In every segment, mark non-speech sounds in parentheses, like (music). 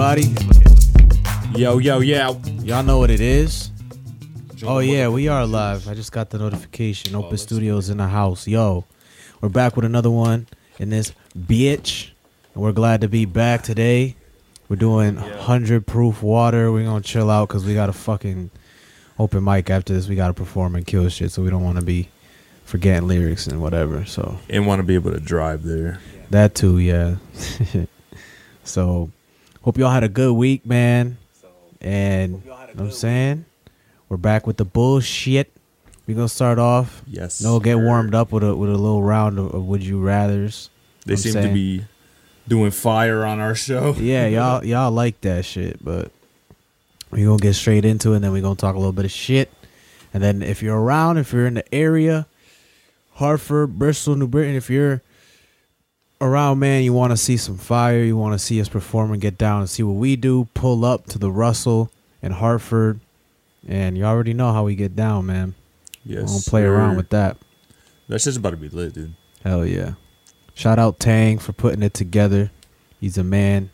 Yo, everybody? Yo, yo, yo. Y'all know what it is? Oh yeah, we are live. I just got the notification. Open Studios in the house. Yo, we're back with another one in this bitch, and we're glad to be back today. We're doing hundred proof water. We're gonna chill out because we got a fucking open mic after this. We gotta perform and kill shit, so we don't want to be forgetting lyrics and whatever. So And want to be able to drive there. that too, yeah. (laughs) so, hope y'all had a good week, man. And you know what I'm saying we're back with the bullshit. We gonna start off. Yes. No, get warmed up with a with a little round of, of would you rather's. They I'm seem saying. to be doing fire on our show. (laughs) Yeah, y'all (laughs) y'all like that shit, but we gonna get straight into it. and Then we're gonna talk a little bit of shit, and then if you're around, if you're in the area, Hartford, Bristol, New Britain, if you're around, man, you want to see some fire, you want to see us perform and get down and see what we do. Pull up to the Russell and Hartford, and you already know how we get down, man. Yes. Don't play around with that. That's just about to be lit, dude. Hell yeah. Shout out Tang for putting it together. He's a man.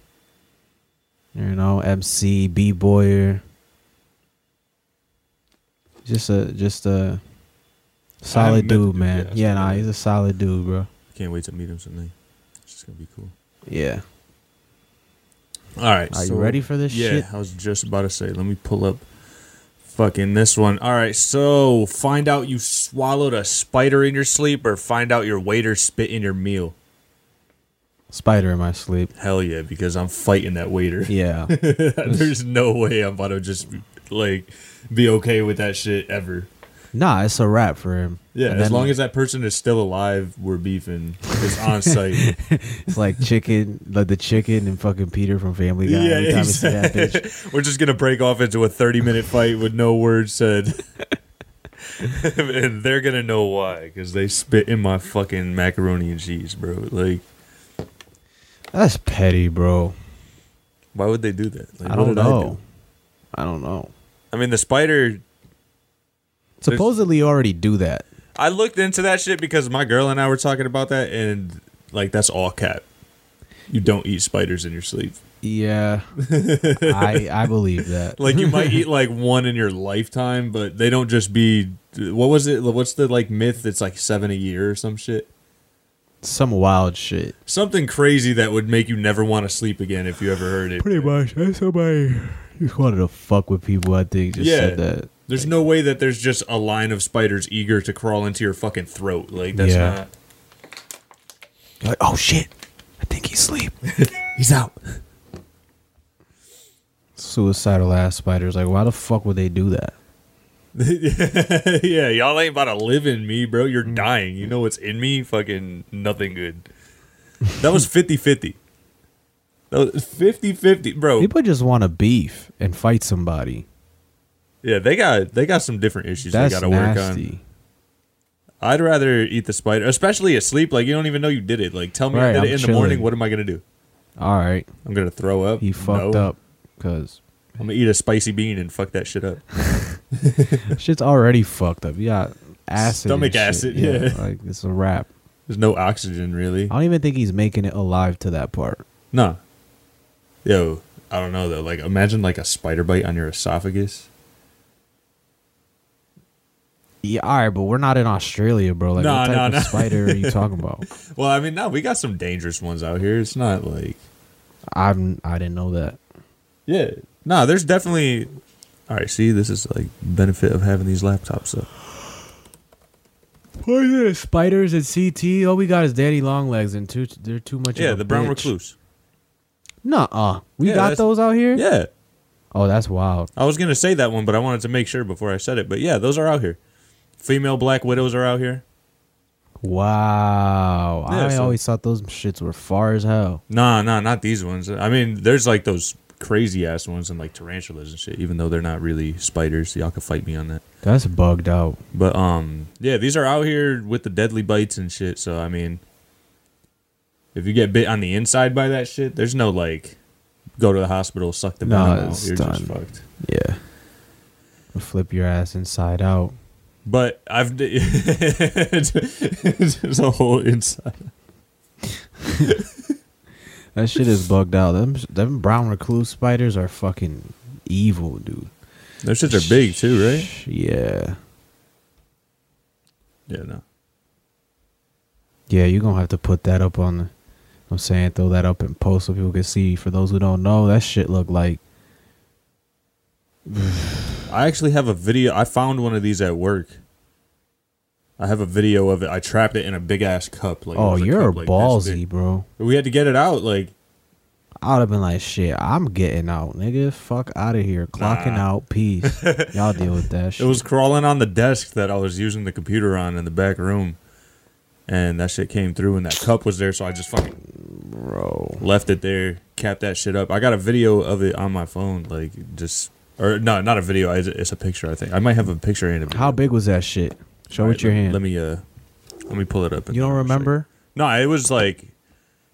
You know, MC, B boyer. Just a just a solid dude, man. yeah, Yeah, nah, he's a solid dude, bro. Can't wait to meet him someday. Gonna be cool. Yeah. All right. Are so- you ready for this yeah, shit? I was just about to say. Let me pull up fucking this one. All right. So find out you swallowed a spider in your sleep, or find out your waiter spit in your meal. Spider in my sleep. Hell yeah, because I'm fighting that waiter. (laughs) Yeah. There's no way I'm about to just like be okay with that shit ever. nah, it's a wrap for him. Yeah, And as then long as that person is still alive, we're beefing. It's on site. (laughs) it's like chicken, like the chicken and fucking Peter from Family Guy. yeah, Every time I see that bitch. exactly. (laughs) we're just gonna break off into a 30 minute fight with no words said, (laughs) and they're gonna know why because they spit in my fucking macaroni and cheese, bro. Like, That's petty, bro. why would they do that? Like, I don't know. do? I don't know. I mean, the spider. Supposedly, already do that. I looked into that shit because my girl and I were talking about that, and like that's all cap. You don't eat spiders in your sleep. Yeah, I I believe that. (laughs) Like you might eat like (laughs) one in your lifetime, but they don't just be. What was it? What's the like myth? It's like seven a year or some shit. Some wild shit. Something crazy that would make you never want to sleep again if you ever heard it. Pretty much. That's somebody just wanted to fuck with people. I think just Yeah. said that. There's no way that there's just a line of spiders eager to crawl into your fucking throat. Like that's Yeah. not. You're like, oh shit, I think he's asleep. (laughs) He's out. Suicidal ass spiders. Like, why the fuck would they do that? (laughs) yeah, y'all ain't about to live in me, bro. Mm. You're dying. You know what's in me? Fucking nothing good. That was 50-50. That was 50-50, bro. People just want to beef and fight somebody. Yeah, they got they got some different issues That's they got to work on. nasty. I'd rather eat the spider, especially asleep. Like you don't even know you did it. Like tell me I did I'm it in the morning. What am I gonna do? All right, I'm gonna throw up. he fucked No. up because I'm gonna eat a spicy bean and fuck that shit up. (laughs) shit's already fucked up. You got acid, Stomach acid, yeah. like it's a wrap. There's no oxygen really. I don't even think he's making it alive to that part. No. Yo, I don't know though. Like imagine like a spider bite on your esophagus. Yeah, all right, but we're not in Australia, bro. Like, Nah, what type nah, of nah. spider are you (laughs) talking about? Well, I mean, no, we got some dangerous ones out here. It's not like I'm. I didn't know that. yeah. No, there's definitely. All right, see, this is like benefit of having these laptops up. Poisonous spiders at CT. All we got is Daddy Longlegs, and too. They're too much. Yeah, the brown bitch. recluse. Nuh-uh. We Yeah, got those out here. Yeah, Oh, that's wild. I was gonna say that one, but I wanted to make sure before I said it. But yeah, those are out here. Female black widows are out here. Wow. Yeah, I so- always thought those shits were far as hell. Nah, nah, not these ones. I mean, there's like those crazy ass ones and like tarantulas and shit. Even though they're not really spiders, y'all can fight me on that. That's bugged out. But um, yeah, these are out here with the deadly bites and shit. So I mean, if you get bit on the inside by that shit, there's no like go to the hospital, suck the venom out. You're just fucked. Yeah. Flip your ass inside out. But I've it's (laughs) a whole inside. That shit is bugged out. Them them brown recluse spiders are fucking evil, dude. Those shits are big too, right? Yeah. Yeah, no. Yeah, you're gonna have to put that up on the I'm saying throw that up in post so people can see. For those who don't know, that shit look like (sighs) I actually have a video. I found one of these at work. I have a video of it. I trapped it in a big ass cup. Like Oh, was a you're cup, ballsy, bro. We had to get it out. Like I would have been like, shit, I'm getting out, nigga. Fuck out of here. Clocking Nah. out. Peace. (laughs) Y'all deal with that shit. it was crawling on the desk that I was using the computer on in the back room, and that shit came through, and that cup was there. So I just fucking bro. left it there, capped that shit up. I got a video of it on my phone, like just or no, not a video. It's it's a picture. I think I might have a picture in it. How big was that shit? Show All with right, your let, hand. Let me uh, let me pull it up. and you don't remember? No, it was like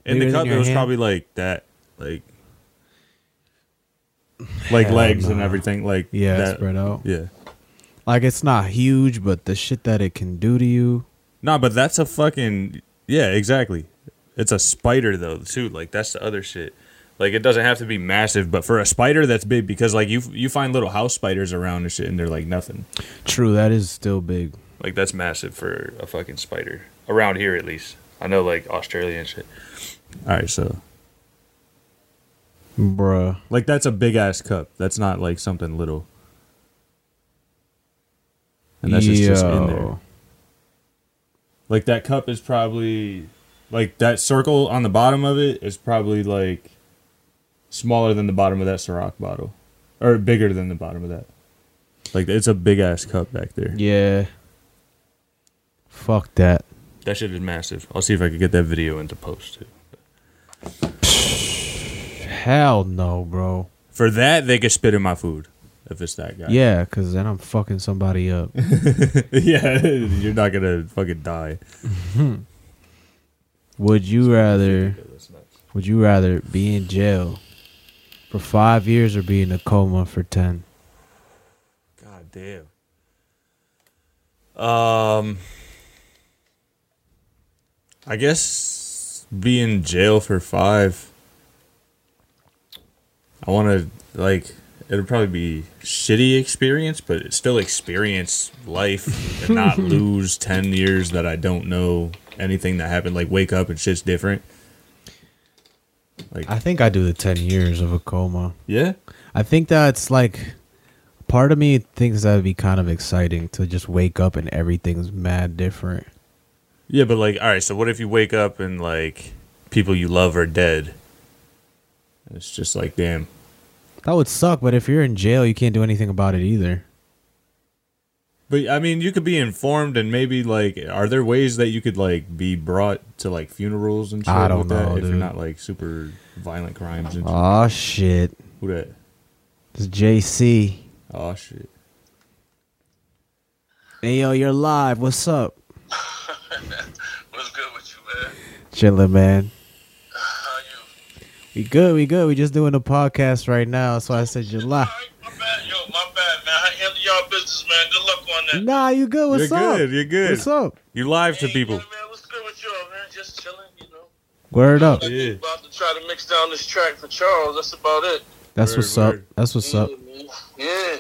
in Bigger the cup. It was hand? probably like that, like like Hell legs and everything. Like Yeah, that. spread out. Yeah, Like it's not huge, but the shit that it can do to you. no, but that's a fucking yeah, exactly. It's a spider though too. Like that's the other shit. Like it doesn't have to be massive, but for a spider that's big because like you you find little house spiders around and shit, and they're like nothing. True, that is still big. Like that's massive for a fucking spider around here at least. I know like Australia and shit. All right, so Bruh. Like that's a big ass cup. That's not like something little. And that's just, just in there. Like that cup is probably like that circle on the bottom of it is probably like smaller than the bottom of that Ciroc bottle. Or bigger than the bottom of that. Like it's a big ass cup back there. Yeah. Fuck that. That shit is massive. I'll see if I can get that video into post too. (sighs) Hell no, bro. For that they could spit in my food. If it's that guy. Yeah, because then I'm fucking somebody up. (laughs) yeah, (laughs) you're not gonna fucking die. (laughs) Would you rather would you rather be in jail for five years or be in a coma for ten? God damn. Um, I guess be in jail for five. I want to like it'll probably be shitty experience, but it's still experience life and not (laughs) lose ten years that I don't know anything that happened. Like wake up and shit's different. Like I think I do the ten years of a coma. yeah, I think that's like part of me thinks that would be kind of exciting to just wake up and everything's mad different. yeah, but like all right. So what if you wake up and like people you love are dead? It's just like damn. That would suck, but if you're in jail, you can't do anything about it either. But I mean, you could be informed, and maybe like, are there ways that you could like be brought to like funerals and shit I don't with that know, if you're not like super violent crimes and shit? Oh shit. Who that? It's JC. Oh shit. Hey yo, you're live. What's up? (laughs) What's good with you, man? Chilling, man. How you? We good, we good. We just doing a podcast right now, so I said you're live. All right, my bad, yo, my bad, man. I handle y'all business, man. Good luck on that. Nah, you good. What's you're up? good. You're good. What's up? You live to Hey, people. yeah, man, what's good with y'all, man? Just chilling, you know. Word up. Like, Yeah. About to try to mix down this track for Charles. That's about it. That's Word, what's up. word. That's what's up. Yeah, man. Yeah.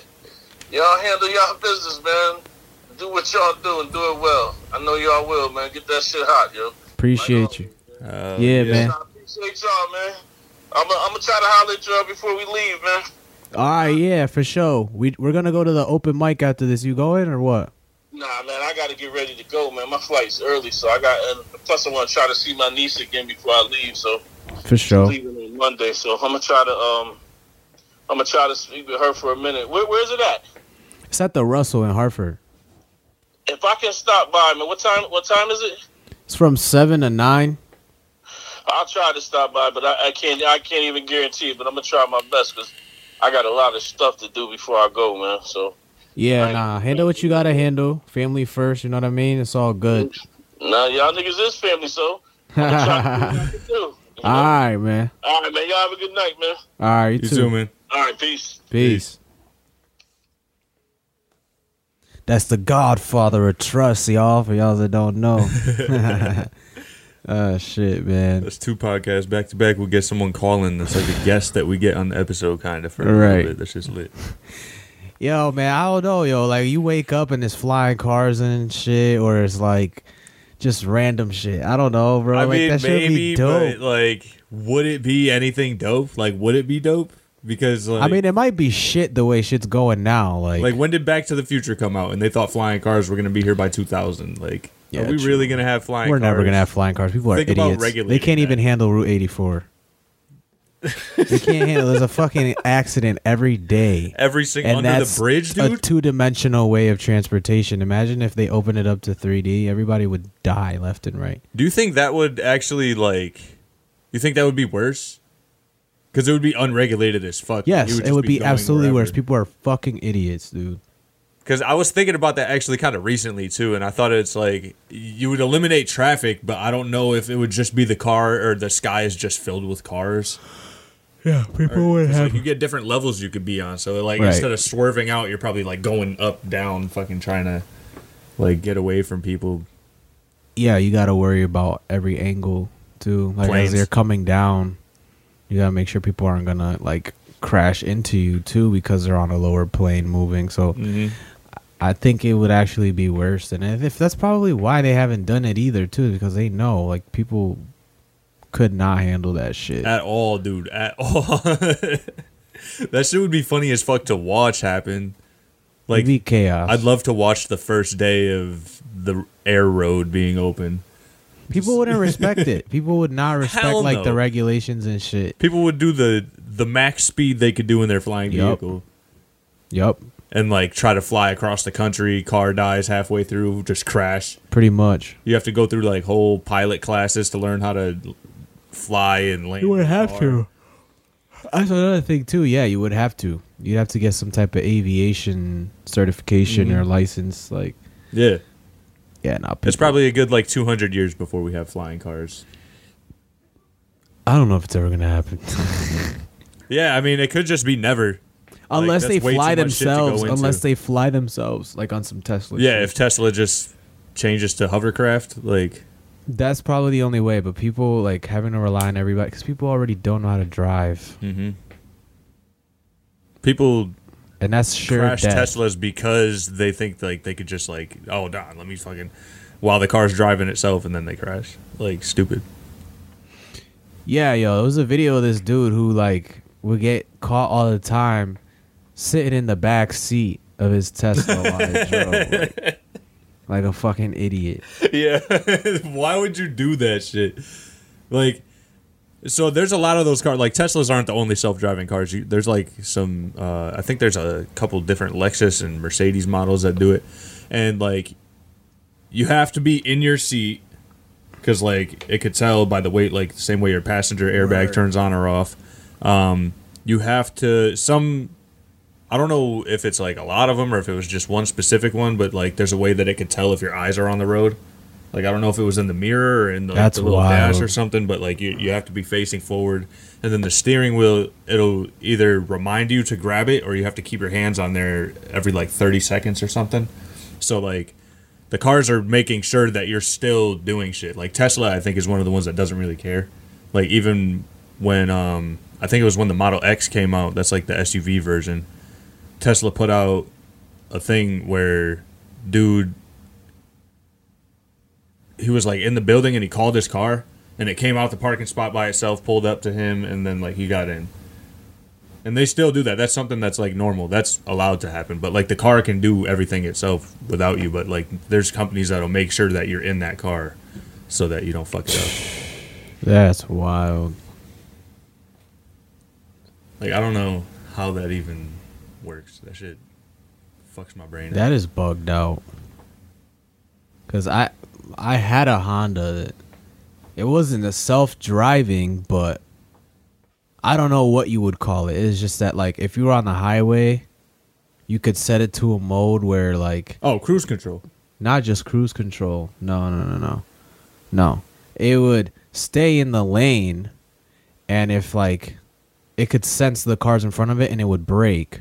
Y'all handle y'all business, man. Do what y'all do and do it well. I know y'all will, man. Get that shit hot, yo. Appreciate you. Uh, Yeah, man. I appreciate y'all, man. I'm gonna I'm try to holler at y'all before we leave, man. All right, yeah, for sure. We we're gonna go to the open mic after this. You going or what? Nah, man, I got to get ready to go, man. My flight's early, so I got. And plus, I want to try to see my niece again before I leave. So For sure. leaving on Monday, so I'm gonna try to um, I'm gonna try to speak with her for a minute. Where, where's it at? It's at the Russell in Hartford. If I can stop by, man. What time? What time is it? It's from seven to nine. I'll try to stop by, but I, I can't. I can't even guarantee it. But I'm gonna try my best because I got a lot of stuff to do before I go, man. So Yeah, Right. nah. Handle what you gotta handle. Family first. You know what I mean? It's all good. now y'all niggas is family, so I'm gonna do what I can do. you (laughs) know? all right, man. All right, man. Y'all have a good night, man. All right, you, You too. too, man. All right, peace. Peace. That's the Godfather of trust, y'all. For y'all that don't know. (laughs) (laughs) Ah, shit, man. That's two podcasts back to back. We get someone calling. That's like a guest that we get on the episode, kind of for a Right. bit. That's just lit. (laughs) Yo, man, I don't know, yo. Like you wake up and there's flying cars and shit, or it's like just random shit. I don't know, bro. I like mean, that should maybe, be dope. but like, would it be anything dope? Like, would it be dope? Because like, I mean, it might be shit the way shit's going now. Like, like when did Back to the Future come out? And they thought flying cars were gonna be here by 2000. Like, Yeah, are we true. really gonna have flying? Cars? We're cars? never gonna have flying cars. People are Think about idiots. They can't even handle Route 84. they can't handle. There's a fucking accident every day. every single And under that's the bridge, a dude. two-dimensional way of transportation. Imagine if they open it up to 3D, everybody would die left and right. Do you think that would actually like? You think that would be worse? Because it would be unregulated as fuck. Yes, You it just would be going absolutely wherever. worse. People are fucking idiots, dude. Because I was thinking about that actually kind of recently too, and I thought it's like you would eliminate traffic, but I don't know if it would just be the car or the sky is just filled with cars. Yeah, people would It's like you get different levels you could be on. So like Right. instead of swerving out, you're probably like going up, down, fucking trying to like get away from people. yeah, you got to worry about every angle too. Like Planes. as they're coming down, you got to make sure people aren't gonna like crash into you too because they're on a lower plane moving. So Mm-hmm. I think it would actually be worse. And if, that's probably why they haven't done it either too, because they know like people could not handle that shit. At all, dude. At (laughs) all. that shit would be funny as fuck to watch happen. Like Like be chaos. I'd love to watch the first day of the air road being open. people wouldn't respect it. People would not (laughs) respect Hell like the regulations and shit. People would do the the max speed they could do in their flying Yup. vehicle Yup, and like try to fly across the country. Car dies halfway through, just crash. pretty much. You have to go through like whole pilot classes to learn how to fly and land. a car. That's another thing too. Yeah, you would have to. You'd have to get some type of aviation certification Mhm. or license. Like, Yeah, yeah, not. it's probably a good like 200 years before we have flying cars. I don't know if it's ever gonna happen. (laughs) Yeah, I mean it could just be never. Unless that's they fly too much shit to go themselves. Unless they fly themselves, like on some Tesla. Yeah, shit. if Tesla just changes to hovercraft, like that's probably the only way. But people like having to rely on everybody because people already don't know how to drive, hmm people and that's sure crash death. Teslas because they think like they could just like oh darn let me fucking while the car's driving itself and then they crash like stupid. Yeah, yo, it was a video of this dude who like would get caught all the time sitting in the back seat of his Tesla while he (laughs) drove, like, like a fucking idiot. yeah, (laughs) why would you do that shit? Like, so there's a lot of those cars. Like Teslas aren't the only self-driving cars. You, there's like some. Uh, I think there's a couple different Lexus and Mercedes models that do it, and like, you have to be in your seat because like it could tell by the weight, like the same way your passenger airbag Right. turns on or off. Um, you have to some. I don't know if it's like a lot of them or if it was just one specific one, but like there's a way that it could tell if your eyes are on the road. Like I don't know if it was in the mirror or in the, like, the little dash or something, but like you, you have to be facing forward, and then the steering wheel it'll either remind you to grab it or you have to keep your hands on there every like 30 seconds or something. So like the cars are making sure that you're still doing shit. Like Tesla, I think is one of the ones that doesn't really care. Like even when um I think it was when the Model X came out, that's like the SUV version. Tesla put out a thing where dude he was like in the building and he called his car and it came out the parking spot by itself, pulled up to him and then like he got in. And they still do that. That's something that's like normal. That's allowed to happen. But like the car can do everything itself without you. But like there's companies that'll make sure that you're in that car so that you don't fuck it up. That's wild. Like I don't know how that even works. That shit fucks my brain. up. That is bugged out. Cause I I had a Honda. That, it wasn't a self driving, but I don't know what you would call it. It's just that like if you were on the highway, you could set it to a mode where like oh, cruise control. not just cruise control. No, no, no, no. No. It would stay in the lane and if like it could sense the cars in front of it and it would brake.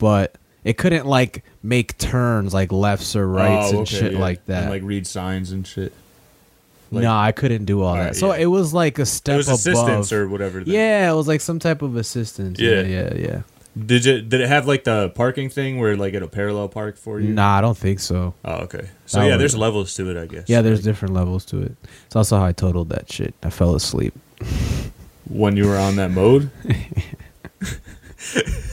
But it couldn't like make turns like lefts or rights Oh, and okay, shit yeah. like that. And like read signs and shit. Like, no, I couldn't do all that. So yeah. it was like a step it was above. assistance or whatever. then. yeah, it was like some type of assistance. Yeah, Yeah. yeah. Did it did it have like the parking thing where like it'll parallel park for you? Nah, I don't think so. Oh, okay. So That yeah, was- there's levels to it, I guess. Yeah, there's different levels to it. It's also how I totaled that shit. I fell asleep. when you were on that mode. (laughs) (laughs)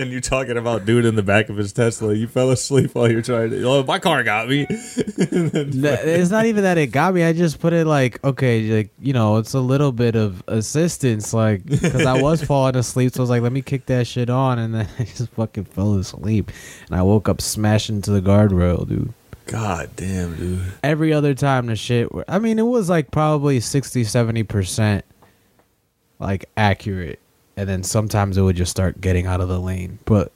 and you're talking about dude in the back of his Tesla. You fell asleep while you're trying to. Oh, my car got me. (laughs) It's not even that it got me. I just put it like, okay, like you know, it's a little bit of assistance, like because I was (laughs) falling asleep. So I was like, let me kick that shit on, and then (laughs) I just fucking fell asleep, and I woke up smashing into the guardrail, dude. God damn, dude. Every other time the shit, were- I mean, it was like probably 60, 70 percent like accurate, and then sometimes it would just start getting out of the lane, but.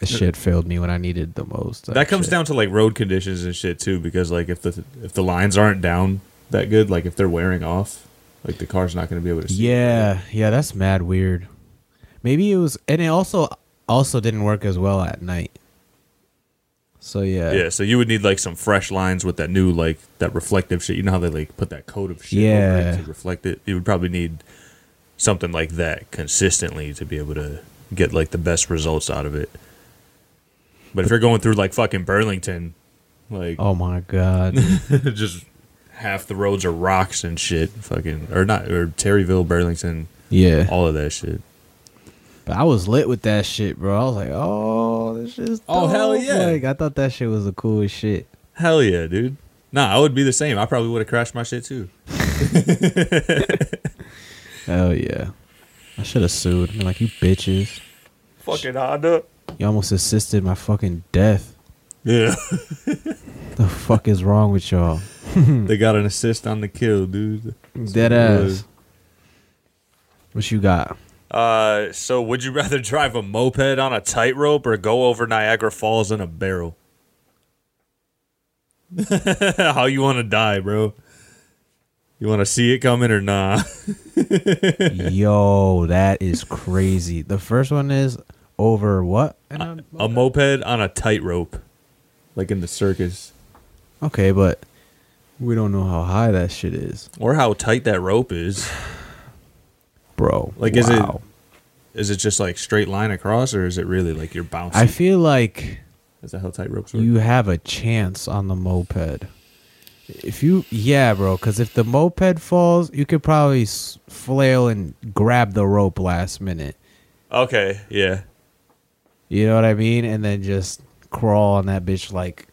The shit failed me when I needed the most. That comes shit. down to like road conditions and shit too, because like if the if the lines aren't down that good, like if they're wearing off, like the car's not going to be able to see. Yeah, yeah, that's mad weird. Maybe it was, and it also also didn't work as well at night. So yeah, Yeah, so you would need like some fresh lines with that new like that reflective shit. You know how they like put that coat of shit over Yeah. it to reflect it. You would probably need something like that consistently to be able to get like the best results out of it. But if you're going through like fucking Burlington, like Oh my god. (laughs) just half the roads are rocks and shit, fucking or not or Terryville, Burlington, yeah, all of that shit. but I was lit with that shit, bro. I was like, oh, this is Oh, hell yeah. Like I thought that shit was the coolest shit. Hell yeah, dude. Nah, I would be the same. I probably would have crashed my shit too. (laughs) (laughs) Hell yeah. I should have sued. I'm like, you bitches. Fucking Honda. You almost assisted my fucking death. Yeah. (laughs) The fuck is wrong with y'all? (laughs) they got an assist on the kill, dude. Dead ass. What you got? Uh, so would you rather (laughs) drive a moped on a tightrope or go over Niagara Falls in a barrel? How you want to die, bro? You want to see it coming or nah? (laughs) Yo, that is crazy. The first one is over what? a moped on a tightrope, like in the circus, Okay, but we don't know how high that shit is, or how tight that rope is. (sighs) bro. Like, is it-. Is it just like straight line across, or is it really like you're bouncing? I feel like is that how tight ropes work? you have a chance on the moped. If you, yeah, bro, because if the moped falls, you could probably flail and grab the rope last minute. okay, yeah. You know what I mean? And then just crawl on that bitch like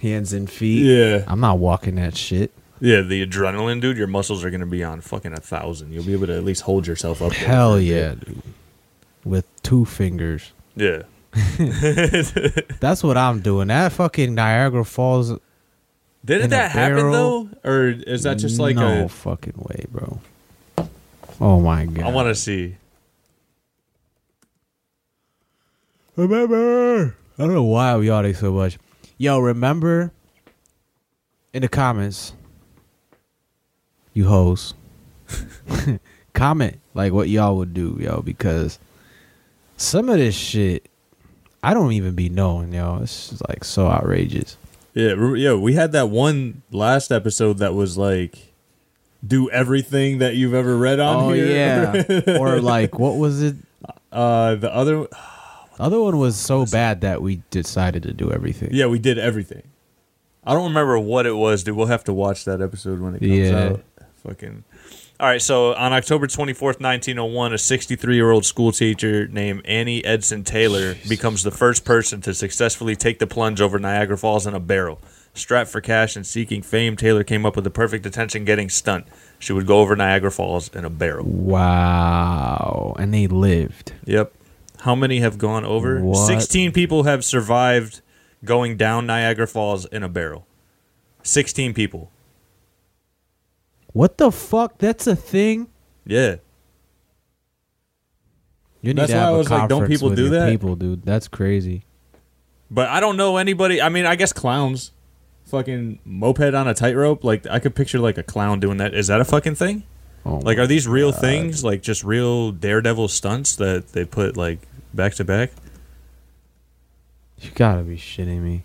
hands and feet. Yeah. I'm not walking that shit. Yeah, the adrenaline, dude. Your muscles are gonna be on fucking a thousand. You'll be able to at least hold yourself up. Hell yeah, dude. With two fingers. Yeah. (laughs) (laughs) That's what I'm doing. That fucking Niagara Falls. Didn't that happen though, or is that just like a. no a? fucking way, bro. Oh my god. I want to see. remember. I don't know why I'm yawning so much. Yo, remember in the comments, you hoes, (laughs) comment like what y'all would do, yo, because some of this shit I don't even be knowing, yo. It's just like so outrageous. Yeah, yeah. We had that one last episode that was like, do everything that you've ever read on oh here. yeah, (laughs) or like what was it? uh, the other, The other one was so bad that we decided to do everything. yeah, we did everything. I don't remember what it was, dude. We'll have to watch that episode when it comes Yeah. out. Fucking. All right, so on October 24th, 1901, a 63 year old school teacher named Annie Edson Taylor becomes the first person to successfully take the plunge over Niagara Falls in a barrel. Strapped for cash and seeking fame, Taylor came up with the perfect attention getting stunt. She would go over Niagara Falls in a barrel. Wow, and they lived. Yep. How many have gone over? What? 16 people have survived going down Niagara Falls in a barrel. 16 people. What the fuck? That's a thing. Yeah. You need That's to why have I a was like, don't conference people with do your that? People, dude, that's crazy. But I don't know anybody. I mean, I guess clowns. Fucking moped on a tightrope. Like, I could picture like a clown doing that. Is that a fucking thing? Oh Like, my- are these real things? Like, just real daredevil stunts that they put like back to back? you gotta be shitting me.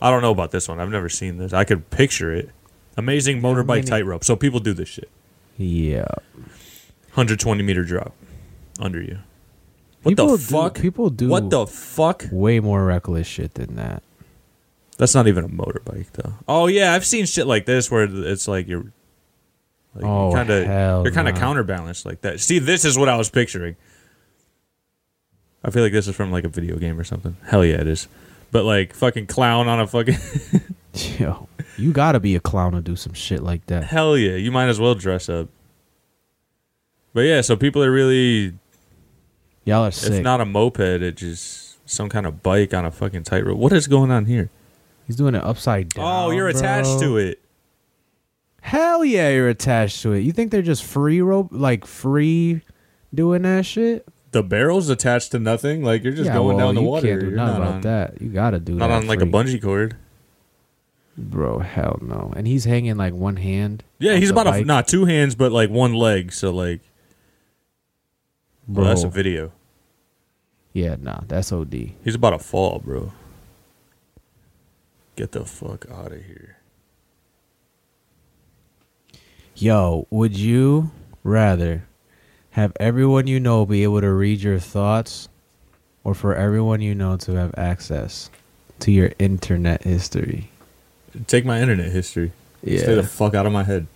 I don't know about this one. I've never seen this. I could picture it. Amazing motorbike tightrope. So people do this shit. Yeah. 120 meter drop under you. What People the do- fuck? people do- What the fuck? Way more reckless shit than that. That's not even a motorbike though. Oh yeah, I've seen shit like this where it's like you're like Oh, kind of hell you're kind of no. counterbalanced like that. See, this is what I was picturing. I feel like this is from like a video game or something. Hell yeah, it is. But like fucking clown on a fucking (laughs) Yo, you gotta be a clown to do some shit like that. hell yeah, you might as well dress up. But yeah, so people are really Y'all are if sick. not a moped, it just some kind of bike on a fucking tightrope. What is going on here? He's doing it upside oh, down. oh, you're attached to it. Hell yeah, you're attached to it. You think they're just free rope, like free doing that shit? The barrel's attached to nothing. Like you're just yeah, going well, down the you water. can't do You're nothing not about on, that. You gotta do not that. on like a bungee cord. Bro. Hell no. And he's hanging like one hand. Yeah, he's about a bike. not two hands, but like one leg. So like, Bro, well, that's a video. yeah, nah, that's OD. He's about to fall, bro. Get the fuck out of here. Yo, would you rather have everyone you know be able to read your thoughts, or for everyone you know to have access to your internet history? Take my internet history. Yeah. Stay the fuck out of my head.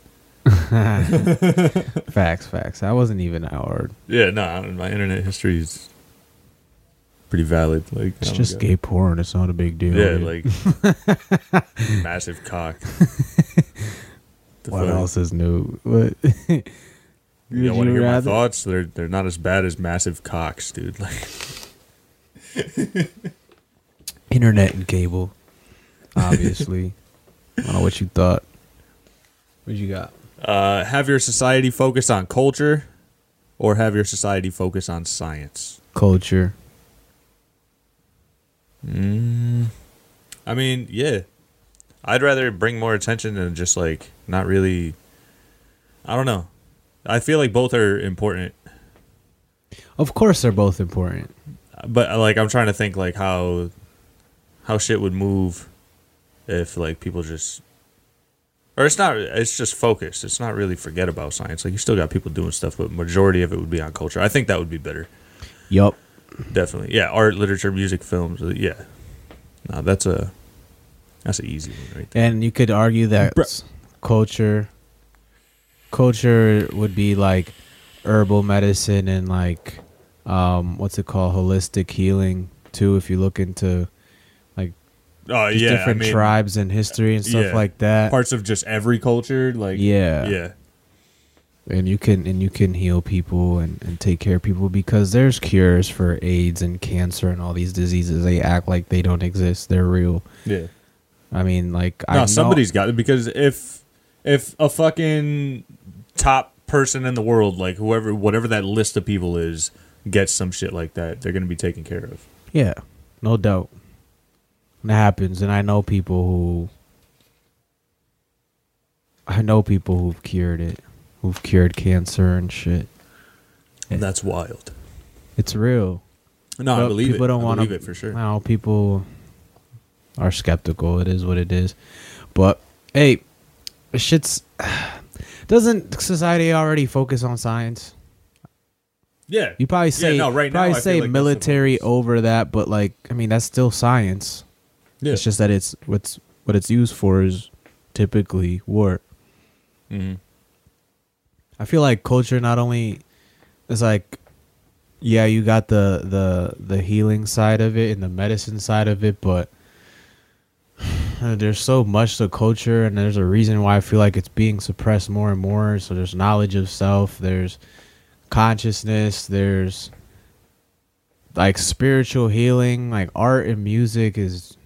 (laughs) facts, facts. I wasn't even that hard. Yeah, no, my internet history is pretty valid. Like, It's just gay porn. It's not a big deal. Yeah, dude. like (laughs) massive cock. What fuck? else is new? What? (laughs) you don't want to hear rather- my thoughts? They're they're not as bad as massive cocks, dude. Like, Internet and cable, obviously. I don't know what you thought. What you got? uh, have your society focus on culture, or have your society focus on science. Culture. Mm, I mean, yeah. I'd rather bring more attention than just like not really. I don't know. I feel like both are important, Of course, they're both important. but like I'm trying to think like how how shit would move if like people just or it's not it's just focused. It's not really forget about science. Like you still got people doing stuff, but majority of it would be on culture. I think that would be better. Yup. Definitely. Yeah, art, literature, music, films. uh, Yeah. No, that's a that's an easy one right there. And you could argue that Bruh. culture, culture would be like herbal medicine and like, um, what's it called, holistic healing too. If you look into Oh just yeah, different I mean, tribes and history and stuff yeah. like that. parts of just every culture, like yeah. yeah, and you can and you can heal people and, and take care of people because there's cures for AIDS and cancer and all these diseases. They act like they don't exist. They're real. yeah. I mean, like I No, know- somebody's got it because if if a fucking top person in the world, like whoever, whatever that list of people is, gets some shit like that, they're gonna be taken care of. Yeah, no doubt. And It happens, and I know people who. I know people who've cured it, who've cured cancer and shit. And that's wild. It's real. No, I But believe people it. don't wanna- believe it for sure. I know people are skeptical. It is what it is. But hey, shit's. (sighs) Doesn't society already focus on science? Yeah, You probably say no, right now, probably I feel say like military over that, but like I mean that's still science. Yeah. It's just that it's what's what it's used for is typically war. Mhm. I feel like culture not only is like yeah, you got the the the healing side of it and the medicine side of it, but (sighs) there's so much to culture and there's a reason why I feel like it's being suppressed more and more. So there's knowledge of self, there's consciousness, there's like spiritual healing, like art and music is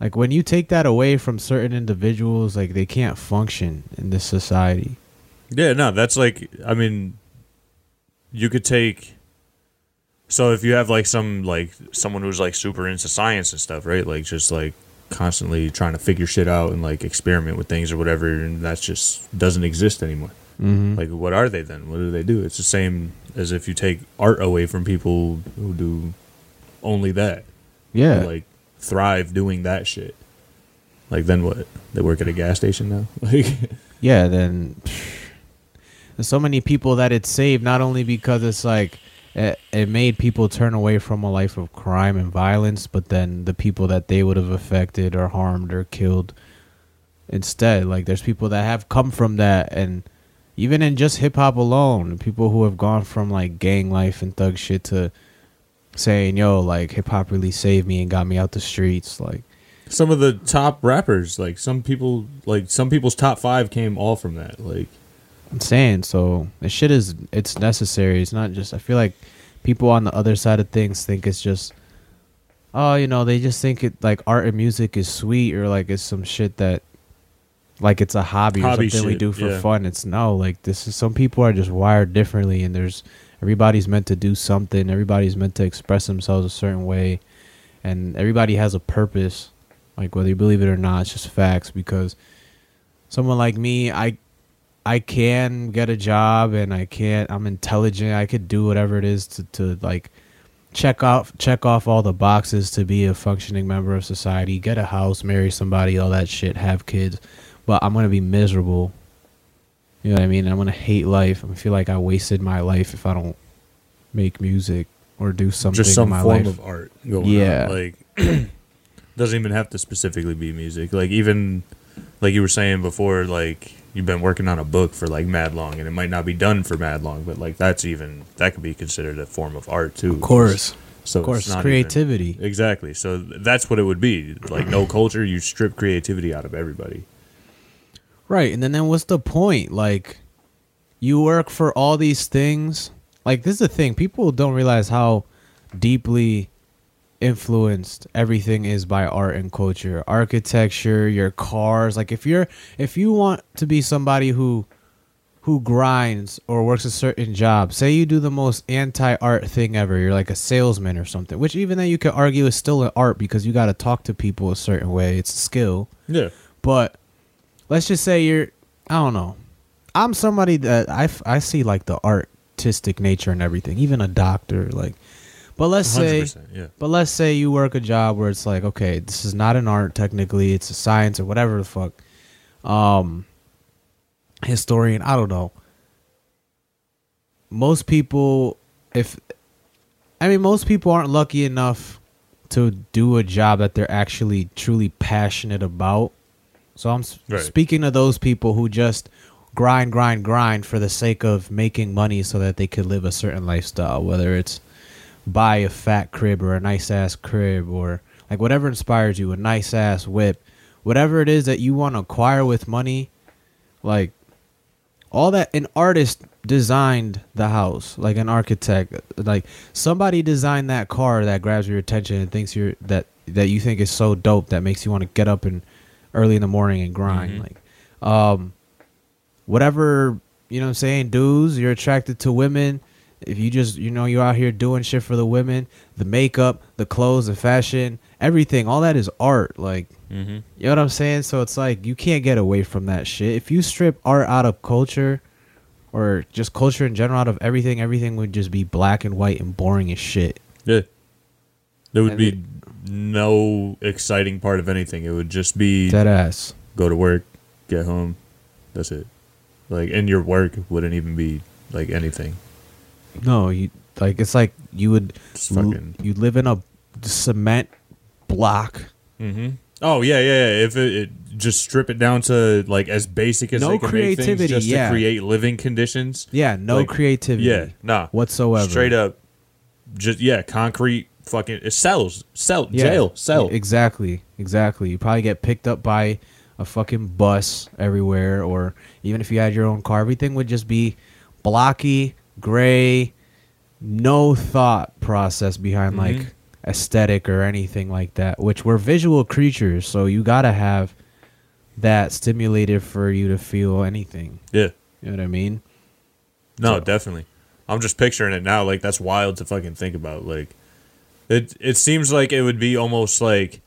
like when you take that away from certain individuals, like they can't function in this society. Yeah, no, that's like I mean you could take so if you have like some like someone who's like super into science and stuff, right? Like just like constantly trying to figure shit out and like experiment with things or whatever and that just doesn't exist anymore. Mm-hmm. Like what are they then? What do they do? It's the same as if you take art away from people who do only that. yeah, Like thrive doing that shit. Like then what? They work at a gas station now. (laughs) Like yeah, then there's so many people that it saved not only because it's like it, it made people turn away from a life of crime and violence, but then the people that they would have affected or harmed or killed instead. Like there's people that have come from that and even in just hip hop alone, people who have gone from like gang life and thug shit to saying, yo, like hip hop really saved me and got me out the streets. Like some of the top rappers, like some people, like some people's top five came all from that. Like I'm saying, so the shit is it's necessary. It's not just I feel like people on the other side of things think it's just oh, you know, they just think it like art and music is sweet or like it's some shit that like it's a hobby, Hobby or something we do for yeah. fun. It's no, like this is some people are just wired differently and there's everybody's meant to do something. Everybody's meant to express themselves a certain way and everybody has a purpose. Like whether you believe it or not, it's just facts because someone like me, I I can get a job and I can't I'm intelligent. I could do whatever it is to, to like check off check off all the boxes to be a functioning member of society, get a house, marry somebody, all that shit, have kids. But I'm gonna be miserable. You know what I mean? I'm gonna hate life. I feel like I wasted my life if I don't make music or do something just in some my form life. of art going Yeah. on. Like (clears throat) doesn't even have to specifically be music. Like even like you were saying before, like you've been working on a book for like mad long and it might not be done for mad long, but like that's even that could be considered a form of art too. of course. So Of course, creativity. even- exactly. So that's what it would be. Like no culture, you strip creativity out of everybody. Right, and then then what's the point? Like, you work for all these things. Like, this is the thing: people don't realize how deeply influenced everything is by art and culture, architecture, your cars. Like, if you're if you want to be somebody who who grinds or works a certain job, say you do the most anti-art thing ever, you're like a salesman or something. Which even then you could argue is still an art because you got to talk to people a certain way. It's a skill Yeah. but let's just say you're i don't know. I'm somebody that i, I see like the artistic nature and everything even a doctor like but let's say yeah. but let's say you work a job where it's like okay this is not an art technically it's a science or whatever the fuck um historian i don't know. Most people if i mean most people aren't lucky enough to do a job that they're actually truly passionate about so i'm Right. speaking to those people who just grind grind grind for the sake of making money so that they could live a certain lifestyle whether it's buy a fat crib or a nice ass crib or like whatever inspires you a nice ass whip whatever it is that you want to acquire with money like all that an artist designed the house like an architect like somebody designed that car that grabs your attention and thinks you're that that you think is so dope that makes you want to get up and early in the morning and grind Mhm. like um whatever you know what i'm saying dudes you're attracted to women if you just you know you're out here doing shit for the women the makeup the clothes the fashion everything all that is art like Mm-hmm. you know what I'm saying? So it's like you can't get away from that shit. If you strip art out of culture or just culture in general out of everything, everything would just be black and white and boring as shit. Yeah. There would And be no exciting part of anything. It would just be Dead ass. go to work, get home. That's it. Like, and your work wouldn't even be like anything. No, you like it's like you would Just l- fucking. you live in a cement block. Mm-hmm. Oh yeah, yeah. yeah. If it, it just strip it down to like as basic as No they can make creativity, things, just yeah. to create living conditions. Yeah, no Like, creativity. Yeah, nah, whatsoever. straight up. Just yeah, concrete. Fucking it sells, sell, Yeah, jail, sell. Exactly, exactly. You probably get picked up by a fucking bus everywhere, or even if you had your own car, everything would just be blocky, gray, no thought process behind Mhm. like aesthetic or anything like that. Which we're visual creatures, so you gotta have that stimulated for you to feel anything. Yeah, You know what I mean? no, So- definitely. I'm just picturing it now. Like that's wild to fucking think about. Like it. It seems like it would be almost like.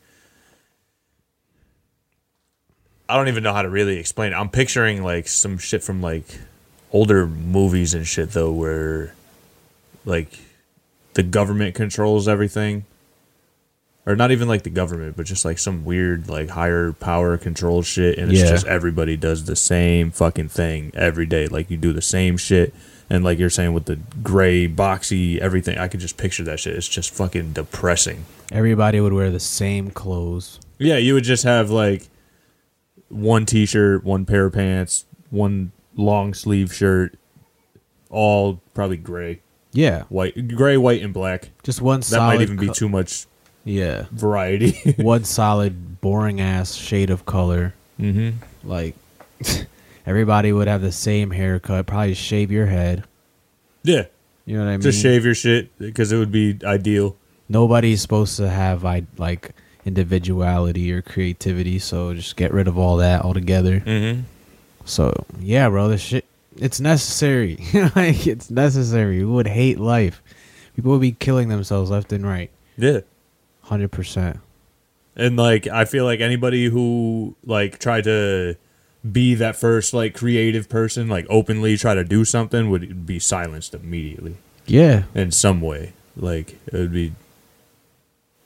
I don't even know how to really explain it. I'm picturing like some shit from like older movies and shit though, where like the government controls everything. or not even like the government, but just like some weird like higher power control shit, and it's Yeah. just everybody does the same fucking thing every day. Like you do the same shit, and like you're saying with the gray boxy everything, I could just picture that shit. It's just fucking depressing. Everybody would wear the same clothes. Yeah, you would just have like one t-shirt, one pair of pants, one long sleeve shirt, all probably gray, Yeah, white, gray, white, and black. just one solid. That might even be too much Yeah, variety. (laughs) one solid boring ass shade of color. mm-hmm. Like (laughs) everybody would have the same haircut. Probably shave your head. Yeah, You know what I mean? just shave your shit because it would be ideal. Nobody's supposed to have like individuality or creativity. So just get rid of all that altogether. Mm-hmm. So yeah, bro, this shit it's necessary. (laughs) like it's necessary. We would hate life. People would be killing themselves left and right. Yeah. Hundred percent. And like I feel like anybody who like tried to be that first like creative person, like openly try to do something would be silenced immediately Yeah. in some way. Like it would be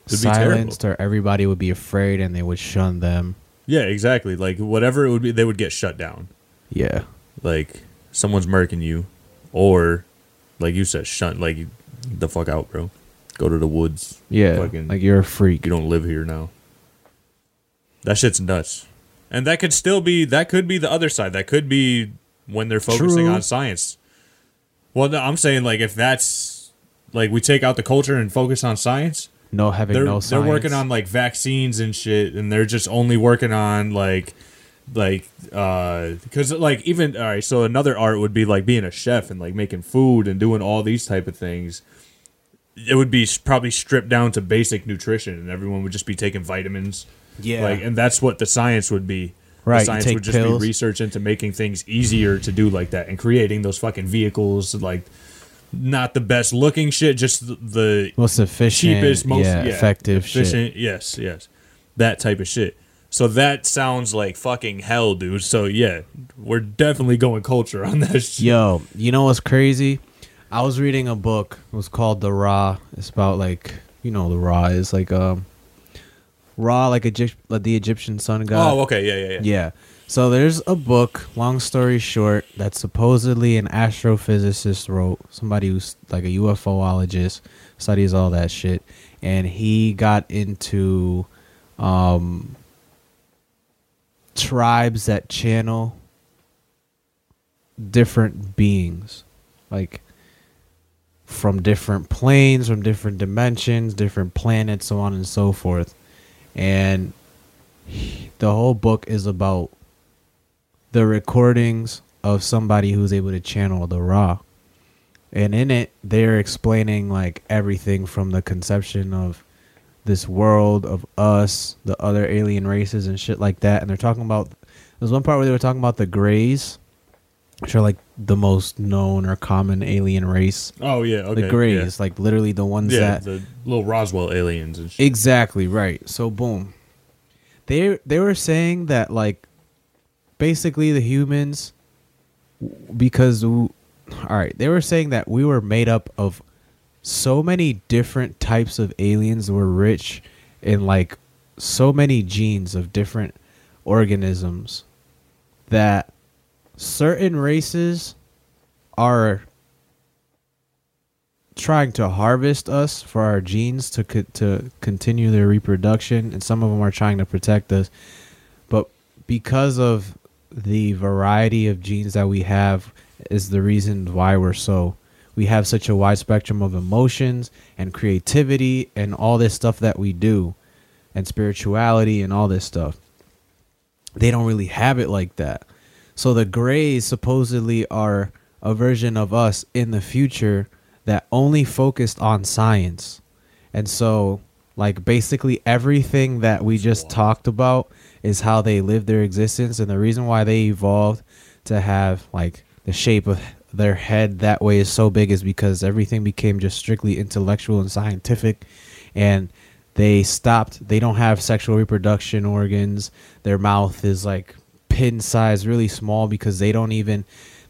it'd be. Silenced or everybody would be afraid and they would shun them. Yeah, exactly. Like whatever it would be they would get shut down. Yeah. Like someone's murking you or like you said shun like the fuck out, bro. Go to the woods. Yeah. Fucking- like you're a freak. you don't live here now. That shit's nuts. And that could still be that could be the other side. That could be when they're focusing True. on science. Well, no, I'm saying like if that's like we take out the culture and focus on science, No having they're no they're working on like vaccines and shit and they're just only working on like like uh because like even all right so another art would be like being a chef and like making food and doing all these type of things it would be probably stripped down to basic nutrition and everyone would just be taking vitamins Yeah. like and that's what the science would be Right, the science would just pills. be research into making things easier to do like that and creating those fucking vehicles like not the best looking shit just the, most efficient, cheapest, most yeah, yeah, effective shit. Yes, yes, that type of shit. So that sounds like fucking hell, dude. So yeah, we're definitely going culture on that (laughs) shit. Yo, you know what's crazy? I was reading a book. It was called The Ra. It's about like you know the Ra is like um Ra like Egypt like the Egyptian sun god. Oh, okay, yeah, yeah, yeah. Yeah. So there's a book, long story short, that supposedly an astrophysicist wrote, somebody who's like a UFOologist, studies all that shit, and he got into um tribes that channel different beings. Like from different planes, from different dimensions, different planets, so on and so forth. And the whole book is about the recordings of somebody who's able to channel the Ra. And in it they're explaining like everything from the conception of this world of us the other alien races and shit like that. And they're talking about there's one part where they were talking about the grays which are like the most known or common alien race Oh yeah, okay. the grays like literally the ones Yeah, yeah that the little Roswell aliens and shit. Exactly right. So boom, they they were saying that like basically the humans because all right they were saying that we were made up of so many different types of aliens that were rich in like so many genes of different organisms that certain races are trying to harvest us for our genes to co- to continue their reproduction and some of them are trying to protect us. But because of the variety of genes that we have is the reason why we're so we have such a wide spectrum of emotions and creativity and all this stuff that we do and spirituality and all this stuff. They don't really have it like that so the grays supposedly are a version of us in the future that only focused on science. And so like basically everything that we just talked about is how they live their existence. And the reason why they evolved to have like the shape of their head that way is so big is because everything became just strictly intellectual and scientific. And they stopped. They don't have sexual reproduction organs. Their mouth is like pin size really small because they don't even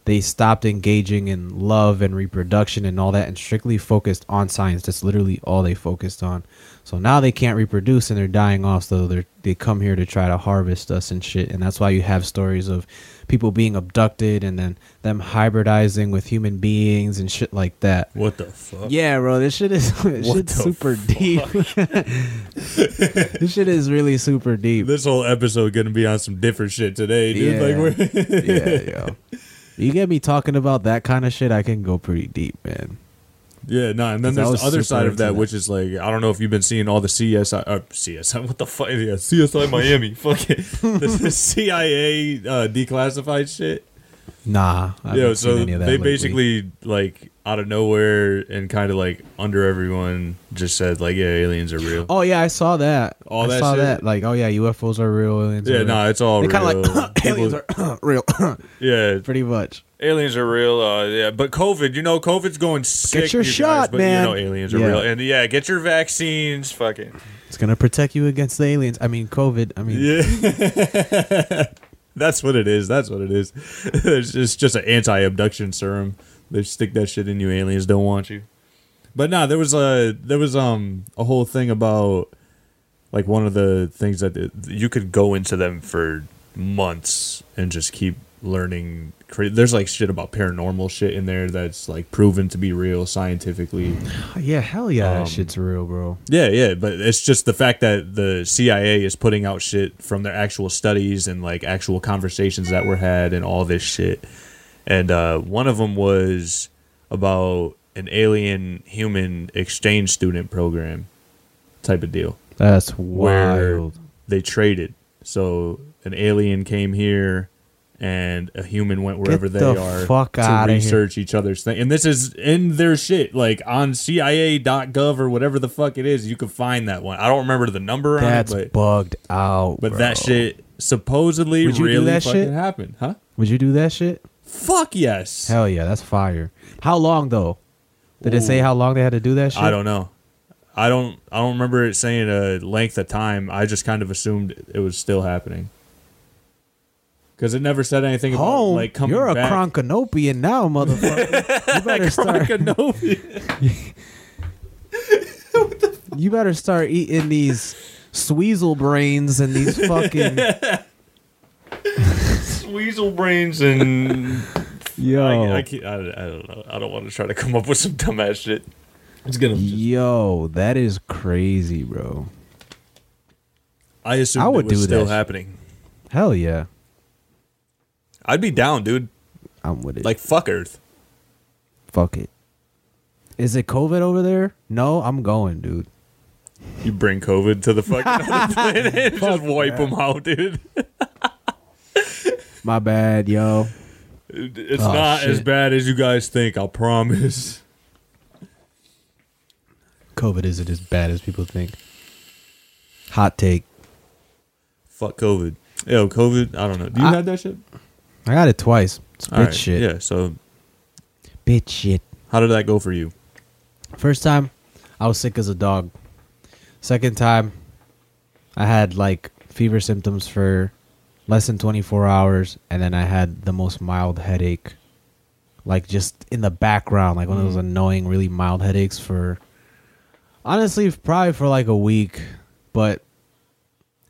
they stopped engaging in love and reproduction and all that and strictly focused on science. That's literally all they focused on. So now they can't reproduce and they're dying off. So they they come here to try to harvest us and shit. And that's why you have stories of people being abducted and then them hybridizing with human beings and shit like that. What the fuck? Yeah, bro, this shit is (laughs) this shit's super deep. (laughs) this shit is really super deep. This whole episode gonna be on some different shit today, dude. Yeah. Like we're yeah, yo. (laughs) You get me talking about that kind of shit, I can go pretty deep, man. Yeah, no, and then there's the other side of that, that. which is like I don't know if you've been seeing all the CSI, uh, CSI, what the fuck, yeah, CSI Miami, (laughs) fuck it, the, (laughs) the CIA uh, declassified shit. Nah, I Yeah, seen so any of that they lately. basically like out of nowhere and kind of like under everyone just said like yeah, aliens are real. Oh yeah, I saw that. All I that saw shit? that. Like, oh yeah, UFOs are real. Aliens yeah, no, real. it's all They kind of like (coughs) aliens are (coughs) real, yeah, (laughs) pretty much. Aliens are real. Uh, yeah, but COVID, you know, COVID's going sick. Get your you guys, shot, but man. You know, aliens are Yeah. real, and yeah, get your vaccines. Fucking It's gonna protect you against the aliens. I mean, COVID. I mean, yeah. (laughs) That's what it is. That's what it is. (laughs) it's just, just an anti-abduction serum. They stick that shit in you. Aliens don't want you. But nah, there was a there was um a whole thing about like one of the things that you could go into them for months and just keep learning. cra- There's like shit about paranormal shit in there that's like proven to be real scientifically. yeah, hell yeah, Um, that shit's real, bro. Yeah, yeah, but it's just the fact that the CIA is putting out shit from their actual studies and like actual conversations that were had and all this shit. And uh, one of them was about an alien human exchange student program type of deal. That's Where wild. they traded. So an alien came here and a human went wherever Get they the are fuck to outta research each other's thing. And this is in their shit, like on CIA.gov or whatever the fuck it is. You can find that one. I don't remember the number That's on it, but bugged out. but that shit supposedly Would you do really that fucking shit? happened, huh? Would you do that shit? Fuck yes. Hell yeah, that's fire. How long though? Did it say how long they had to do that shit? I don't know. I don't. I don't remember it saying a length of time. I just kind of assumed it was still happening. Because it never said anything about Home, like coming you're a back. Cronkanopian now, motherfucker. (laughs) you better (laughs) start. Cronkanopi. (laughs) You better start eating these sweezel brains and these fucking Weasel brains and yo I, I, can't, I, I don't know. I don't want to try to come up with some dumbass shit. It's gonna. Just, yo. That is crazy, bro. I assume I would it was do still that. happening. Hell yeah, I'd be down, dude. I'm with it. Like fuck Earth. fuck it. Is it COVID over there? No, I'm going, dude. You bring COVID to the fucking other (laughs) planet and just wipe them out, dude. My bad, yo. It's Oh, not as bad as you guys think. I'll promise. COVID isn't as bad as people think. Hot take. Fuck COVID. Yo, COVID. I don't know. Do you I- have that shit? I got it twice. It's bitch right, shit. Yeah. So Bitch shit. how did that go for you? First time, I was sick as a dog. Second time, I had like fever symptoms for less than 24 hours, and then I had the most mild headache, like just in the background, like one of those annoying, really mild headaches for honestly, probably for like a week. But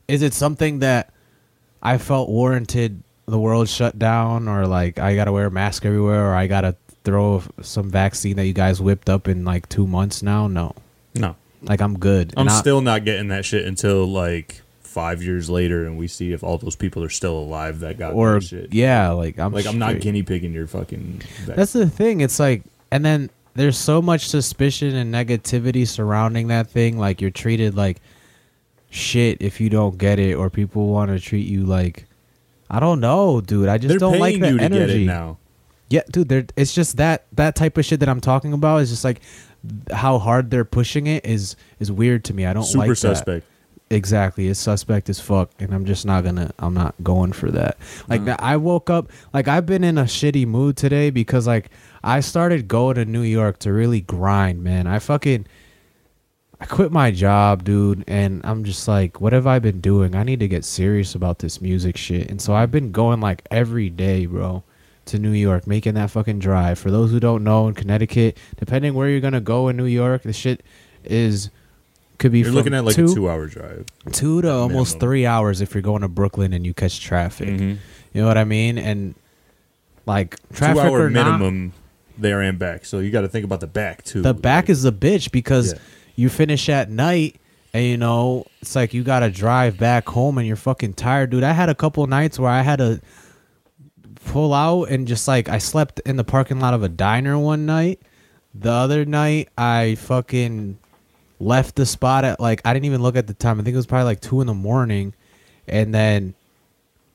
is it something that I felt warranted the world shut down, or like I gotta wear a mask everywhere, or I gotta throw some vaccine that you guys whipped up in like two months now? No, No, like I'm good. I'm I- still not getting that shit until like five years later, and we see if all those people are still alive that got or that shit. yeah, like I'm Like I'm not guinea pigging your fucking. vac- That's the thing. It's like, and then there's so much suspicion and negativity surrounding that thing. Like you're treated like shit if you don't get it, or people want to treat you like I don't know, dude. I just They're don't like that energy. now. Yeah, dude. It's just that that type of shit that I'm talking about is just like how hard they're pushing it is is weird to me. I don't Super like that. suspect. Exactly, it's suspect as fuck, and I'm just not gonna. I'm not going for that. Like mm. that, I woke up like I've been in a shitty mood today because like I started going to New York to really grind, man. I fucking I quit my job, dude, and I'm just like, what have I been doing? I need to get serious about this music shit, and so I've been going like every day, bro, to New York, making that fucking drive. For those who don't know, in Connecticut, depending where you're gonna go in New York, the shit is could be You're looking at like two, a two-hour drive. two to almost minimum. three hours if you're going to Brooklyn and you catch traffic. Mhm. You know what I mean? And like traffic Two-hour or not, minimum there and back. So you got to think about the back too. the back is the bitch because Yeah. You finish at night and you know it's like you gotta drive back home and you're fucking tired dude. I had a couple nights where i had to pull out and just like i slept in the parking lot of a diner one night. The other night i fucking left the spot at like i didn't even look at the time. I think it was probably like two in the morning. And then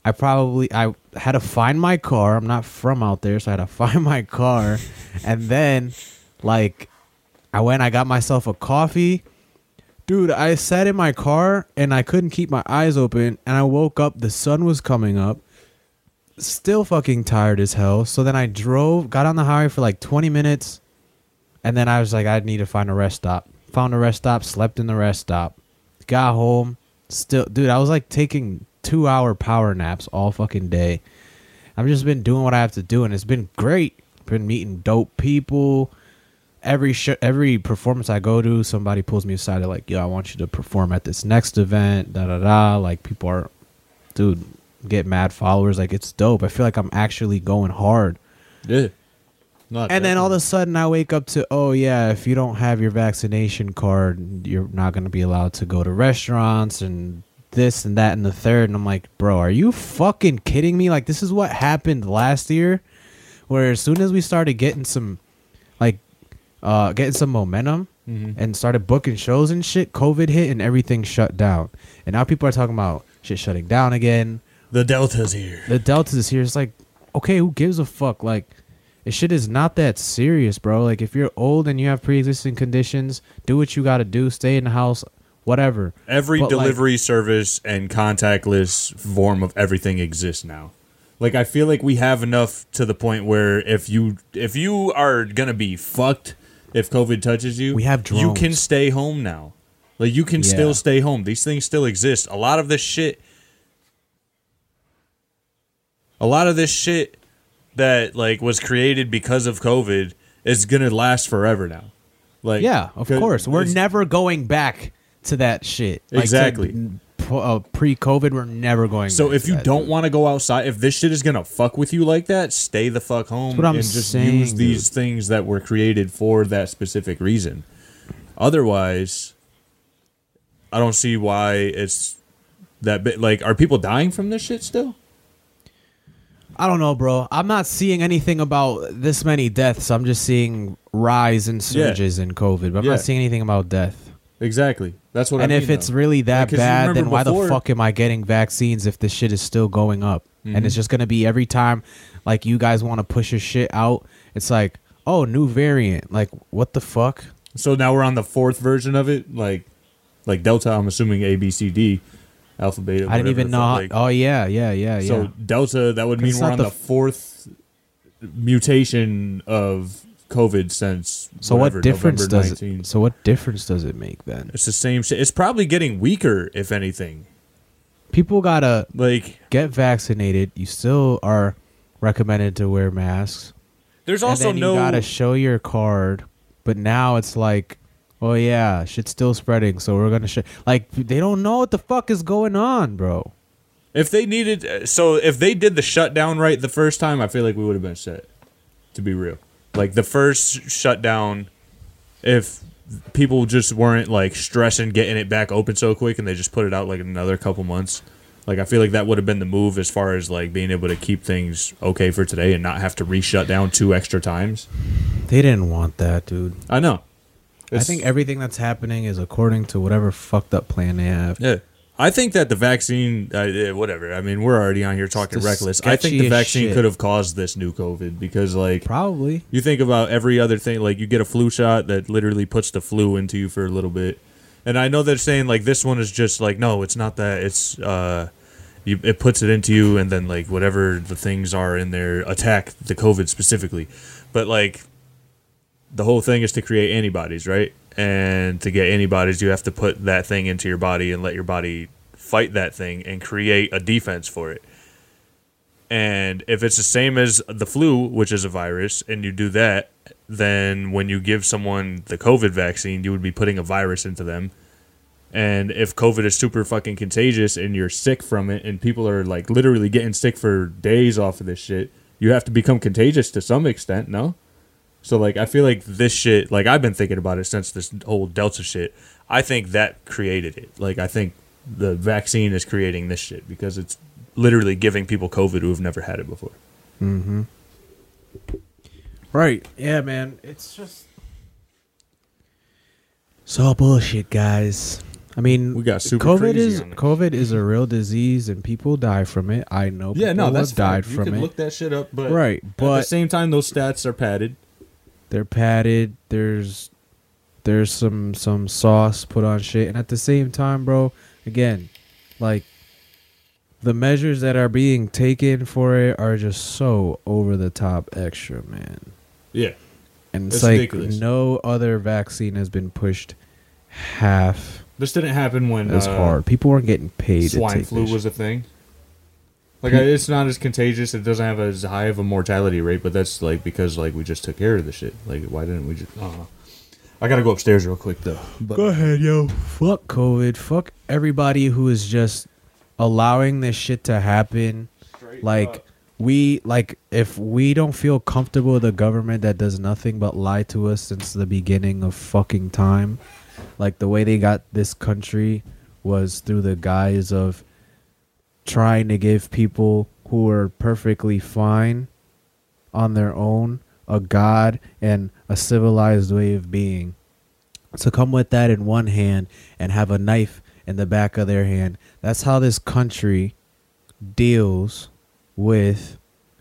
I probably I had to find my car. I'm not from out there, so I had to (laughs) find my car, and then like I went. I got myself a coffee, dude. I sat in my car and I couldn't keep my eyes open, and I woke up. The sun was coming up. Still fucking tired as hell. So then I drove, got on the highway for like 20 minutes, and then I was like, I need to find a rest stop. Found a rest stop, slept in the rest stop, got home. Still, dude, I was like taking two hour power naps all fucking day. I've just been doing what I have to do, and it's been great. Been meeting dope people. Every sh- every performance I go to, somebody pulls me aside. They're like, "Yo, I want you to perform at this next event." Da da da. Like people are, dude, get mad followers. Like it's dope. I feel like I'm actually going hard. Yeah. Not And then all of a sudden, I wake up to, oh yeah, if you don't have your vaccination card, you're not going to be allowed to go to restaurants and this and that and the third. And I'm like, bro, are you fucking kidding me? Like this is what happened last year, where as soon as we started getting some, uh, getting some momentum Mhm. and started booking shows and shit, COVID hit and everything shut down. And now people are talking about shit shutting down again the delta's here. the delta is here. It's like, okay, who gives a fuck? Like, this shit is not that serious, bro. Like, if you're old and you have pre-existing conditions, do what you got to do. Stay in the house, whatever. Every But, like- delivery service and contactless form of everything exists now. Like I feel like we have enough to the point where if you if you are gonna be fucked if COVID touches you, We have you can stay home now. Like you can Yeah. still stay home. These things still exist. A lot of this shit a lot of this shit that like was created because of COVID is gonna last forever now. Like Yeah, of course. We're never going back to that shit. Like, Exactly. p- uh, pre-COVID, we're never going. So if you that, don't want to go outside, if this shit is gonna fuck with you like that, stay the fuck home what I'm and just saying, use these dude. things that were created for that specific reason. Otherwise, I don't see why it's that bit. Like, are people dying from this shit still? I don't know, bro. I'm not seeing anything about this many deaths. I'm just seeing rise and Yeah. surges in COVID. But I'm Yeah. not seeing anything about death. Exactly. That's what. and I mean, And if it's though. really that Because you bad, remember then why before- the fuck am I getting vaccines if this shit is still going up? And Mm-hmm. it's just gonna be every time, like you guys want to push your shit out. It's like, oh, new variant. Like, what the fuck? so now we're on the fourth version of it, like like Delta. I'm assuming A B C D, alpha beta. I didn't whatever even know. How, like- oh yeah, yeah, yeah, yeah. So. Delta, that would mean it's we're not on the the, f- fourth mutation of COVID since. So whatever, what difference November does 19. it? So what difference does it make then? It's the same shit. It's probably getting weaker, if anything. People gotta Like, get vaccinated. You still are recommended to wear masks. there's also then you gotta show your card. But now it's like, oh yeah, shit's still spreading. So we're gonna show. Like they don't know what the fuck is going on, bro. if they needed, uh, so if they did the shutdown right the first time, I feel like we would have been set. To be real, like the first shutdown, if people just weren't like stressing getting it back open so quick and they just put it out like another couple months. Like I feel like that would have been the move as far as like being able to keep things okay for today and not have to re-shut down two extra times. They didn't want that, dude. I know. I think everything that's happening is according to whatever fucked up plan they have. Yeah. I think that the vaccine, uh, whatever. I mean, we're already on here talking reckless. I think the vaccine shit. could have caused this new COVID because, like, Probably. you think about every other thing. Like, you get a flu shot that literally puts the flu into you for a little bit. And I know they're saying, like, this one is just like, no, it's not that. It's, uh, you, it puts it into you, and then, like, whatever the things are in there attack the COVID specifically. But, like, the whole thing is to create antibodies, right? And to get antibodies, you have to put that thing into your body and let your body fight that thing and create a defense for it. And if it's the same as the flu, which is a virus, and you do that, then when you give someone the COVID vaccine, you would be putting a virus into them. And if COVID is super fucking contagious and you're sick from it, and people are like literally getting sick for days off of this shit, you have to become contagious to some extent, no? So like I feel like this shit, like I've been thinking about it since this whole Delta shit. I think that created it. Like I think the vaccine is creating this shit because it's literally giving people COVID who have never had it before. Mm-hmm. Right. Yeah, man. It's just it's all bullshit, guys. I mean, We got super COVID crazy is. COVID is a real disease, and people die from it. I know. Yeah, no, that's have died fine. You from can it. look that shit up, but Right, But at the but- same time, those stats are padded. They're padded. There's there's some some sauce put on shit, and at the same time, bro, again, like the measures that are being taken for it are just so over the top extra, man. Yeah, And it's It's like ridiculous. no other vaccine has been pushed half this didn't happen when as uh, hard. People weren't getting paid. to swine flu was a thing. Like I- it's not as contagious. It doesn't have as high of a mortality rate, but that's like because like we just took care of the shit. Like why didn't we just? I. I gotta go upstairs real quick though. But Go ahead, yo. Fuck COVID. Fuck everybody who is just allowing this shit to happen. Like we like if we don't feel comfortable with a government that does nothing but lie to us since the beginning of fucking time. Like the way they got this country was through the guise of trying to give people who are perfectly fine on their own a god and a civilized way of being to come with that in one hand and have a knife in the back of their hand. That's how this country deals with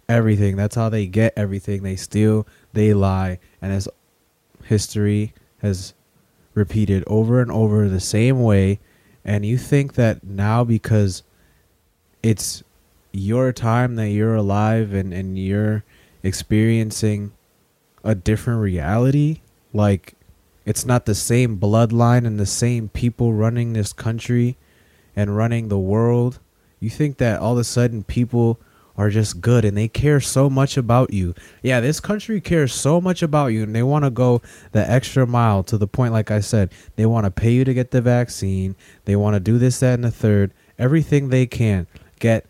everything. That's how they get everything. They steal, they lie, and as history has repeated over and over the same way. And you think that now because it's your time that you're alive and, and you're experiencing a different reality, like it's not the same bloodline and the same people running this country and running the world. You think that all of a sudden people are just good and they care so much about you. Yeah, this country cares so much about you and they want to go the extra mile to the point, like I said, they want to pay you to get the vaccine. They want to do this, that, and the third. Everything they can. Get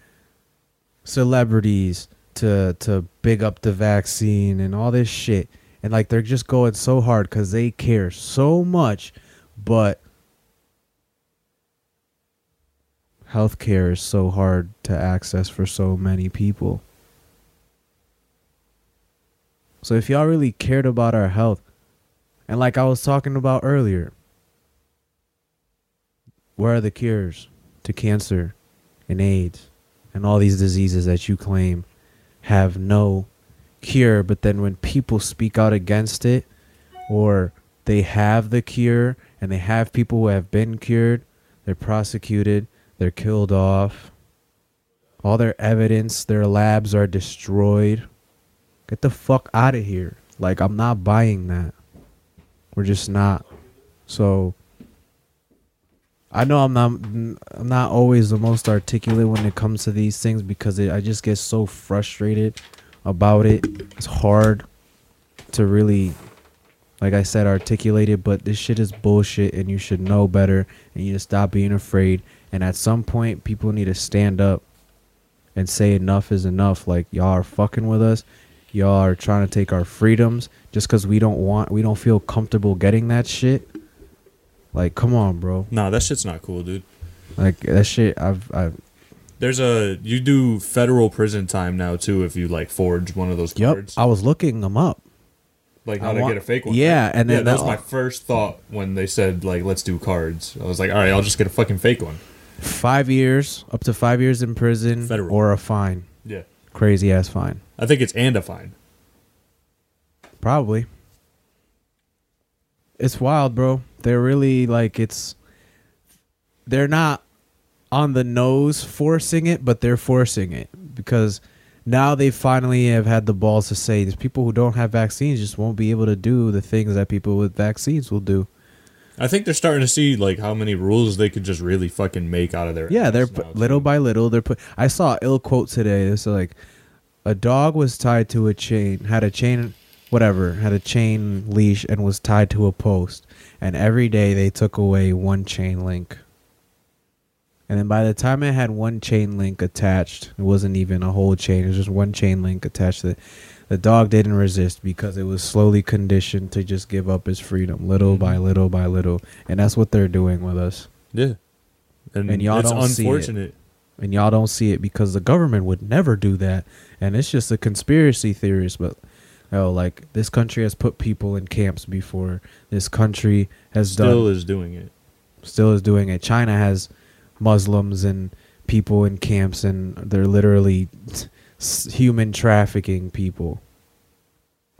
celebrities to to big up the vaccine and all this shit. And like they're just going so hard because they care so much but healthcare is so hard to access for so many people. So if y'all really cared about our health and like i was talking about earlier where are the cures to cancer and aids and all these diseases that you claim have no cure but then when people speak out against it or they have the cure and they have people who have been cured they're prosecuted they're killed off all their evidence their labs are destroyed get the fuck out of here. Like i'm not buying that. We're just not. So I know I'm not I'm not always the most articulate when it comes to these things because it, I just get so frustrated about it. It's hard to really like I said articulate it, but this shit is bullshit and you should know better and you need to stop being afraid and at some point people need to stand up and say enough is enough like y'all are fucking with us. Y'all are trying to take our freedoms just cuz we don't want we don't feel comfortable getting that shit. Like come on, bro. nah, that shit's not cool, dude. Like that shit, I've, I've There's a you do federal prison time now too if you like forge one of those yep. cards. I was looking them up. like I how to want- get a fake one. Yeah, and then yeah, that was my first thought when they said like let's do cards. I was like, all right, I'll just get a fucking fake one. Five years, up to five years in prison, Federal. or a fine. Yeah, Crazy ass fine. I think it's and a fine. Probably. It's wild, bro. They're really like it's. They're not on the nose forcing it, but they're forcing it because now they finally have had the balls to say these people who don't have vaccines just won't be able to do the things that people with vaccines will do. I think they're starting to see like how many rules they could just really fucking make out of their Yeah, they're now, pu- too. little by little. They're put. I saw an ill quote today. It's like a dog was tied to a chain, had a chain, whatever, had a chain leash, and was tied to a post. And every day they took away one chain link. And then by the time it had one chain link attached, it wasn't even a whole chain. It was just one chain link attached to it. The dog didn't resist because it was slowly conditioned to just give up his freedom, little by Mhm. little by little. And that's what they're doing with us. Yeah. And, And y'all don't see it. and y'all don't see it because the government would never do that and it's just a conspiracy theorist but oh like this country has put people in camps before this country has done Still done is doing it. still is doing it china has muslims and people in camps and they're literally human trafficking people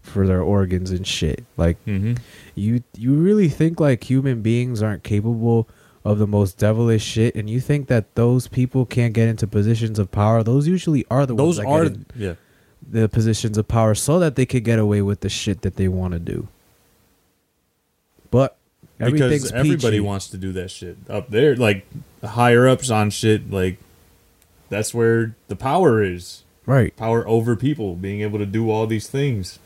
for their organs and shit like Mm-hmm. you you really think like human beings aren't capable of the most devilish shit and you think that those people can't get into positions of power those usually are the Those ones that are get in yeah. The positions of power so that they could get away with the shit that they want to do but everything's Because everybody peachy. wants to do that shit up there. Like higher ups on shit. Like that's where the power is. right Power over people, being able to do all these things.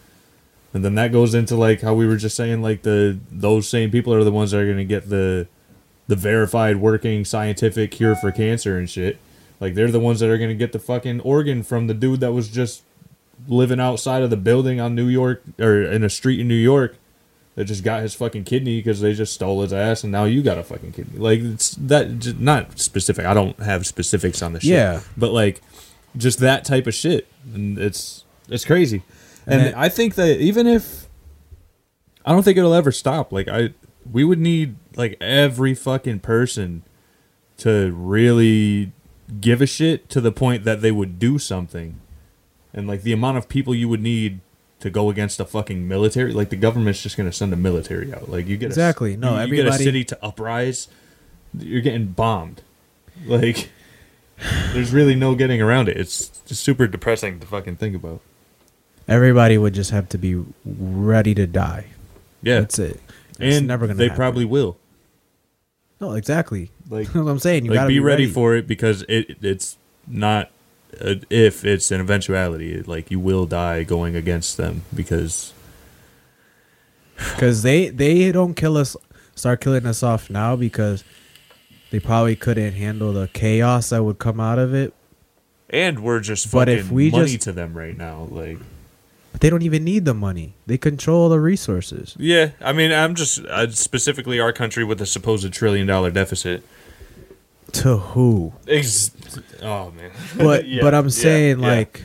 And then that goes into like how we were just saying, like the those same people are the ones that are gonna get the the verified working scientific cure for cancer and shit. Like they're the ones that are gonna get the fucking organ from the dude that was just living outside of the building on New York or in a street in New York that just got his fucking kidney because they just stole his ass and now you got a fucking kidney. Like it's that just not specific. I don't have specifics on the shit. Yeah. But like just that type of shit. And it's it's crazy. And, And I think that even if I don't think it'll ever stop. Like I we would need like every fucking person to really give a shit to the point that they would do something. And like the amount of people you would need to go against a fucking military, like the government's just gonna send a military out. Like you get Exactly. A, No, you, you get a city to uprise, you're getting bombed. Like there's really no getting around it. It's just super depressing to fucking think about. everybody would just have to be ready to die Yeah, that's it it's and never gonna they happen. probably will. no exactly Like- (laughs) that's what i'm saying you like gotta be, be, ready, for it because it it's not if it's an eventuality like you will die going against them because because they they don't kill us start killing us off now because they probably couldn't handle the chaos that would come out of it. And we're just But fucking if we money just- to them right now like but they don't even need the money. They control the resources. Yeah i mean i'm just uh, specifically our country with a supposed trillion dollar deficit to who Ex- oh man but (laughs) Yeah, but i'm saying yeah. like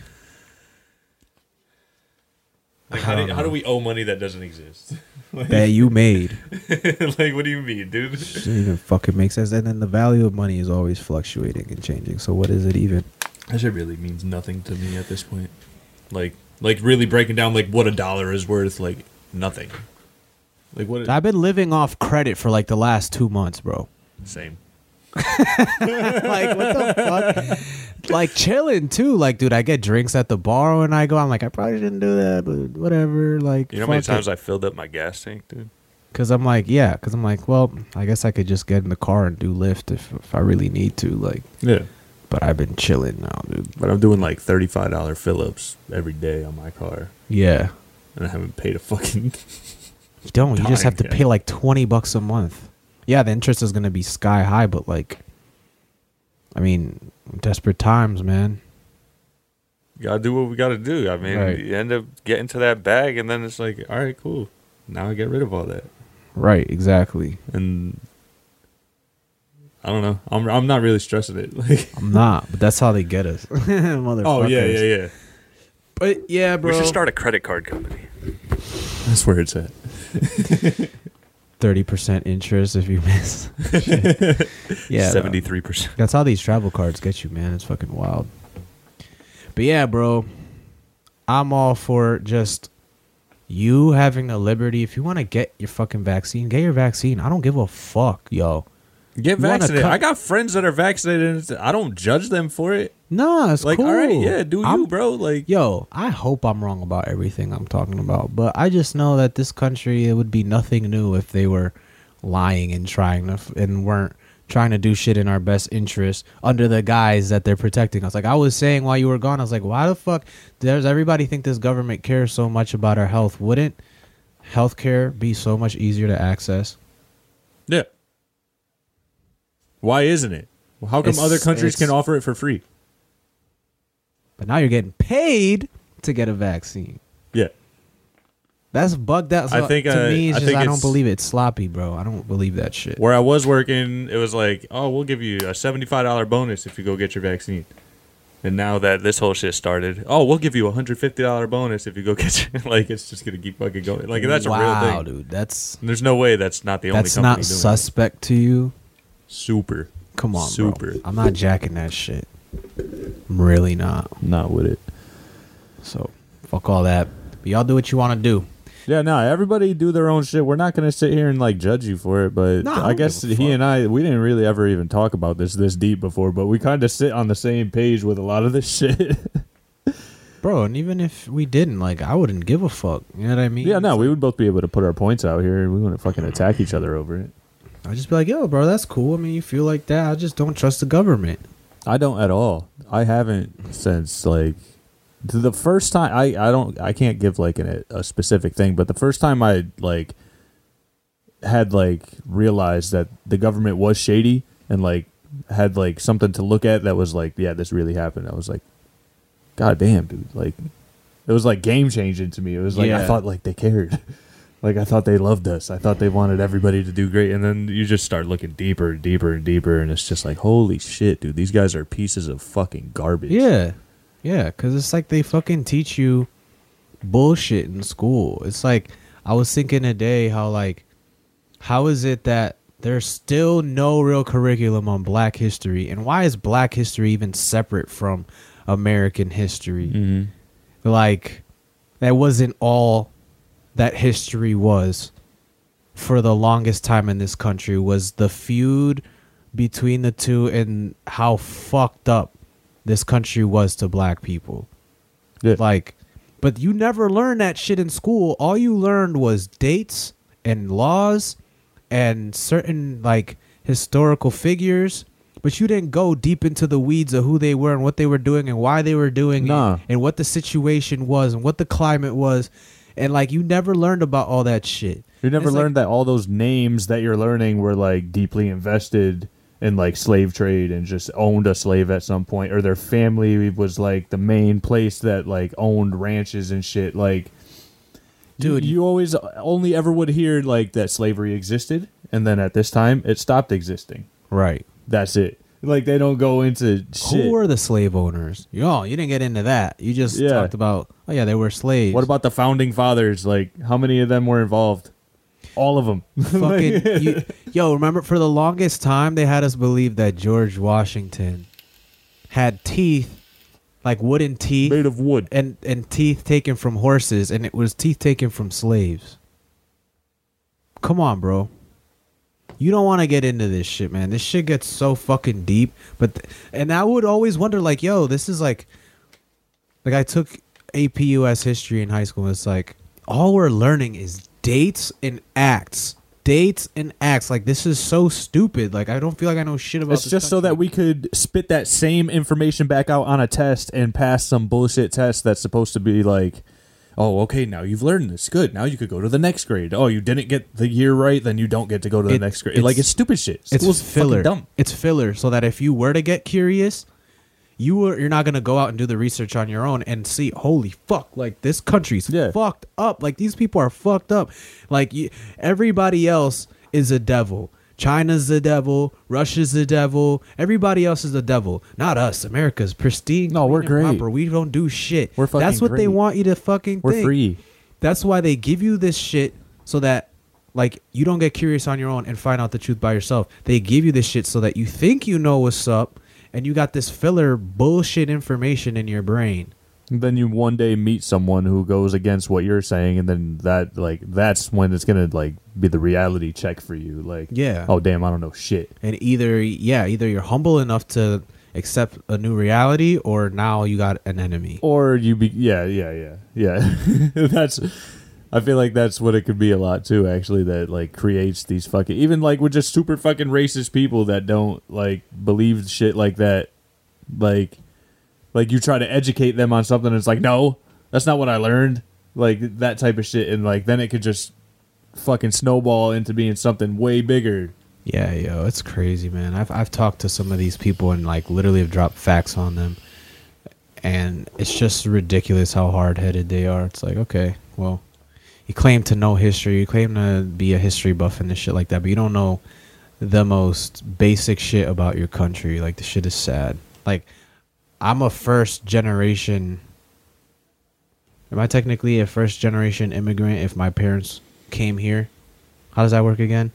like how, don't how do we owe money that doesn't exist (laughs) that you made (laughs) like what do you mean dude doesn't even fucking make sense and then the value of money is always fluctuating and changing so what is it even That shit really means nothing to me at this point. Like, like really breaking down like what a dollar is worth, like nothing. Like what? i've been living off credit for like the last two months bro same. (laughs) like what the fuck (laughs) like chilling too like dude i get drinks at the bar when i go i'm like i probably shouldn't do that but whatever like You know how many fuck it. times I filled up my gas tank, dude? Cause I'm like, yeah, cause I'm like, well, I guess I could just get in the car and do Lyft if if I really need to, like. Yeah. But I've been chilling now, dude. But I'm doing like thirty five dollar fill ups every day on my car, Yeah, and I haven't paid a fucking. you don't. You just have to Dying, yeah. pay like twenty bucks a month. Yeah, the interest is gonna be sky high, but like, I mean, desperate times, man. gotta do what we gotta do. I mean, Right. you end up getting to that bag, and then it's like, all right, cool. Now I get rid of all that, Right, exactly. and I don't know. I'm I'm not really stressing it. (laughs) Like, I'm not, but that's how they get us, (laughs) motherfuckers. oh yeah, yeah, yeah. But yeah, bro. We should start a credit card company. That's where it's at. (laughs) thirty percent interest if you miss. (laughs) yeah, seventy three percent. That's how these travel cards get you, man. It's fucking wild. But yeah, bro, I'm all for just you having the liberty. If you want to get your fucking vaccine, get your vaccine. I don't give a fuck, yo. Get You vaccinated. I got friends that are vaccinated. I don't judge them for it. Nah, it's Like, cool. all right, yeah, do you, I'm- bro? Like, Yo, I hope I'm wrong about everything I'm talking about, but I just know that this country it would be nothing new if they were lying and trying to f- and weren't trying to do shit in our best interest under the guise that they're protecting us. Like I was saying while you were gone, I was like, why the fuck does everybody think this government cares so much about our health? Wouldn't healthcare be so much easier to access? Yeah. Why isn't it? Well, How come It's- other countries can offer it for free? But now you're getting paid to get a vaccine. Yeah. That's bugged out. I think, to uh, me, it's I just I don't believe it. It's sloppy, bro. I don't believe that shit. Where I was working, it was like, oh, we'll give you a seventy-five dollar bonus if you go get your vaccine. And now that this whole shit started, oh, we'll give you a hundred fifty dollar bonus if you go (laughs) get your like. It's just gonna keep fucking going. Like that's wow, a real thing. dude. That's And There's no way that's not the only that's company not suspect to you. Super. Come on, Super. bro. I'm not jacking that shit. I'm really not. Not with it. So fuck all that. But y'all do what you want to do. Yeah, no, everybody do their own shit. We're not gonna sit here and like judge you for it, but No, I I guess give a he fuck. and I we didn't really ever even talk about this this deep before, but we kind of sit on the same page with a lot of this (laughs) shit. Bro, and even if we didn't, like, I wouldn't give a fuck. You know what I mean? yeah, no, we would both be able to put our points out here, and we wouldn't fucking attack each other over it. I'd just be like, yo, bro, that's cool. I mean, you feel like that. I just don't trust the government. I don't at all. I haven't since like the first time. I I don't. I can't give like an, a specific thing, but the first time I like had like realized that the government was shady and like had like something to look at that was like, yeah, this really happened. I was like, God damn, dude! Like it was like game changing to me. It was like I thought like they cared. (laughs) Like I thought they loved us. I thought they wanted everybody to do great. And then you just start looking deeper and deeper and deeper, and it's just like, holy shit, dude! These guys are pieces of fucking garbage. Yeah. Yeah, because it's like they fucking teach you bullshit in school. It's like, I was thinking today how, like, how is it that there's still no real curriculum on black history? And why is black history even separate from American history? hmm like that wasn't all that history was for the longest time in this country was the feud between the two and how fucked up this country was to black people Yeah. like but you never learned that shit in school all you learned was dates and laws and certain like historical figures but you didn't go deep into the weeds of who they were and what they were doing and why they were doing Nah. it and what the situation was and what the climate was and like you never learned about all that shit You never It's like- learned that all those names that you're learning were like deeply invested in like slave trade and just owned a slave at some point, or their family was like the main place that like owned ranches and shit. Like, Dude, dude, you, always uh, only ever would hear like that slavery existed, and then at this time it stopped existing. right That's it. Like they don't go into shit. who were the slave owners yo you didn't get into that you just Yeah. talked about oh yeah they were slaves what about the founding fathers? Like, how many of them were involved? All of them. (laughs) fucking you, (laughs) yo remember for the longest time they had us believe that george washington had teeth like wooden teeth Made of wood. and and teeth taken from horses and it was teeth taken from slaves come on bro you don't want to get into this shit man. This shit gets so fucking deep but th- and i would always wonder like yo this is like like i took ap us history in high school it's like all we're learning is dates and acts dates and acts like this is so stupid like i don't feel like i know shit about It's just so that we could spit that same information back out on a test and pass some bullshit test that's supposed to be like, oh, okay, now you've learned this. Good. Now you could go to the next grade. Oh, you didn't get the year right, then you don't get to go to the It- next grade. it's- like it's stupid shit. it's School's filler. fucking dumb. It's filler, so that if you were to get curious, you were you're not gonna go out and do the research on your own and see. Holy fuck! Like this country's Yeah. fucked up. Like these people are fucked up. Like you, everybody else is a devil. China's the devil. Russia's the devil. Everybody else is the devil. Not us. America's pristine. No, we're great. Proper. We don't do shit. We're fucking That's what they want you to fucking We're think. free. That's why they give you this shit so that like you don't get curious on your own and find out the truth by yourself. They give you this shit so that you think you know what's up and you got this filler bullshit information in your brain. And then you one day meet someone who goes against what you're saying, and then that like that's when it's gonna like be the reality check for you. Like, Yeah. oh damn, I don't know shit. And either yeah, either you're humble enough to accept a new reality or now you got an enemy. Or you be yeah yeah yeah yeah. (laughs) that's I feel like that's what it could be a lot too. Actually, that like creates these fucking even like with just super fucking racist people that don't like believe shit like that. Like, like you try to educate them on something, and it's like, no, that's not what I learned. Like that type of shit, and like then it could just fucking snowball into being something way bigger. Yeah, yo, it's crazy, man. I've I've talked to some of these people and like literally have dropped facts on them, and it's just ridiculous how hard headed they are. It's like, okay, well, you claim to know history, you claim to be a history buff and this shit like that, but you don't know the most basic shit about your country. Like the shit is sad. Like I'm a first generation. Am I technically a first generation immigrant if my parents came here? How does that work again?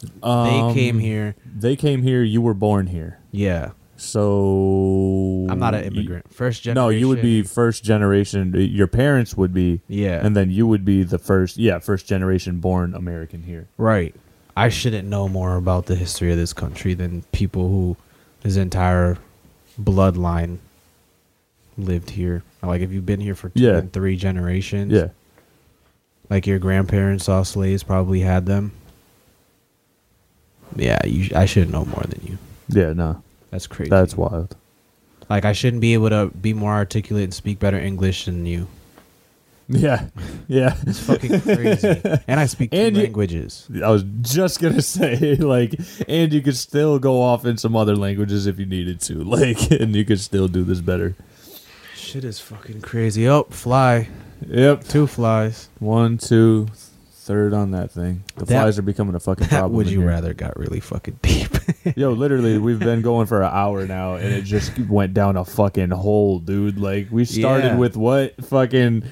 they came Um, here. They came here. You were born here. Yeah, So I'm not an immigrant. First generation. No, you would be first generation. Your parents would be, Yeah, and then you would be the first. Yeah, first generation born American here. right. I shouldn't know more about the history of this country than people who his entire bloodline lived here. Like if you've been here for two Yeah. and three generations. Yeah, Like your grandparents saw slaves, probably had them. Yeah, you. I should know more than you. yeah. No, That's crazy. that's wild. like I shouldn't be able to be more articulate and speak better English than you. Yeah, yeah. It's fucking crazy. (laughs) and I speak two And you- languages. I was just gonna (laughs) say, like, and you could still go off in some other languages if you needed to, (laughs) like, and you could still do this better. Shit is fucking crazy. Oh, fly. Yep. Two flies. One, two, third on that thing. The That- flies are becoming a fucking problem. would you here. rather got really fucking deep. Yo, literally, we've been going for an hour now, and it just went down a fucking hole, dude. Like, we started Yeah. with what fucking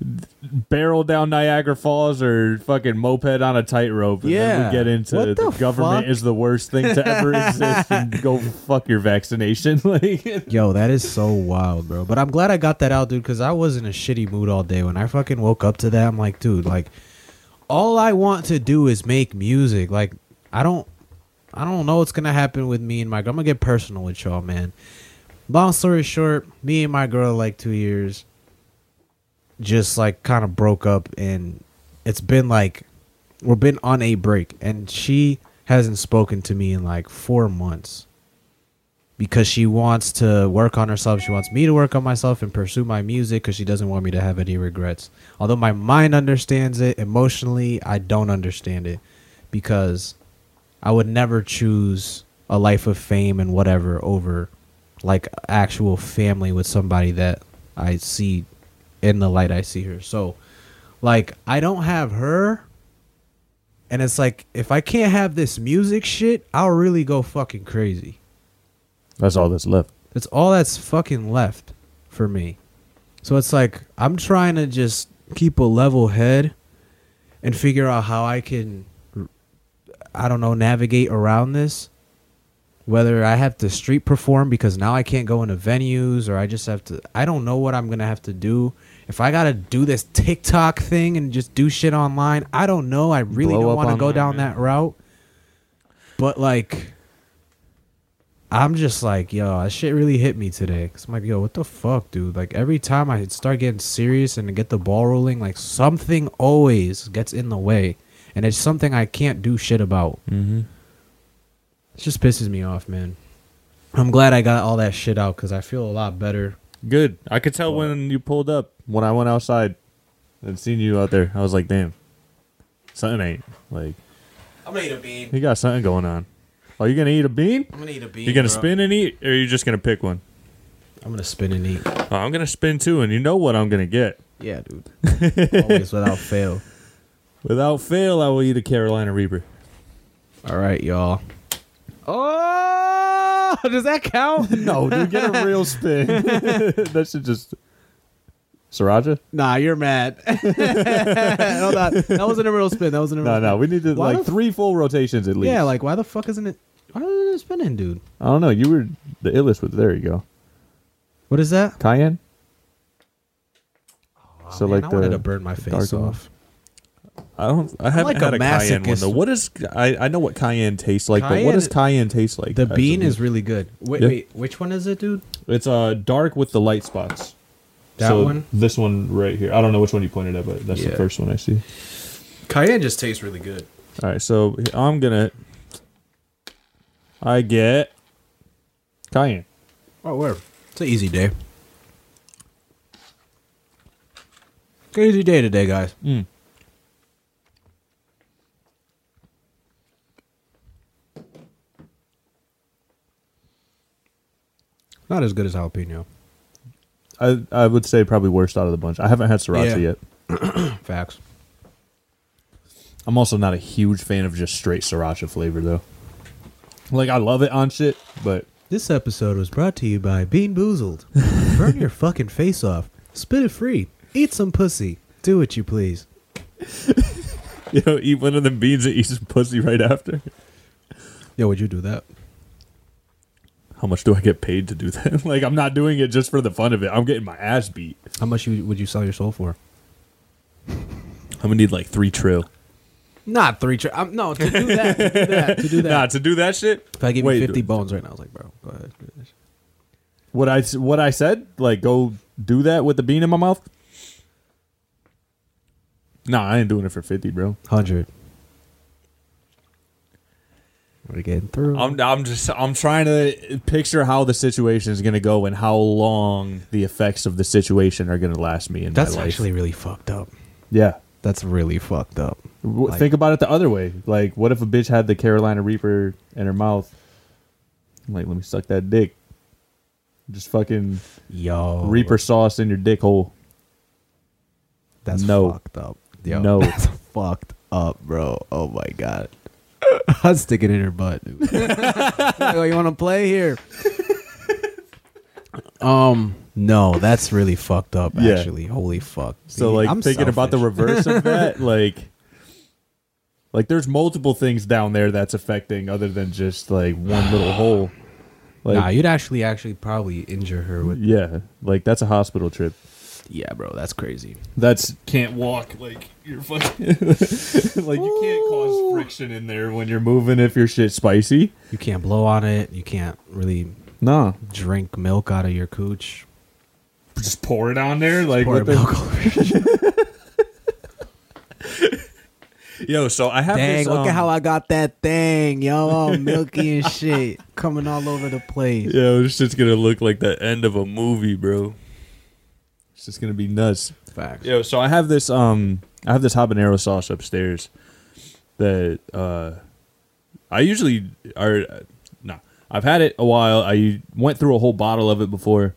barrel down Niagara Falls or fucking moped on a tightrope, and then Yeah. we get into What the, the government is the worst thing to ever (laughs) exist, and go fuck your vaccination. (laughs) like, Yo, that is so wild, bro. But I'm glad I got that out, dude, because I was in a shitty mood all day. When I fucking woke up to that, I'm like, dude, like, all I want to do is make music. Like, I don't, I don't know what's gonna happen with me and my. Girl. I'm gonna get personal with y'all, man. Long story short, me and my girl like two years, just like kind of broke up, and it's been like we've been on a break, and she hasn't spoken to me in like four months because she wants to work on herself. She wants me to work on myself and pursue my music because she doesn't want me to have any regrets. Although my mind understands it, emotionally, I don't understand it because I would never choose a life of fame and whatever over like actual family with somebody that I see in the light I see her. So, like, I don't have her. And it's like, if I can't have this music shit, I'll really go fucking crazy. that's all that's left. That's all that's fucking left for me. So it's like I'm trying to just keep a level head and figure out how I can I don't know navigate around this. Whether I have to street perform because now I can't go into venues or I just have to I don't know what I'm going to have to do. If I got to do this TikTok thing and just do shit online, I don't know. I really Blow don't want to go down man. that route. But like I'm just like, yo, that shit really hit me today. Cause I'm like, yo, what the fuck, dude? Like every time I start getting serious and get the ball rolling, like something always gets in the way, and it's something I can't do shit about. Mm-hmm. It just pisses me off, man. I'm glad I got all that shit out because I feel a lot better. Good. I could tell when you pulled up when I went outside and seen you out there. I was like, damn, something ain't like I'm gonna eat a bean. he got something going on. Are you gonna eat a bean? I'm gonna eat a bean. You gonna bro. spin and eat, or are you just gonna pick one? I'm gonna spin and eat. Oh, I'm gonna spin too, and you know what I'm gonna get. Yeah, dude. (laughs) Always without fail. Without fail, I will eat a Carolina Reaper. All right, y'all. Oh, does that count? (laughs) No, dude, get a real spin. (laughs) that should just Sriracha. Nah, you're mad. (laughs) Hold on. That wasn't a real spin. That wasn't a real No, no, we need to Why like f- three full rotations at least. Yeah, like why the fuck isn't it? Why isn't it spinning, dude? I don't know. You were the illest with. There you go. What is that? Cayenne. Oh, So, man, like I wanted the to burn my face dark off. I don't. I haven't like had a a, cayenne one though. What is? I I know what cayenne tastes like, but what does cayenne taste like? The bean is really good. Wait, Yeah. wait, which one is it, dude? It's uh dark with the light spots. That so one? This one right here. I don't know which one you pointed at, but that's Yeah. the first one I see. Cayenne just tastes really good. All right, so I'm gonna. I get cayenne. Oh, where? It's an easy day. Easy day today, guys. Mm. Not as good as jalapeno. I I would say probably worst out of the bunch. I haven't had sriracha Yeah. yet. (clears throat) Facts. I'm also not a huge fan of just straight sriracha flavor though. Like I love it on shit, but This episode was brought to you by Bean Boozled. (laughs) Burn your fucking face off. Spit it free. Eat some pussy. Do what you please. (laughs) you know, eat one of them beans and eat some pussy right after. Yo, would you do that? How much do I get paid to do that? (laughs) like I'm not doing it just for the fun of it. I'm getting my ass beat. How much you, would you sell your soul for? I'm gonna need like three trill. Not three. Tri- um, no, to do that. To do that. To do (laughs) that. Nah, to do that shit. if I give Wait, you 50 bones right now, I was like, bro, go ahead. do this. What I what I said, like go do that with the bean in my mouth. Nah, I ain't doing it for fifty, bro. 100. We're getting through. I'm I'm just I'm trying to picture how the situation is gonna go and how long the effects of the situation are gonna last me in That's my life. actually really fucked up. yeah. That's really fucked up. W Like- Think about it the other way. Like, what if a bitch had the Carolina Reaper in her mouth? I'm like, let me suck that dick. Just fucking Yo. Reaper sauce in your dick hole. That's No. fucked up. Yo, No. (laughs) That's fucked up, bro. Oh my god. (laughs) I'd stick it in her butt. Dude. (laughs) Yo, you want to play here? um, no, that's really fucked up. Yeah. Actually, holy fuck. So See, like I'm thinking about the reverse of that, (laughs) like like there's multiple things down there that's affecting other than just like one little hole. Like nah, you'd actually, actually probably injure her with. yeah, like that's a hospital trip. Yeah, bro, that's crazy. That's can't walk like you're fucking (laughs) like you can't cause friction in there when you're moving if your shit's spicy. You can't blow on it. You can't really Nah, drink milk out of your cooch. just pour it on there like Pour what the- milk over (laughs) Yo, so I have Dang, this, look um, at how I got that thing, yo, all milky and shit, coming all over the place. (laughs) Yo, this shit's gonna look like the end of a movie, bro. It's just gonna be nuts. Facts. Yo, so I have this um I have this habanero sauce upstairs that uh I usually are no. I've had it a while. I went through a whole bottle of it before.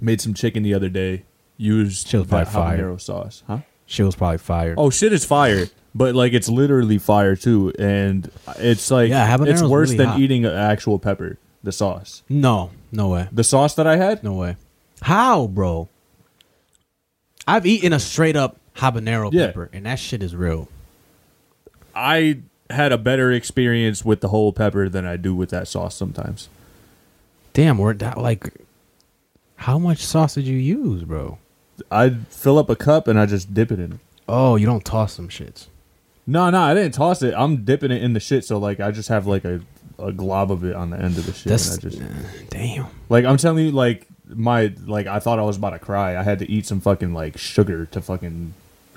Made some chicken the other day. Used Shit was probably fire. habanero sauce, huh? Shit was probably fire. Oh, shit is fire, but like it's literally fire too, and it's like Yeah, it's worse really than hot. eating an actual pepper. The sauce, no, no way, the sauce that I had, no way. How, bro? I've eaten a straight up habanero Yeah. pepper, and that shit is real. I had a better experience with the whole pepper than I do with that sauce sometimes. Damn, we're that like. How much sauce did you use, bro? I'd fill up a cup and I just dip it in it. Oh, you don't toss some shits. No, no, I didn't toss it. I'm dipping it in the shit, so like I just have like a, a glob of it on the end of the shit. That's and I just damn. like I'm telling you, like my like I thought I was about to cry. I had to eat some fucking like sugar to fucking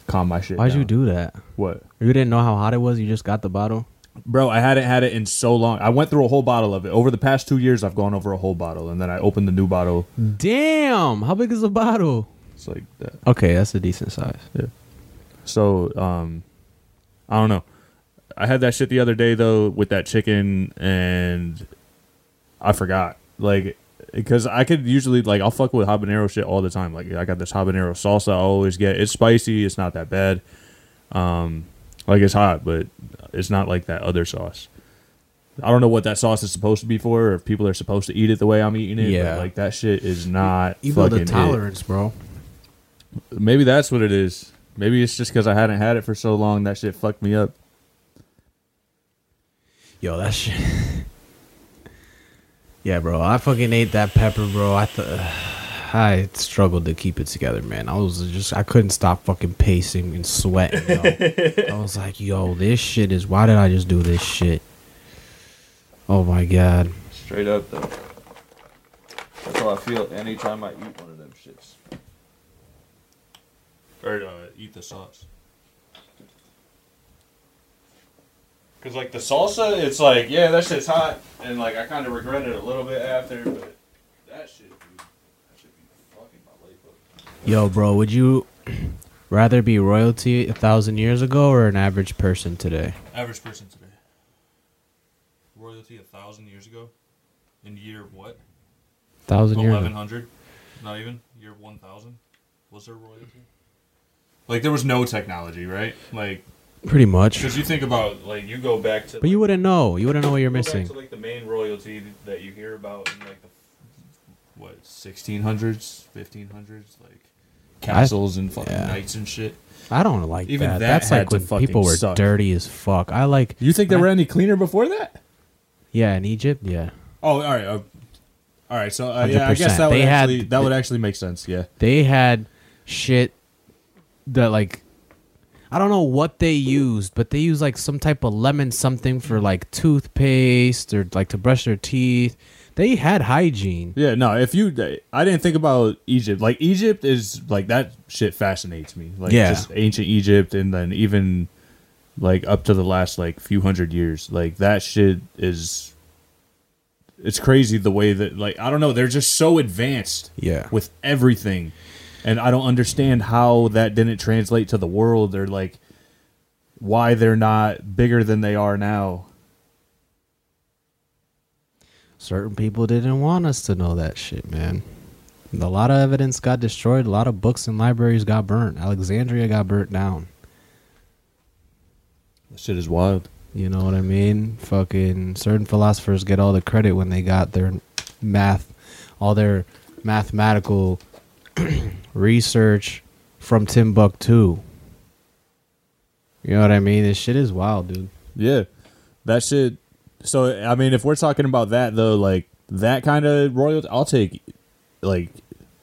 calm my shit. Why'd you do that? what? You didn't know how hot it was. You just got the bottle. Bro, I hadn't had it in so long. I went through a whole bottle of it. Over the past two years, I've gone over a whole bottle, and then I opened the new bottle. Damn, how big is the bottle? It's like that. Okay, that's a decent size. Yeah. So, um, I don't know. I had that shit the other day though with that chicken, and I forgot. Like, because I could usually like I'll fuck with habanero shit all the time. Like, I got this habanero salsa I always get. It's spicy. It's not that bad. Um, like it's hot, but it's not like that other sauce. I don't know what that sauce is supposed to be for, or if people are supposed to eat it the way I'm eating it. Yeah. but, like that shit is not. You build a it. tolerance, bro. Maybe that's what it is. Maybe it's just because I hadn't had it for so long that shit fucked me up. Yo, that shit. (laughs) yeah, bro. I fucking ate that pepper, bro. I thought I struggled to keep it together, man. I was just I couldn't stop fucking pacing and sweating. Yo. (laughs) I was like, yo, this shit is. Why did I just do this shit? Oh my god. Straight up though. That's how I feel anytime I eat one of them shits. or uh, eat the sauce. Cause like the salsa, it's like yeah, that shit's hot, and like I kind of regret it a little bit after, but that shit, dude, that should be fucking my life up. Yo, bro, would you rather be royalty a thousand years ago or an average person today? Average person today. Royalty a thousand years ago, in year what? Thousand years. Eleven hundred, not even year one thousand. Was there royalty? Like there was no technology, right? Like Pretty much. because you think about like you go back to But you wouldn't know. You wouldn't know what you're go back missing. to like the main royalty that you hear about in like the what sixteen hundreds, fifteen hundreds, like castles and fucking yeah. knights and shit. I don't like Even that. that That's had like to when fucking people were suck. dirty as fuck. I like. You think they they were were any cleaner before that? Yeah, in Egypt. Yeah, Oh, all right. Uh, all right. So uh, yeah, I guess that would They had- actually that would actually make sense. Yeah. they had shit that like I don't know what they used, but they used like some type of lemon something for like toothpaste or like to brush their teeth. They had hygiene. Yeah, no. If you, I didn't think about Egypt. Like Egypt is like that shit fascinates me. Like Yeah. just ancient Egypt, and then even like up to the last like few hundred years. Like that shit is. It's crazy the way that like I don't know. They're just so advanced Yeah. with everything, and I don't understand how that didn't translate to the world or like why they're not bigger than they are now. Certain people didn't want us to know that shit, man. A lot of evidence got destroyed. A lot of books and libraries got burnt. Alexandria got burnt down. That shit is wild. You know what I mean? Fucking certain philosophers get all the credit when they got their math, all their mathematical (clears throat) research from Timbuktu. You know what I mean? This shit is wild, dude. Yeah, that shit. So I mean, if we're talking about that though, like that kind of royalty, I'll take. Like,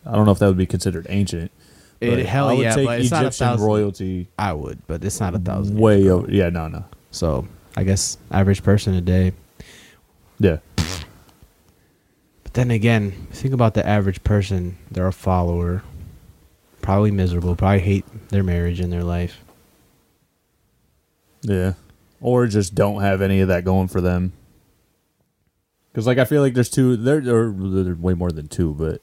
I don't know if that would be considered ancient. It- but hell I would yeah, take but it's not a Egyptian thousand. royalty I would, but it's not a thousand. way over. Yeah, no, no. So I guess average person a day. Yeah, But then again, think about the average person. They're a follower, probably miserable, probably hate their marriage and their life. yeah, or just don't have any of that going for them. Because like I feel like there's two. There or there's way more than two, but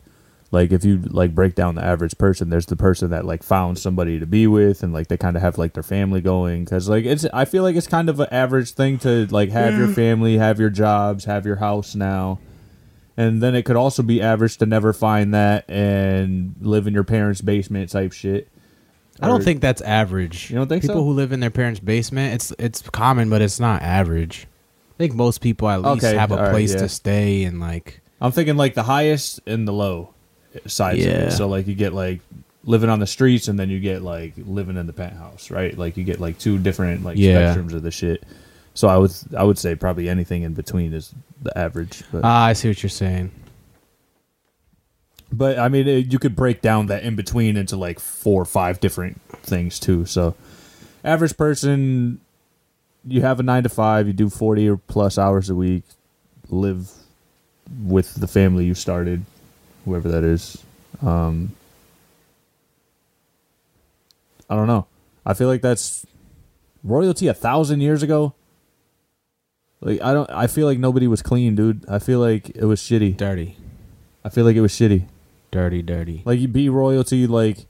like if you like break down the average person there's the person that like found somebody to be with and like they kind of have like their family going because like it's i feel like it's kind of an average thing to like have your family have your jobs have your house now and then it could also be average to never find that and live in your parents basement type shit I don't Or- think that's average. You don't think people so? who live in their parents' basement, it's it's common, but it's not average. I think most people at least Okay, have a all right, place yeah. to stay and like i'm thinking like the highest and the low sides of Yeah. it so like you get like living on the streets and then you get like living in the penthouse right like you get like two different like Yeah. spectrums of the shit so i would i would say probably anything in between is the average but, ah, I see what you're saying. but i mean it, you could break down that in between into like four or five different things too. So average person you have a nine to five you do 40 or plus hours a week live with the family you started whoever that is. Um i don't know. I feel like that's royalty a thousand years ago like i don't i feel like nobody was clean dude. I feel like it was shitty. Dirty, i feel like it was shitty. Dirty, dirty. like you be royalty like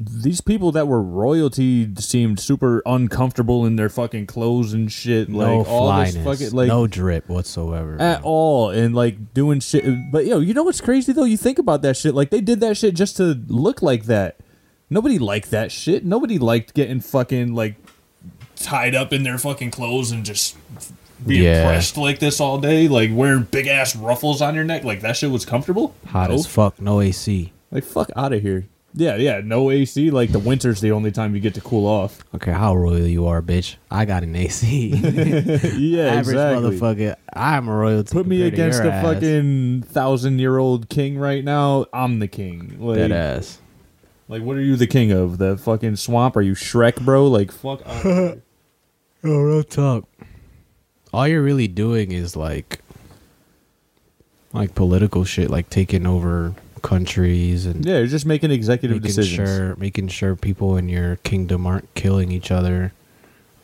these people that were royalty seemed super uncomfortable in their fucking clothes and shit like no all this fucking like no drip whatsoever. at all and like doing shit. But yo you know what's crazy though? You think about that shit. Like they did that shit just to look like that. Nobody liked that shit. Nobody liked getting fucking like tied up in their fucking clothes and just being Yeah. pressed like this all day like wearing big ass ruffles on your neck like that shit was comfortable Hot No. as fuck, no AC. like fuck out of here yeah yeah no ac like the winter's the only time you get to cool off Okay, how royal you are, bitch. I got an AC. (laughs) (laughs) yeah Average exactly motherfucker. I'm a royalty. put me against a ass. fucking thousand year old king right now i'm the king like, dead ass. Like, what are you the king of? The fucking swamp? Are you Shrek, bro? Like, fuck. (laughs) outta here. Oh, real talk. All you're really doing is like, like political shit, like taking over countries and Yeah, you're just making executive making decisions. sure making sure people in your kingdom aren't killing each other.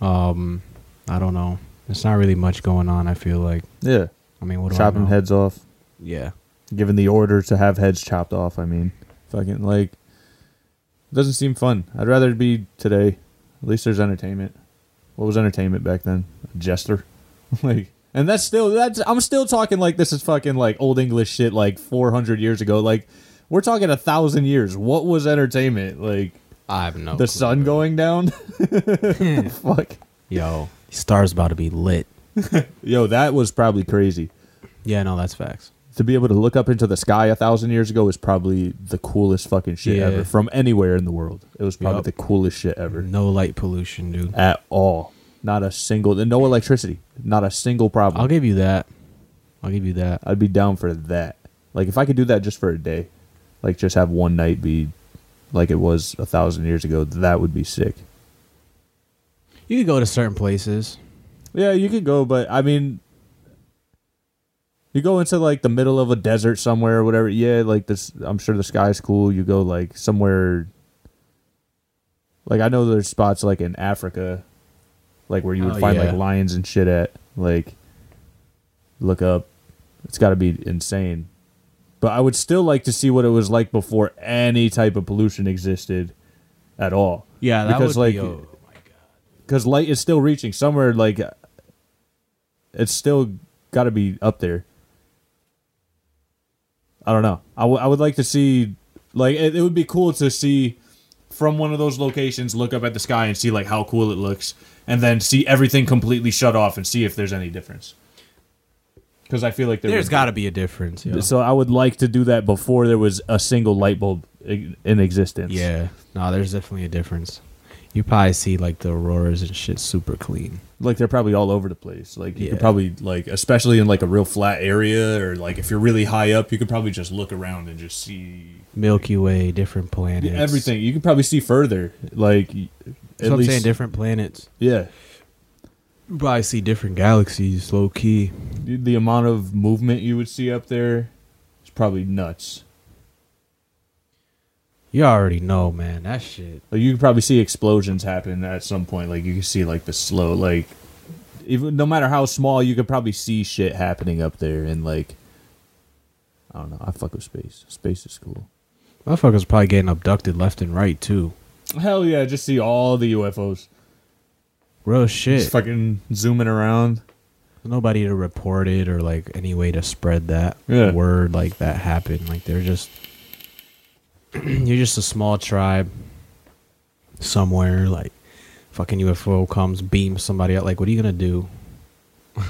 Um, I don't know. It's not really much going on. I feel like. Yeah, I mean, what do I chopping know? heads off, Yeah. given the order to have heads chopped off. I mean, fucking like, doesn't seem fun. I'd rather be today. At least there's entertainment. What was entertainment back then? A jester, (laughs) like, and that's still that's. I'm still talking like this is fucking like old English shit, like 400 years ago. Like, we're talking a thousand years. What was entertainment? Like I have no. the clue, sun bro. going down. (laughs) (laughs) Fuck. Yo, stars about to be lit. Yo, that was probably crazy. Yeah, no, that's facts. To be able to look up into the sky a thousand years ago is probably the coolest fucking shit Yeah. ever from anywhere in the world. It was probably Yup. the coolest shit ever No light pollution, dude. at all. Not a single, no electricity, not a single problem. I'll give you that. I'll give you that. I'd be down for that. Like if I could do that just for a day, like just have one night be like it was a thousand years ago, that would be sick. You could go to certain places. Yeah, you could go, but I mean, you go into like the middle of a desert somewhere or whatever. Yeah, like this. I'm sure the sky's cool. You go like somewhere. Like I know there's spots like in Africa, like where you would Oh, find yeah. like lions and shit at. Like, look up. It's got to be insane. But I would still like to see what it was like before any type of pollution existed, at all Yeah, that Because, would be. like, Oh my god. because light is still reaching somewhere like it's still got to be up there i don't know I, w- I would like to see like it, it would be cool to see from one of those locations look up at the sky and see like how cool it looks and then see everything completely shut off and see if there's any difference because i feel like there There's would got to be a difference. Yo. so i would like to do that before there was a single light bulb in existence Yeah, no, there's definitely a difference. You probably see like the auroras and shit super clean. like they're probably all over the place. Like you could probably like, especially in like a real flat area, or like if you're really high up, you could probably just look around and just see Milky Way, different planets, everything. You could probably see further. Like at I'm least, saying. Different planets. yeah. You probably see different galaxies, low key. The amount of movement you would see up there is probably nuts. You already know, man. That shit. Like you could probably see explosions happen at some point. Like you can see like the slow, like even no matter how small, you could probably see shit happening up there. And like, I don't know. I fuck with space. Space is cool. Motherfuckers probably getting abducted left and right too. Hell yeah! Just see all the UFOs. Real Just shit. fucking zooming around. Nobody to report it or like any way to spread that Yeah. word like that happened. Like they're just (clears throat) you're just a small tribe somewhere. Like fucking UFO comes, beams somebody out. Like what are you gonna do? (laughs)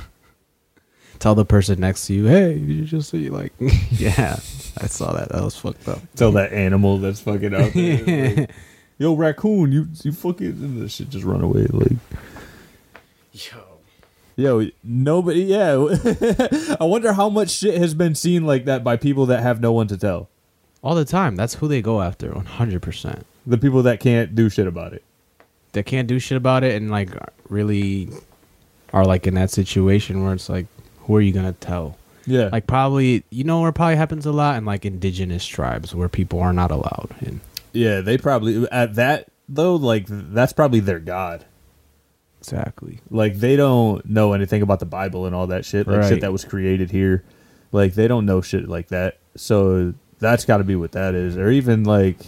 Tell the person next to you, hey, did you just see? Like, (laughs) yeah, I saw that. That was fucked up. Tell that animal that's fucking out there. like, (laughs) Yo, raccoon, you you fucking and the shit just run away. Like, Yo. yo, nobody. Yeah, I wonder how much shit has been seen like that by people that have no one to tell. All the time. That's who they go after, 100%. The people that can't do shit about it. That can't do shit about it and, like, really are, like, in that situation where it's like, who are you going to tell? Yeah, Like, probably, you know where it probably happens a lot? In, like, indigenous tribes where people are not allowed in. yeah, they probably at that though. Like, that's probably their god. Exactly. Like, they don't know anything about the Bible and all that shit. Like shit that was created here. Like, they don't know shit like that. So that's got to be what that is. Or even like,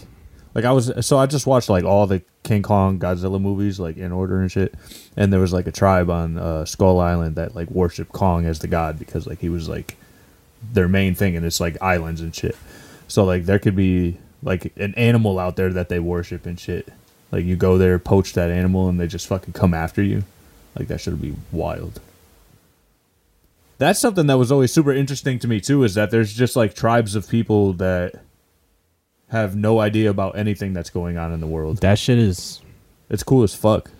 like I was. So I just watched like all the King Kong Godzilla movies like in order and shit. And there was like a tribe on uh, Skull Island that like worshiped Kong as the god because like he was like their main thing, and it's like islands and shit. So like there could be like an animal out there that they worship and shit. Like you go there, poach that animal, and they just fucking come after you. Like that should be wild. That's something that was always super interesting to me too. Is that there's just like tribes of people that have no idea about anything that's going on in the world. That shit is. It's cool as fuck.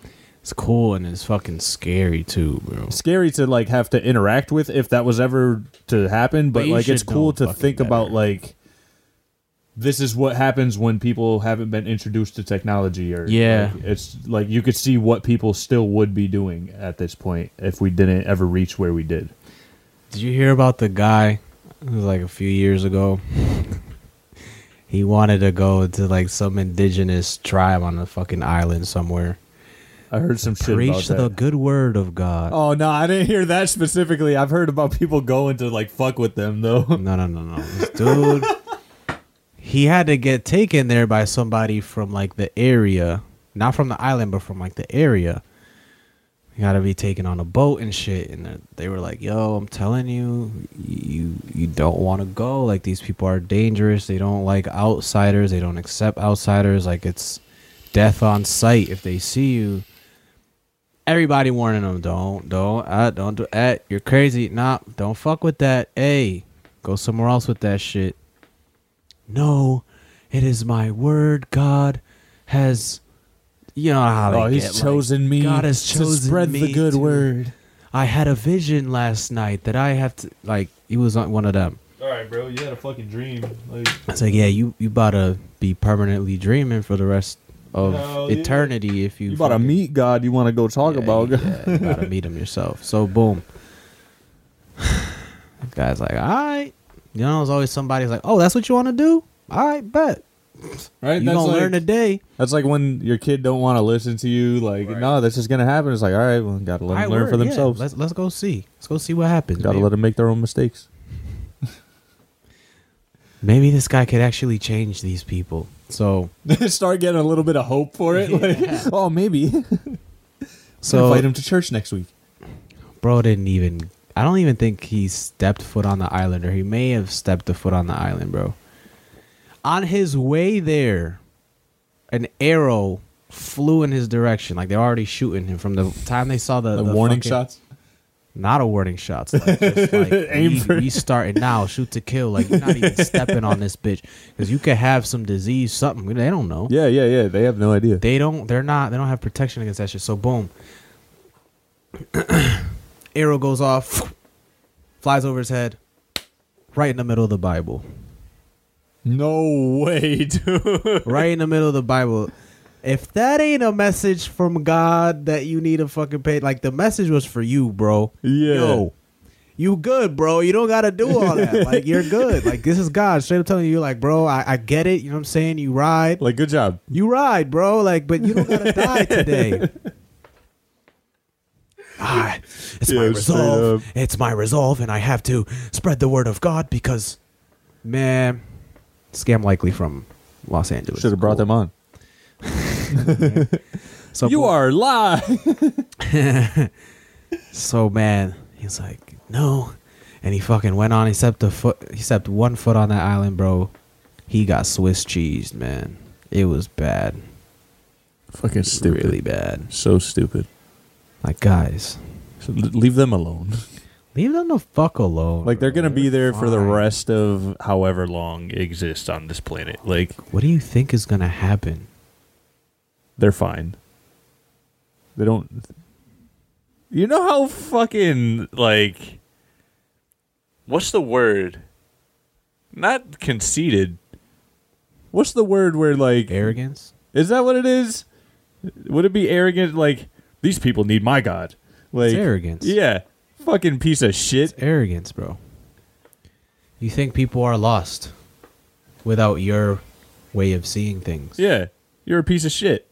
It's cool and it's fucking scary too, bro. Scary to like have to interact with if that was ever to happen, but, But you like it's should cool know to fucking think about like this is what happens when people haven't been introduced to technology or Yeah. like, it's like you could see what people still would be doing at this point if we didn't ever reach where we did. Did you hear about the guy? It was like a few years ago. (laughs) he wanted to go to like some indigenous tribe on a fucking island somewhere. I heard some shit Preach about the good word of God. Oh no, I didn't hear that specifically. I've heard about people going to like fuck with them though. (laughs) No, no, no, no. This dude, he had to get taken there by somebody from like the area, not from the island, but from like the area. He got to be taken on a boat and shit. And they- were like, "Yo, I'm telling you, you you don't want to go. Like these people are dangerous. They don't like outsiders. They don't accept outsiders. Like it's death on sight if they see you." Everybody warning them, don't, don't, uh, don't do that. You're crazy. Nah, don't fuck with that. Hey, go somewhere else with that shit. No, it is my word. God has, you know how they Oh, he's get, like, me. God has chosen me. to chosen spread the good to- word. I had a vision last night that I have to like. He was on one of them. All right, bro. You had a fucking dream. Like, It's like, yeah, you you about to be permanently dreaming for the rest of Hell yeah. eternity if you. you about to meet God. You want to go talk Yeah, about God. Yeah, you gotta meet him yourself. So boom. (sighs) Guy's like, all right. You know, there's always somebody's like, oh, that's what you want to do? All right, bet. Right? You that's gonna like, learn today. That's like when your kid don't want to listen to you. Like, Right. no, that's just gonna happen. It's like, all right, well, gotta let them right, learn word, for yeah. themselves. Let's let's go see. Let's go see what happens. gotta maybe. let them make their own mistakes. (laughs) maybe this guy could actually change these people. So (laughs) Start getting a little bit of hope for it. Like, (laughs) oh, maybe. so so invite him to church next week. bro didn't even. I don't even think he stepped foot on the island, or he may have stepped a foot on the island, bro. On his way there, an arrow flew in his direction. Like they're already shooting him from the time they saw the, The, the warning fucking- shots. Not a warning shot. Like, just (laughs) like, Aim we, for- we starting now. Shoot to kill. Like you're not even (laughs) stepping on this bitch because you could have some disease, something. They don't know. Yeah, yeah, yeah. They have no idea. They don't. They're not. They don't have protection against that shit. So boom, (clears throat) arrow goes off, (sniffs) flies over his head, right in the middle of the Bible. No way, (laughs) dude. Right in the middle of the Bible. If that ain't a message from God that you need to fucking pay, like the message was for you, bro. Yeah. Yo, you good, bro. You don't gotta do all that. (laughs) Like you're good. Like this is God straight up telling you, like, bro, I, I get it. You know what I'm saying? You ride. Like, good job. You ride, bro. Like, but you don't gotta die (laughs) today. Ah, it's my resolve. It's my resolve, and I have to spread the word of God because, man, scam likely from Los Angeles. Should have brought them on. (laughs) So you are live. (laughs) So man, he's like, no, and he fucking went on. He stepped a foot. He stepped one foot on that island, bro. He got Swiss cheesed, man. It was bad, Fucking stupid. really bad. So stupid. Like guys, So leave them alone. (laughs) leave them the fuck alone. Like they're bro. gonna be there for the fine. rest of however long exists on this planet. Like What do you think is gonna happen? they're fine. They don't. You know how fucking like. What's the word? Not conceited. What's the word where like Arrogance. is that what it is? Would it be arrogant? Like these people need my god. Like It's arrogance. Yeah, fucking piece of shit. Arrogance, bro. You think people are lost without your way of seeing things. Yeah, you're a piece of shit.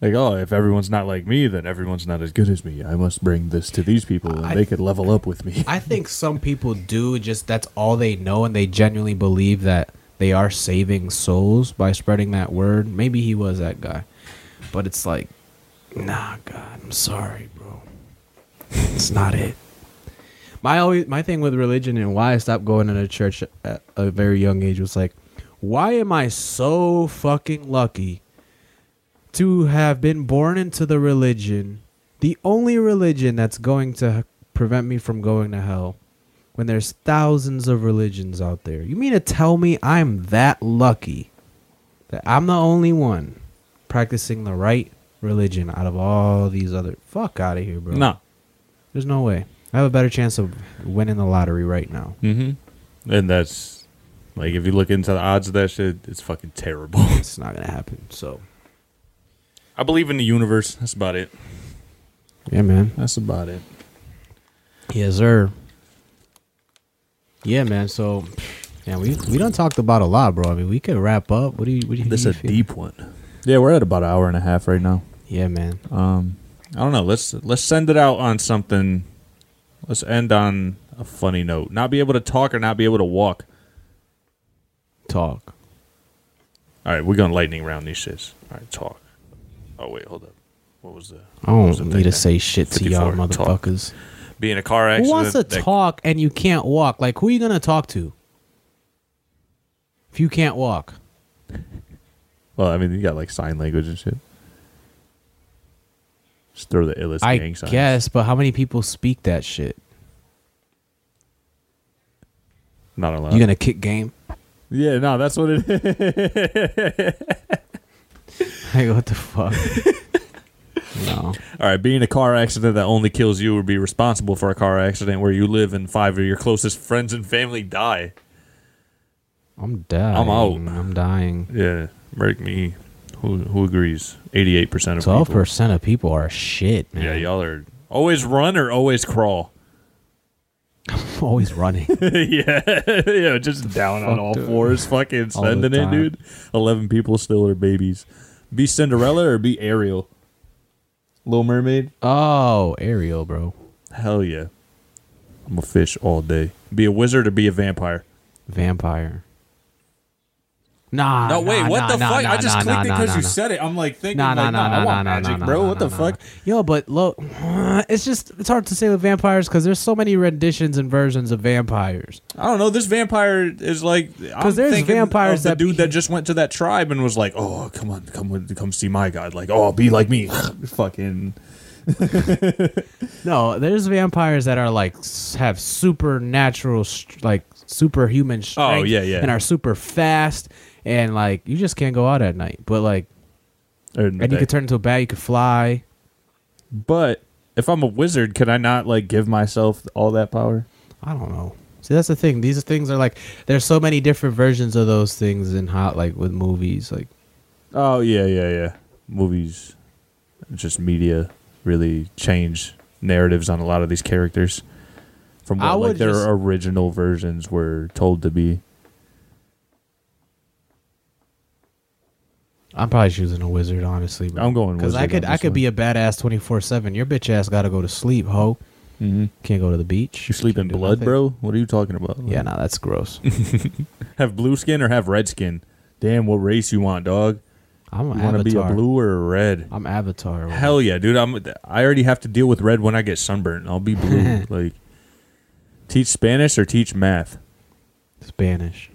Like, oh, if everyone's not like me, then everyone's not as good as me. I must bring this to these people, and I- they could level up with me. (laughs) I think some people do just that's all they know and they genuinely believe that they are saving souls by spreading that word. Maybe he was that guy. But it's like nah, God, I'm sorry, bro. It's not it. My always my thing with religion and why I stopped going to church at a very young age was like why am I so fucking lucky to have been born into the religion, the only religion that's going to prevent me from going to hell, when there's thousands of religions out there? You mean to tell me I'm that lucky that I'm the only one practicing the right religion out of all these other? Fuck out of here, bro. no. There's no way. I have a better chance of winning the lottery right now. Mm-hmm. And that's like if you look into the odds of that shit, it's fucking terrible. (laughs) It's not gonna happen. So I believe in the universe. That's about it. yeah, man. That's about it. Yes, sir. Yeah, man. So Yeah, we we don't talked about a lot, bro. I mean, we could wrap up. What do you? What do you? Think? This is a feel? deep one. Yeah, we're at about an hour and a half right now. Yeah, man. Um, I don't know. Let's let's send it out on something. Let's end on a funny note. Not be able to talk or not be able to walk. Talk. All right, we're gonna lightning round these shits. All right, talk. Oh wait, hold up. What was the? I the don't thing need to say shit to y'all 54, talk. motherfuckers. Be in a car accident. Who wants to that- talk and you can't walk? Like, who are you gonna talk to? If you can't walk, Well, I mean, you got like sign language and shit. Just throw the illest I gang signs. guess. But how many people speak that shit? Not allowed. You gonna kick game? yeah, no, that's what it is. (laughs) Like, what the fuck? (laughs) no. All right, being a car accident that only kills you would be responsible for a car accident where you live and five of your closest friends and family die. I'm dying. I'm out. I'm dying. Yeah, break me. Who who agrees? Eighty-eight percent of Twelve people. percent of people are shit, man. Yeah, y'all are always run or always crawl. (laughs) always running. (laughs) yeah, (laughs) yeah, just down on all dude? fours, fucking All sending it, dude. Eleven people still are babies. Be Cinderella or be Ariel? Little Mermaid. oh, Ariel, bro. Hell yeah. I'm a fish all day. Be a wizard or be a vampire. Vampire. Nah. No, wait, nah, what nah, the nah, fuck? I just clicked it because you said it. I'm like thinking, Nah, nah, like, nah, nah, nah, I want magic, bro. what the fuck? Yo, but look, it's just it's hard to say with vampires because there's so many renditions and versions of vampires. I don't know. This vampire is like because there's vampires the that dude be- that just went to that tribe and was like, "Oh, come on, come with, come see my god." Like, "Oh, be like me." (laughs) Fucking (laughs) No, there's vampires that are like have supernatural, like superhuman oh, strength. Oh, yeah, yeah. and are super fast, and like you just can't go out at night. But like, and you could turn into a bat. You could fly. But if I'm a wizard, can I not like give myself all that power? I don't know. See, that's the thing. These things are like there's so many different versions of those things in hot like with movies. Like Oh yeah, yeah, yeah. Movies, just media, really change narratives on a lot of these characters from what like their just- original versions were told to be. I'm probably choosing a wizard, honestly. I'm going because I could I could one. be a badass twenty four seven. Your bitch ass got to go to sleep, ho. Mm-hmm. Can't go to the beach. You sleep in Can't do blood, nothing. bro? What are you talking about? Yeah, no, that's gross. (laughs) (laughs) Have blue skin or have red skin? Damn, what race you want, dog? I'm an You want to be a avatar. blue or a red? I'm Avatar. bro. Hell yeah, dude! I'm. I already have to deal with red when I get sunburned. I'll be blue. (laughs) like, teach Spanish or teach math. Spanish.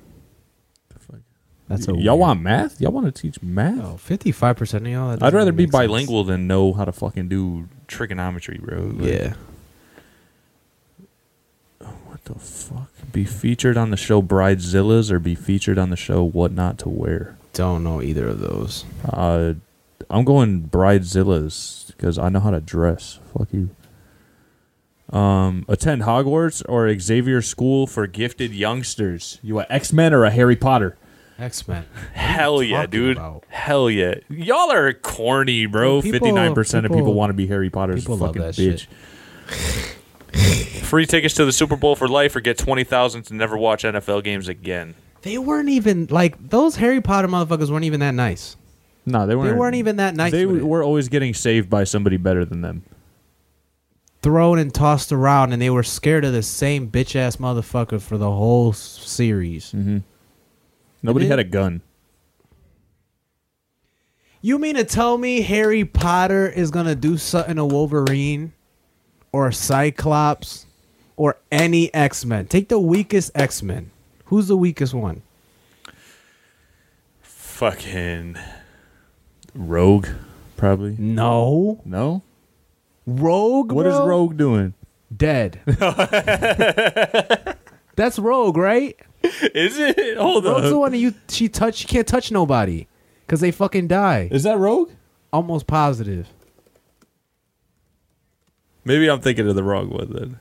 That's a y'all want math? Y'all want to teach math? Oh, 55 percent of y'all. that I'd doesn't rather be make sense. bilingual than know how to fucking do trigonometry, bro. Like, Yeah. What the fuck? Be featured on the show Bridezillas or be featured on the show What Not to Wear? Don't know either of those. Uh, I'm going Bridezillas because I know how to dress. Fuck you. Um, attend Hogwarts or Xavier School for gifted youngsters. You a X Men or a Harry Potter? X Men. Hell yeah, dude. about? Hell yeah. Y'all are corny, bro. Fifty nine percent of people want to be Harry Potter's people love fucking that bitch. Free tickets to the Super Bowl for life or get twenty thousand to never watch NFL games again. They weren't even like those Harry Potter motherfuckers weren't even that nice. No, they weren't. They weren't even that nice. They were always getting saved by somebody better than them. thrown and tossed around, and they were scared of the same bitch ass motherfucker for the whole series. Mm-hmm. Nobody had a gun. You mean to tell me Harry Potter is gonna do something to Wolverine or Cyclops or any X Men? Take the weakest X Men. Who's the weakest one? Fucking Rogue, probably. No, No. Rogue. What is bro? Rogue doing? Dead. (laughs) That's Rogue, right? (laughs) Is it? Hold on. Rogue's the one that you she touch. She can't touch nobody because they fucking die. Is that Rogue? Almost positive. Maybe I'm thinking of the wrong one then.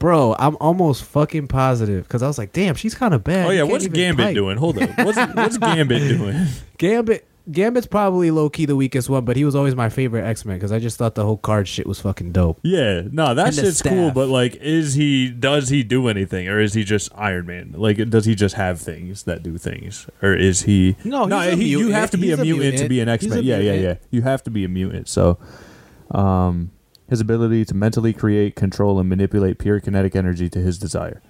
Bro, I'm almost fucking positive because I was like, damn, she's kind of bad. Oh yeah, what's Gambit doing? Hold on, What's what's (laughs) Gambit doing? Gambit. Gambit's probably low key the weakest one, but he was always my favorite X Men because I just thought the whole card shit was fucking dope. Yeah, no, that And the shit's cool, staff. but like, is he? Does he do anything, or is he just Iron Man? Like, does he just have things that do things, or is he? No, he's a he, you mutant. have to be He's a a mutant, to mutant. be an X He's Men. Yeah, yeah, yeah. mutant. You have to be a mutant. So, um, his ability to mentally create, control, and manipulate pure kinetic energy to his desire,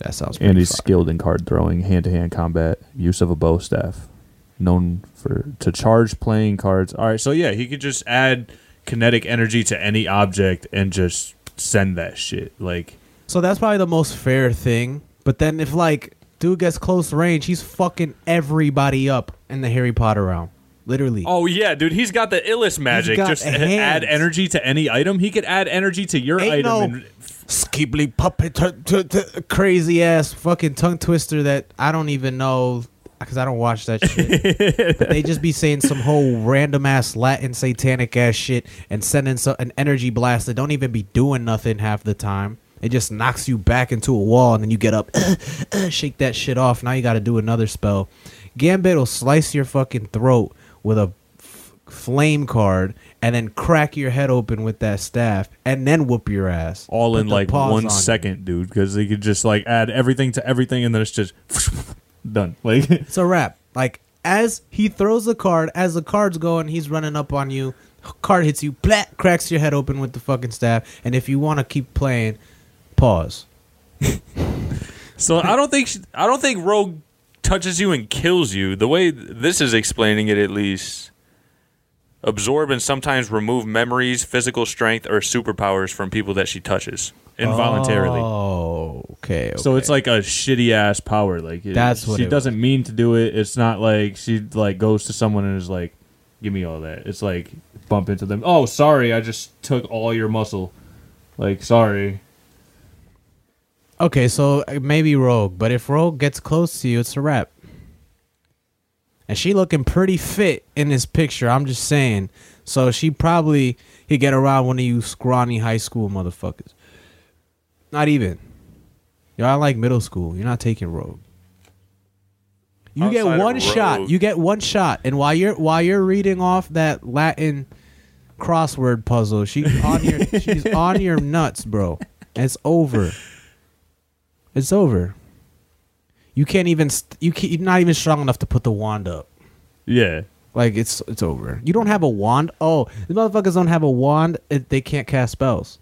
That sounds. Pretty and he's fire. skilled in card throwing, hand to hand combat, use of a bow staff, known for to charge playing cards. All right, so yeah, he could just add kinetic energy to any object and just send that shit. Like, So that's probably the most fair thing. But then if like dude gets close range, he's fucking everybody up in the Harry Potter realm. Literally. oh yeah, dude, he's got the illest magic. Just hands. add energy to any item. He could add energy to your Ain't item. no and, Skibbly puppet t- t- t- crazy ass fucking tongue twister that I don't even know because I don't watch that shit. but they just be saying some whole random ass Latin satanic ass shit and sending so, an energy blast that don't even be doing nothing half the time. It just knocks you back into a wall and then you get up, (clears throat) (clears throat) shake that shit off. Now you got to do another spell. Gambit will slice your fucking throat with a f- flame card and then crack your head open with that staff and then whoop your ass. all Put in like one on you. dude. Because they could just like add everything to everything, and then it's just (laughs) done. (laughs) Like, It's a wrap. Like as he throws the card, as the card's going, he's running up on you. Card hits you, plat, cracks your head open with the fucking staff. And if you want to keep playing, pause. (laughs) So I don't think I don't think Rogue touches you and kills you. The way this is explaining it, at least, absorb and sometimes remove memories, physical strength, or superpowers from people that she touches involuntarily. Oh, okay. so it's like a shitty ass power. Like, it- That's what she it doesn't mean to do it. It's not like she like goes to someone and is like, "Give me all that." It's like bump into them. Oh, sorry, I just took all your muscle. Like, sorry. okay. So uh, maybe Rogue, but if Rogue gets close to you, it's a wrap. And she looking pretty fit in this picture. I'm just saying. So she probably could get around one of you scrawny high school motherfuckers. Not even. Y'all like middle school. You're not taking Rogue. You get Outside of one shot. You get one shot. And while you're while you're reading off that Latin crossword puzzle, she's on your (laughs) she's on your nuts, bro. It's over. It's over. You can't even st- you can't, you're not even strong enough to put the wand up. Yeah. Like it's it's over. You don't have a wand. Oh, the motherfuckers don't have a wand. It, they can't cast spells.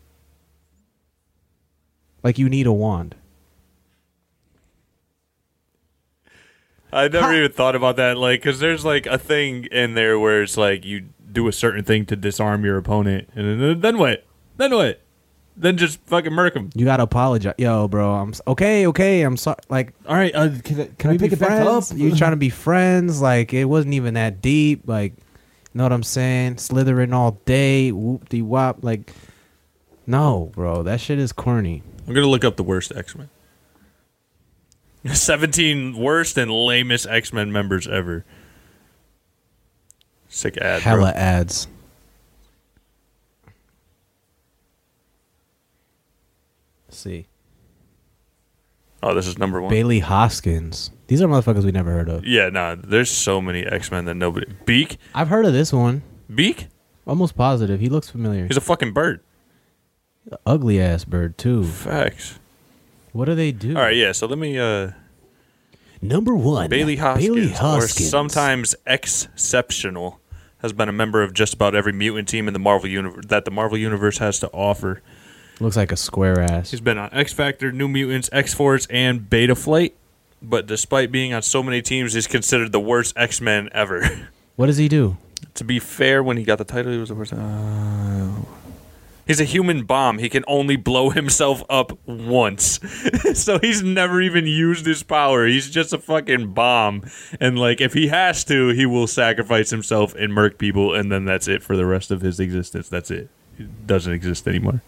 Like you need a wand. I never Ha- even thought about that. Like, because there's like a thing in there where it's like you Do a certain thing to disarm your opponent, and then, then what? Then what? Then just fucking murk him. You gotta apologize, yo, bro. I'm s- okay, okay. I'm sorry. Like, All right, uh, can, I- can I we pick be it back up? friends? You trying to be friends? Like, it wasn't even that deep. Like, know what I'm saying? Slithering all day, whoop de wop. Like, no, bro. That shit is corny. I'm gonna look up the worst X Men. (laughs) Seventeen worst and lamest X Men members ever. Sick ad. bro. Hella ads. see. Oh, this is number one. Bailey Hoskins. These are motherfuckers we never heard of. Yeah, nah. There's so many X Men that nobody. Beak, I've heard of this one. Beak. Almost positive. He looks familiar. He's a fucking bird. Ugly ass bird too. Facts. What do they do? All right, yeah. So let me. uh Number one. Bailey Hoskins, Bailey or sometimes exceptional, has been a member of just about every mutant team in the Marvel universe that the Marvel universe has to offer. looks like a square ass. He's been on X Factor, New Mutants, X Force, and Beta Flight. But despite being on so many teams, he's considered the worst X Men ever. (laughs) What does he do? to be fair, when he got the title, he was the worst. Uh, he's a human bomb. He can only blow (laughs) himself up once. (laughs) so he's never even used his power. He's just a fucking bomb. And, like, if he has to, he will sacrifice himself and murk people, and then that's it for the rest of his existence. That's it. He doesn't exist anymore.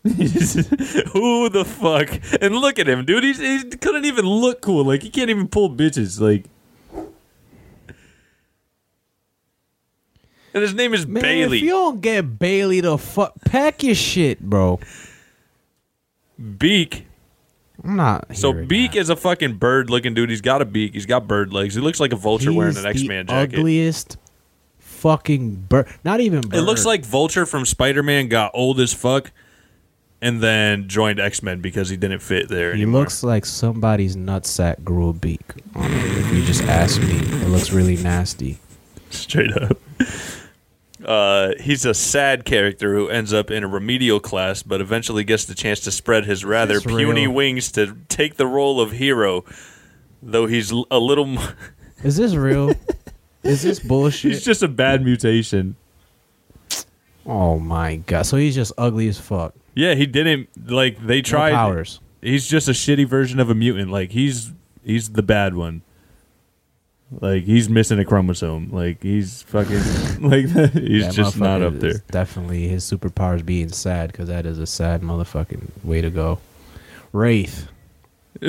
(laughs) Who the fuck? And look at him, dude. He's, he couldn't even look cool. Like, he can't even pull bitches. Like, and his name is Man, Bailey. if you don't get Bailey to fuck, pack your shit, bro. Beak I'm not. So Beak that. is a fucking bird looking dude. He's got a beak. He's got bird legs. He looks like a vulture wearing an X Man jacket. Ugliest fucking bird. Not even. Bird. It looks like Vulture from Spider Man got old as fuck and then joined X Men because he didn't fit there He anymore. looks like somebody's nutsack grew a beak. on it, If you just ask me, it looks really nasty. Straight up. Uh, he's a sad character who ends up in a remedial class, but eventually gets the chance to spread his rather puny real? wings to take the role of hero. Though he's l- a little, m- Is this real? (laughs) Is this bullshit? He's just a bad mutation. oh my god! So he's just ugly as fuck. yeah, he didn't like they tried. powers. He's just a shitty version of a mutant. Like he's he's the bad one. Like he's missing a chromosome. Like he's fucking (laughs) like (laughs) he's That just not up there. Definitely his superpowers being sad because that is a sad motherfucking way to go. Wraith. he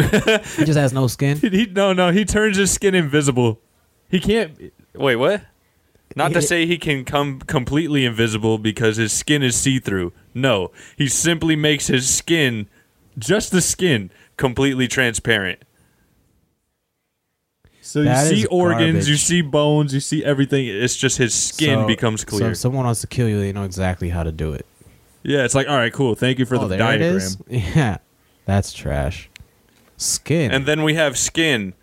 just has no skin. (laughs) He, no, no, he turns his skin invisible. He can't. Wait, what? Not to say he can come completely invisible because his skin is see through. No, he simply makes his skin, just the skin, completely transparent. So That you see organs, you garbage. see bones, you see everything. It's just his skin So- becomes So clear. if someone wants to kill you, they know exactly how to do it. Yeah, it's like all right, cool. Thank you for oh, the there it diagram. is. (laughs) Yeah, that's trash. Skin. and then we have skin.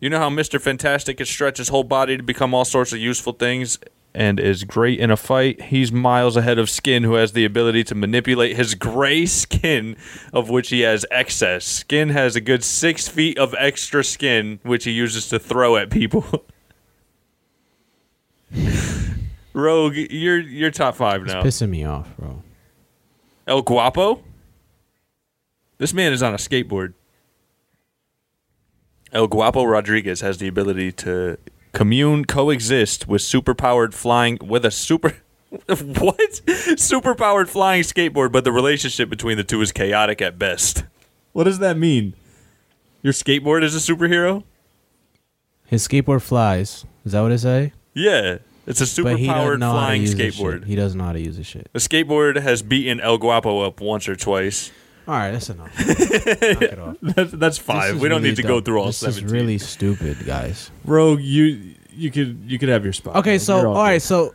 You know how Mr. Fantastic can stretch his whole body to become all sorts of useful things and is great in a fight? He's miles ahead of Skin, who has the ability to manipulate his gray skin, of which he has excess. Skin has a good six feet of extra skin, which he uses to throw at people. (laughs) Rogue, you're you're top five now. it's pissing me off, bro. El Guapo? This man is on a skateboard. El Guapo Rodriguez has the ability to commune, coexist with superpowered flying with a super (laughs) what? Superpowered flying skateboard, but the relationship between the two is chaotic at best. What does that mean? Your skateboard is a superhero? His skateboard flies. Is that what it say? Yeah. It's a But superpowered know how to flying use the shit. skateboard. He doesn't know how to use the shit. The skateboard has beaten El Guapo up once or twice. All right, that's enough. (laughs) Knock it off. That's, that's five. We don't really need to dumb. go through all this seventeen. is really stupid, guys. Rogue, you you could you could have your spot. Okay, Rogue. so You're all right, so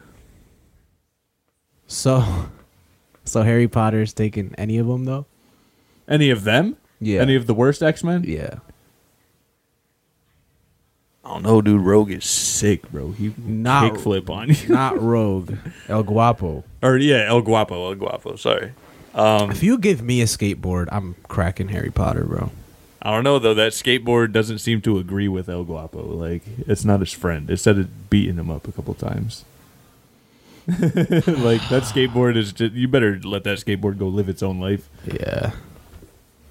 so (laughs) so Harry Potter's taking any of them though? Any of them? Yeah. Any of the worst X Men? Yeah. I don't know, dude. Rogue is Sick, bro. He Not kickflip on you. not Rogue. (laughs) El Guapo. or yeah, El Guapo, El Guapo. Sorry. Um, If you give me a skateboard, I'm cracking Harry Potter, bro. I don't know though. That Skateboard doesn't seem to agree with El Guapo. Like it's not his friend. It said it beating him up a couple times. (laughs) like that skateboard is just you better let that skateboard go live its own life. Yeah.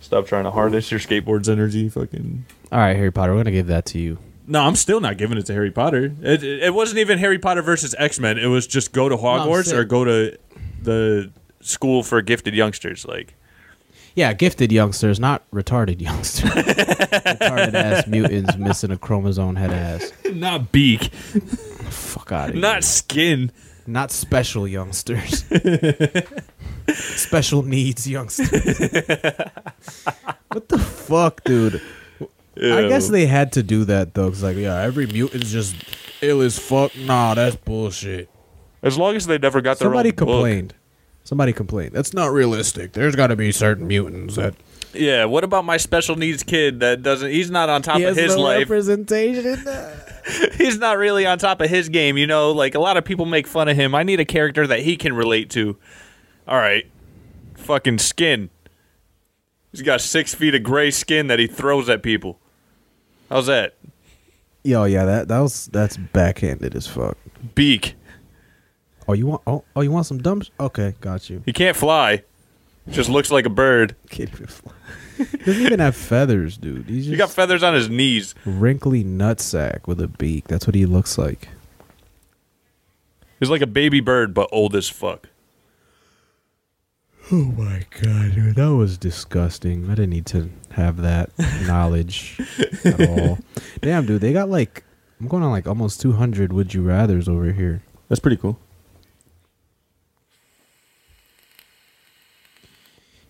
stop trying to harness your. Skateboard's energy fucking All right, Harry Potter, we're gonna give that to you. No, I'm still not giving it to Harry Potter. It, it wasn't even Harry Potter versus X Men. It was just go to Hogwarts sick. or go to the school for gifted youngsters. Like Yeah, gifted youngsters, not retarded youngsters. (laughs) retarded ass mutants (laughs) missing a chromosome head ass. not beak. Fuck out of here. not skin. Not special youngsters. (laughs) special needs youngsters. what the fuck, dude? I guess they had to do that though, cause like, yeah, every mutant's just ill as fuck. Nah, that's bullshit. As long as they never got their Somebody own book. Somebody complained. That's not realistic. There's got to be certain mutants that Yeah. What about my special needs kid that doesn't? He's not on top he of has his no life. representation. (laughs) he's not really on top of his game. You know, like a lot of people make fun of him. I need a character that he can relate to. All right, fucking skin. He's got six feet of gray skin that he throws at people. How's that? Yo, yeah, that that was that's backhanded as fuck. Beak. Oh, you want oh, oh you want some dumps? Okay, got you. He can't fly. Just looks like a bird. (laughs) Can't even fly. Doesn't even have feathers, dude. He's just He got feathers on his knees. wrinkly nutsack with a beak. That's what he looks like. He's like a baby bird, but old as fuck. Oh my god, dude, that was disgusting. I didn't need to have that (laughs) knowledge at all. Damn, dude, they got like I'm going on like almost 200 would you rather's over here. That's pretty cool.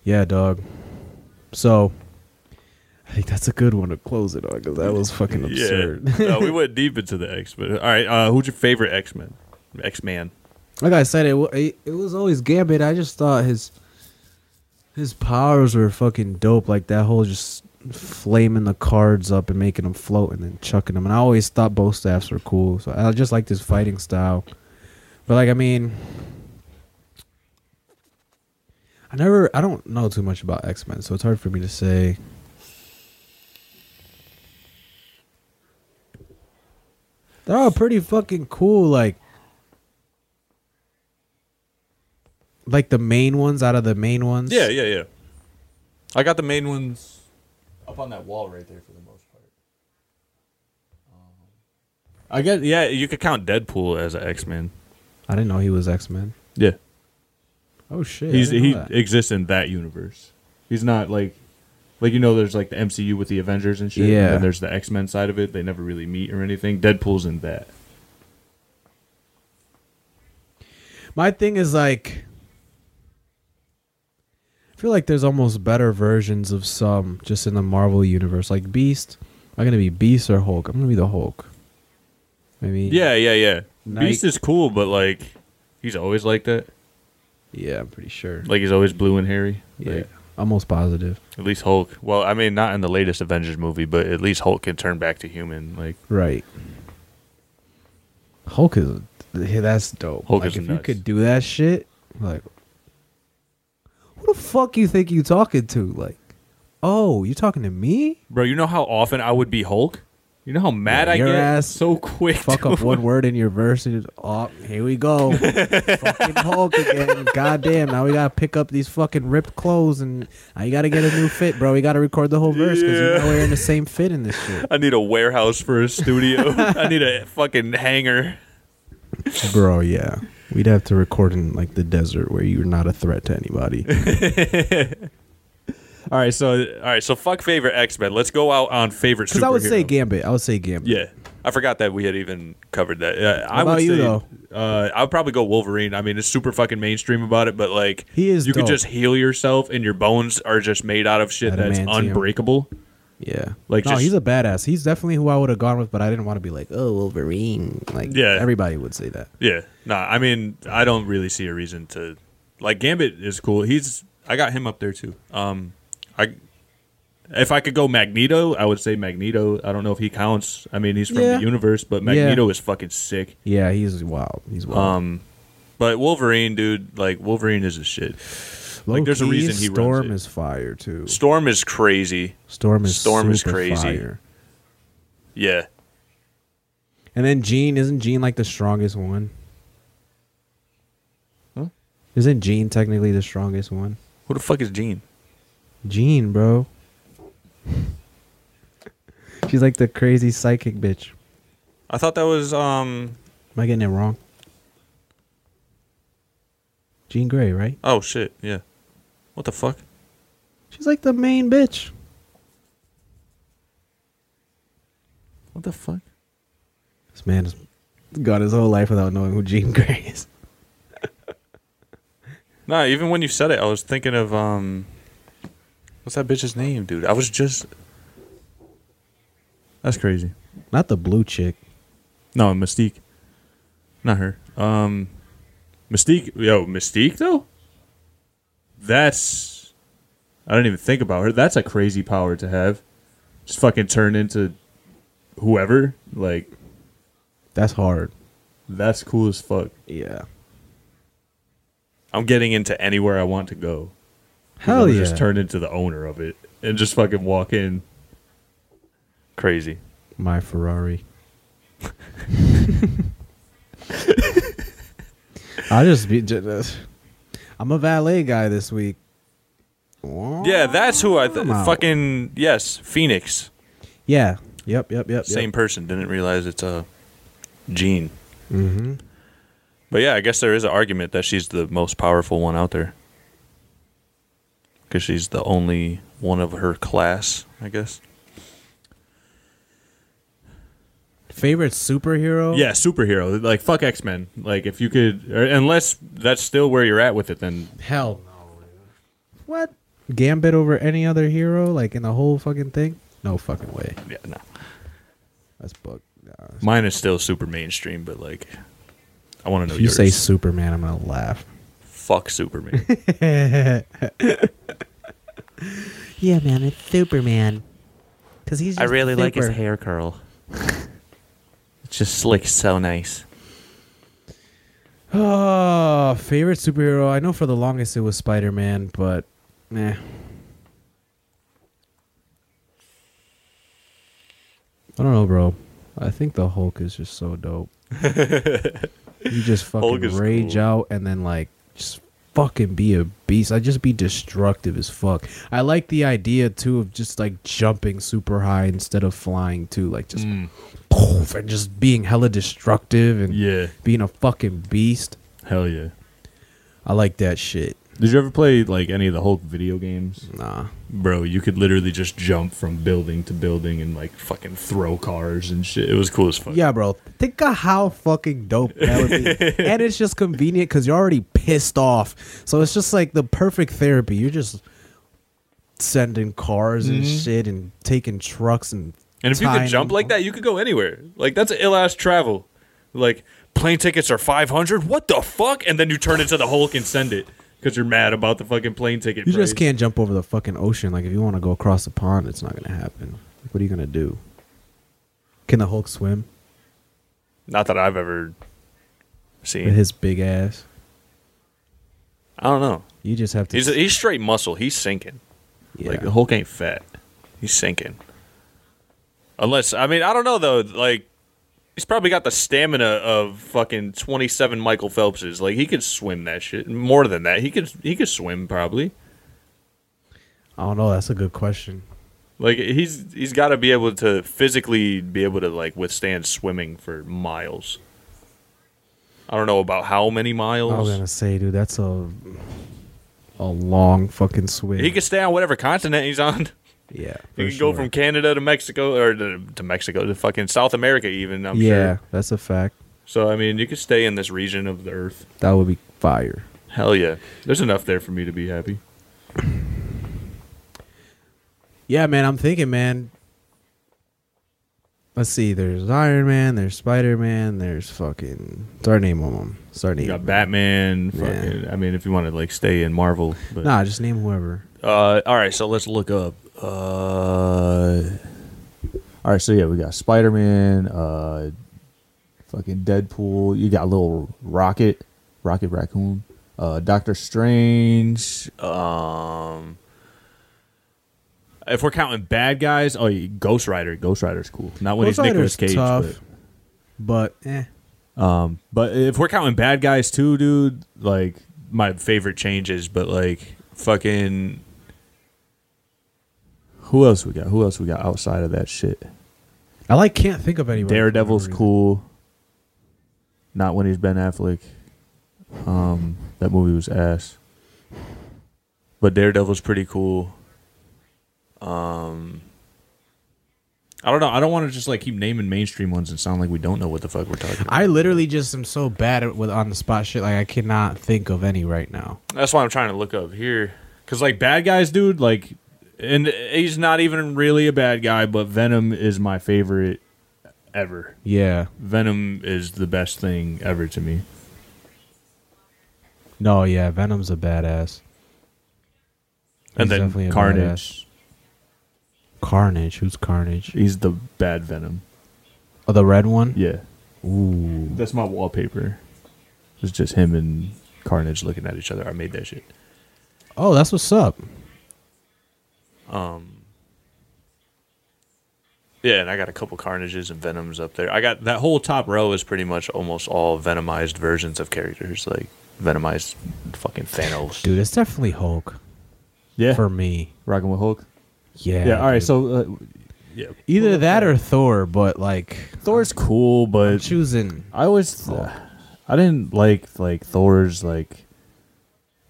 Yeah, dog. So I think that's a good one to close it on because that was fucking absurd. Yeah. no, we (laughs) went deep into the X Men. All right, uh, who's your favorite X Men? X Man. like I said, it, it was always Gambit. I just thought his his powers were fucking dope. Like that whole just flaming the cards up and making them float and then chucking them. And I always thought both staffs were cool. So I just liked his fighting style. But like I mean, I never I don't know too much about X Men, so it's hard for me to say. They're all pretty fucking cool. Like like the main ones out of the main ones. Yeah, yeah, yeah. I got the main ones up on that wall right there for the most part. Um, I get yeah, you could count Deadpool as an X Man. I didn't know he was X Men. Yeah, Oh shit. I he's he that. exists in that universe. He's not like like you know, there's like the MCU with the Avengers and shit. Yeah. And there's the X Men side of it. They never really meet or anything. Deadpool's in that. My thing is like I feel like there's almost better versions of some just in the Marvel universe. Like Beast. Am I gonna be Beast or Hulk? I'm gonna be the Hulk. Maybe Yeah, yeah, yeah. Nike- Beast is cool, but like he's always like that. Yeah, I'm pretty sure. Like he's always blue and hairy. yeah. Like, Almost positive. at least Hulk. Well, I mean, not in the latest Avengers movie, but at least Hulk can turn back to human. Like Right. Hulk is yeah, that's dope. Hulk like if you could do that shit, like who the fuck you think you talking to? Like, oh, you talking to me? Bro, you know how often I would be Hulk? You know how mad Yeah, I your get ass so quick. Fuck up one word in your verse and oh, here we go. (laughs) fucking Hulk again. Goddamn, now we gotta pick up these fucking ripped clothes and now you gotta get a new fit, bro. We gotta record the whole verse because Yeah. you know we're in the same fit in this (laughs) shit. I need a warehouse for a studio. (laughs) I need a fucking hangar. Bro, yeah. We'd have to record in like the desert where you're not a threat to anybody. All right, so all right, so fuck favorite X Men. Let's go out on favorite. Because I would say. Gambit. I would say Gambit. Yeah, I forgot that we had even covered that. Uh, I would you, say, though? Uh, I would probably go Wolverine. I mean, it's super fucking mainstream about it, but like, He is You could dope. just heal yourself, and your bones are just made out of shit that's unbreakable. Yeah. Like, no, just- he's a badass. He's definitely who I would have gone with, but I didn't want to be like, oh, Wolverine. Like, Yeah. everybody would say that. Yeah, nah. I mean, I don't really see a reason to like Gambit is cool. He's I got him up there too. Um, I if I could go Magneto, I would say Magneto. I don't know if he counts. I mean, he's from Yeah. the universe, but Magneto is fucking sick. Yeah, he's wild. He's wild. Um, but Wolverine, dude, like Wolverine is a shit. like, there's a reason he runs Storm is fire, too. Storm is crazy. Storm is Storm is crazy. fire. Yeah, And then Jean, isn't Jean like the strongest one? Huh? Isn't Jean technically the strongest one? who the fuck is Jean? Jean, bro. She's like the crazy psychic bitch. I thought that was um. Am I getting it wrong? Jean Grey, right? Oh shit, yeah. What the fuck? She's like the main bitch. What the fuck? This man has got his whole life without knowing who Jean Grey is. (laughs) Nah, even when you said it, I was thinking of um, what's that bitch's name, dude? I was just. That's crazy. Not the blue chick. No, Mystique. Not her. Um, Mystique. Yo, Mystique though. That's. I didn't even think about her. That's a crazy power to have. Just fucking turn into whoever. Like That's hard. that's cool as fuck. Yeah. I'm getting into anywhere I want to go. Hell Or yeah. Just turn into the owner of it and just fucking walk in. Crazy. My Ferrari. (laughs) I just be. ju- I'm a valet guy this week. Yeah, that's who I th- fucking yes, Phoenix. Yeah. Yep. Yep. Yep. Same person. Didn't realize it's a Jean. Mm-hmm. But yeah, I guess there is an argument that she's the most powerful one out there. Because she's the only one of her class, I guess. Favorite superhero? Yeah, superhero. Like, fuck X Men. Like, if you could. Or, unless that's still where you're at with it, then. Hell no. What? Gambit over any other hero, like in the whole fucking thing? No fucking way. Yeah, no. That's bug. Nah, that's- Mine is still super mainstream, but like, I want to know if you yours. say Superman, I'm gonna laugh. Fuck Superman. (laughs) Yeah, man, it's Superman. Cause he's. I really like his hair curl. it's just slick, so nice. Oh, favorite superhero. I know for the longest it was Spider Man, but eh. I don't know, bro. I think the Hulk is just so dope. (laughs) you just fucking rage cool. out and then like just fucking be a beast. I'd just be destructive as fuck. I like the idea too of just like jumping super high instead of flying too, like just Mm, poof, and just being hella destructive and Yeah, being a fucking beast. hell yeah. I like that shit. Did you ever play like any of the Hulk video games? Nah. Bro, you could literally just jump from building to building and like fucking throw cars and shit. It was cool as fuck. Yeah, bro. Think of how fucking dope that would be. (laughs) and it's just convenient because you're already pissed off. So it's just like the perfect therapy. You're just sending cars and mm-hmm. shit and taking trucks and. And if you could jump like that, you could go anywhere. Like that's ill ass travel. Like plane tickets are five hundred. What the fuck? And then you turn into the Hulk and send it because you're mad about the fucking plane ticket. You price. just can't jump over the fucking ocean. Like if you want to go across the pond, it's not gonna happen. Like, what are you gonna do? Can the Hulk swim Not that I've ever with seen. his big ass? I don't know. You just have to. He's he's straight muscle. He's sinking. yeah. Like the Hulk ain't fat. He's sinking. Unless I mean I don't know though. Like he's probably got the stamina of fucking twenty seven Michael Phelpses. Like he could swim that shit. More than that, he could he could swim probably. I don't know. That's a good question. Like he's he's got to be able to physically be able to like withstand swimming for miles. I don't know about how many miles. I was gonna say, dude, that's a a long fucking swim. He could stay on whatever continent he's on. (laughs) yeah. you can could go from Canada to Mexico or to, to Mexico to fucking South America even. I'm yeah, sure. that's a fact. So I mean, you could stay in this region of the earth. That would be fire. Hell yeah, there's enough there for me to be happy. (clears throat) Yeah, man, I'm thinking, man. Let's see. There's Iron Man. There's Spider Man. There's fucking. Start name them. Start You name. got Batman. Yeah. I mean, if you want to like stay in Marvel, but Nah, just name whoever. Uh, all right, so let's look up. Uh, all right, so yeah, we got Spider Man, uh, fucking Deadpool. You got little Rocket, Rocket Raccoon, uh, Doctor Strange. Um, If we're counting bad guys, oh, yeah, Ghost Rider. Ghost Rider's cool. Not when Ghost he's Nicolas Cage, tough, but eh. um, but if we're counting bad guys too, dude, like my favorite changes. But like fucking, who else we got? Who else we got outside of that shit? I like can't think of anyone. Daredevil's for some reason. cool. Not when he's Ben Affleck. Um, that movie was ass. but Daredevil's pretty cool. Um, I don't know. I don't want to just like keep naming mainstream ones and sound like we don't know what the fuck we're talking about. I literally just am so bad at with on the spot shit. Like I cannot think of any right now. that's why I'm trying to look up here. Cause like bad guys, dude, like, and he's not even really a bad guy, but Venom is my favorite ever. Yeah. Venom is the best thing ever to me. No. Yeah. Venom's a badass. And He's then a Carnage, badass. Carnage. Who's Carnage? he's the bad Venom. Oh, the red one. Yeah, Ooh. that's my wallpaper. It's just him and Carnage looking at each other. I made that shit. Oh, that's what's up. Um, yeah, and I got a couple Carnages and Venoms up there. I got that whole top row is pretty much almost all Venomized versions of characters, like Venomized fucking Thanos. Dude, it's definitely Hulk Yeah, for me. rocking with Hulk. Yeah. Yeah. all right. dude. So uh, yeah, either that or Thor, but like Thor's cool, I'm but choosing. I always I didn't like like Thor's like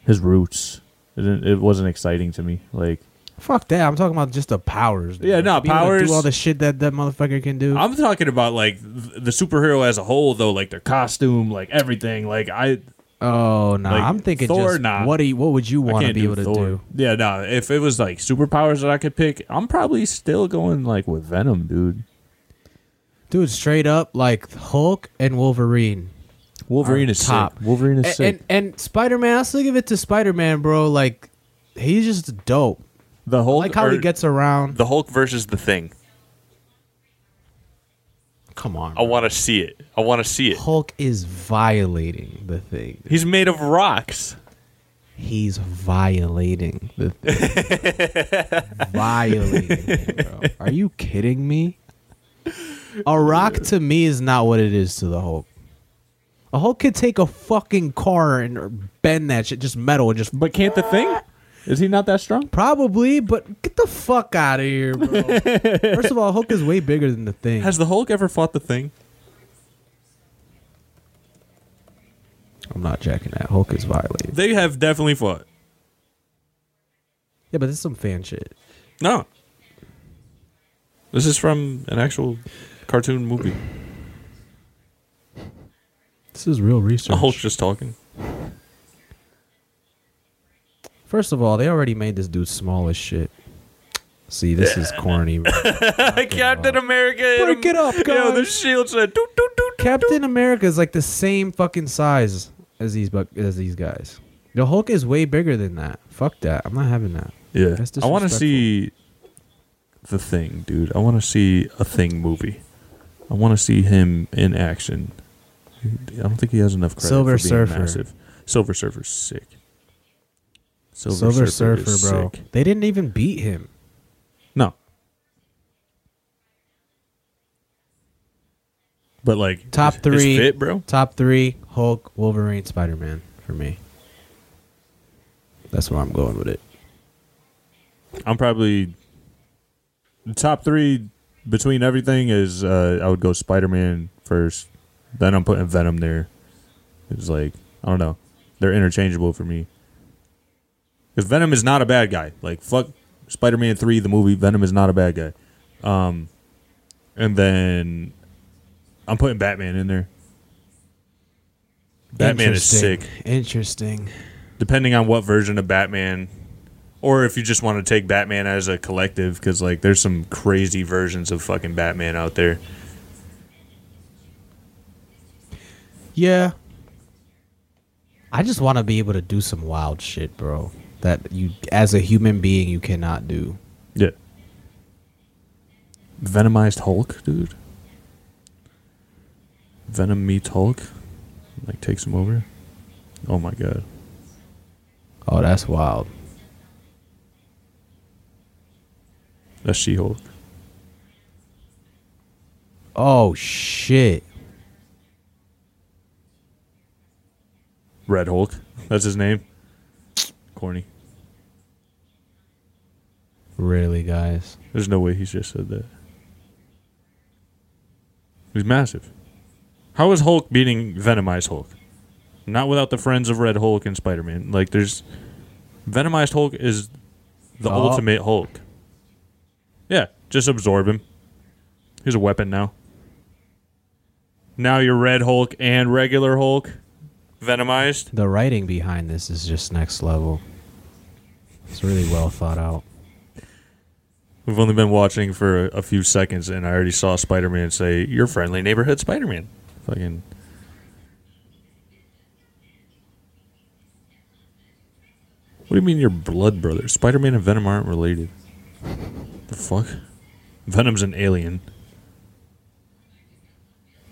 his roots. It didn't, it wasn't exciting to me. Like Fuck that. I'm talking about just the powers. dude. Yeah, no, Being able to powers- Do all the shit that that motherfucker can do. I'm talking about like th- the superhero as a whole, though. Like their costume, like everything. Like I Oh no, Like, I'm thinking Thor, just nah. what do you, what would you I want to can't be able to Thor. do? Yeah, no. If it was like superpowers that I could pick, I'm probably still going like with Venom, dude. Dude, straight up like Hulk and Wolverine. Wolverine Are is top. sick. Wolverine is And sick. and, and Spider Man, I still give it to Spider Man, bro. Like he's just dope. The I like how he gets around. The Hulk versus the Thing. Come on, I want to see it. I want to see it. Hulk is violating the thing. He's made of rocks. He's violating the thing. (laughs) violating it, bro. Are you kidding me? A rock to me is not what it is to the Hulk. A Hulk could take a fucking car and bend that shit, just metal, and just but can't the thing? Is he not that strong? probably. But get the fuck out of here, bro. (laughs) First of all, Hulk is way bigger than the thing. Has the Hulk ever fought the Thing? I'm not jacking that. Hulk is violating. They have definitely fought. Yeah, but this is some fan shit. No. This is from an actual cartoon movie. This is real research. A Hulk just talking. First of all, they already made this dude small as shit. See, this is corny. (laughs) Captain America. Break it up, Yo, the shield said. Doot, doot, doot. Captain America is like the same fucking size as these bu- as these guys. The Hulk is way bigger than that. Fuck that. I'm not having that. Yeah. I want to see the thing, dude. I want to see a thing movie. I want to see him in action. I don't think he has enough credit Silver for being Surfer. massive. Silver Surfer's sick. Silver, Surfer, is bro. sick. They didn't even beat him. No. But like Top three. fit, bro. Top three: Hulk, Wolverine, Spider Man for me. That's where I'm going with it. I'm probably the top three between everything is uh, I would go Spider Man first. Then I'm putting Venom there. It's like I don't know, they're interchangeable for me. Because Venom is not a bad guy. Like fuck Spider Man three, the movie. Venom is not a bad guy. Um, and then I'm putting Batman in there. Batman is sick Interesting. depending on what version of Batman, or if you just want to take Batman as a collective, because like there's some crazy versions of fucking Batman out there. Yeah. I just want to be able to do some wild shit, bro. That you, as a human being, you cannot do. Yeah. Venomized Hulk, dude. Venom meets Hulk, like takes him over. Oh my god. Oh, that's wild. That's She Hulk. Oh shit. Red Hulk. That's his name. Corny. Really, guys? There's no way he's just said that. He's massive. How is Hulk beating Venomized Hulk? Not without the friends of Red Hulk and Spider Man. Like, there's. Venomized Hulk is the Oh. ultimate Hulk. Yeah, just absorb him. He's a weapon now. Now you're Red Hulk and regular Hulk. Venomized. The writing behind this is just next level. It's really well thought out. We've only been watching for a, a few seconds, and I already saw Spider Man say, Your friendly neighborhood Spider Man. Fucking. What do you mean your blood brother? Spider Man and Venom aren't related. The fuck? Venom's an alien.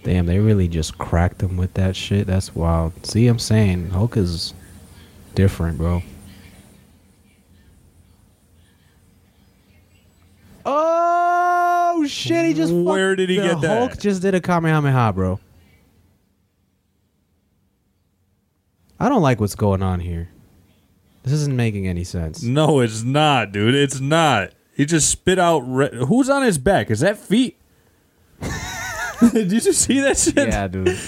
Damn, they really just cracked him with that shit. That's wild. See, I'm saying Hulk is different, bro. Oh shit! He just Where fucked- did he the get that? Hulk just did a kamehameha, bro. I don't like what's going on here. This isn't making any sense. No, it's not, dude. It's not. He just spit out. Re- Who's on his back? Is that feet? (laughs) (laughs) Did you just see that shit? Yeah, dude.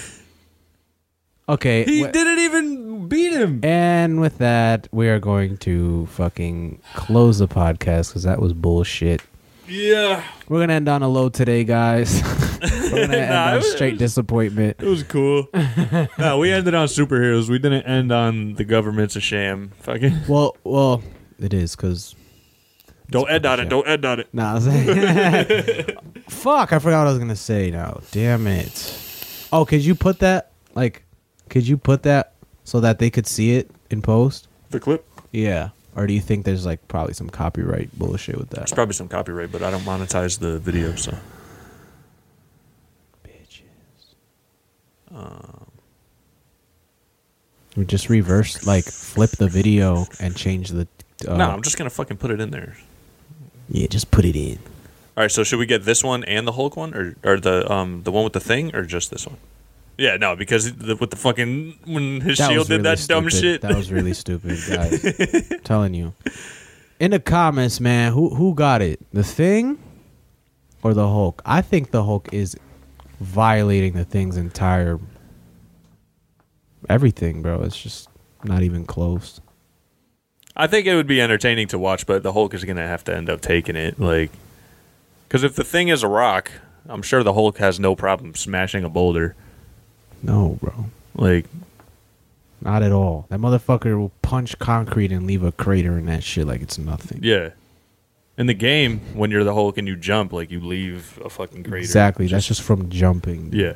Okay. He wh- didn't even beat him. And with that, we are going to fucking close the podcast because that was bullshit. Yeah. We're gonna end on a low today, guys. (laughs) We're gonna (laughs) end Nah, on was- straight disappointment. It was cool. no, we ended on superheroes. We didn't end on the government's a sham. Fucking Well, well, it is because don't end on it. Don't end on it. Nah, I was like, fuck, I forgot what I was gonna say now. Damn it. Oh, could you put that like could you put that so that they could see it in post? The clip. Yeah. Or do you think there's like probably some copyright bullshit with that? There's probably some copyright, but I don't monetize the video, so Bitches. We just reverse like flip the video and change the uh, no. I'm just gonna fucking put it in there. Yeah, just put it in. All right. So should we get this one and the Hulk one, or or the um the one with the thing, or just this one? Yeah, no, because the, with the fucking when his That shield was did really that dumb stupid. shit. That was really stupid, (laughs) guys. I'm telling you. In the comments, man, who who got it? The thing or the Hulk? I think the Hulk is violating the thing's entire everything, bro. It's just not even close. I think it would be entertaining to watch, but the Hulk is gonna have to end up taking it, like, because if the thing is a rock, I'm sure the Hulk has no problem smashing a boulder. No, bro. Like, Not at all. That motherfucker will punch concrete and leave a crater in that shit like it's nothing. yeah. In the game, when you're the Hulk and you jump, like you leave a fucking crater. Exactly. That's just from jumping. Yeah.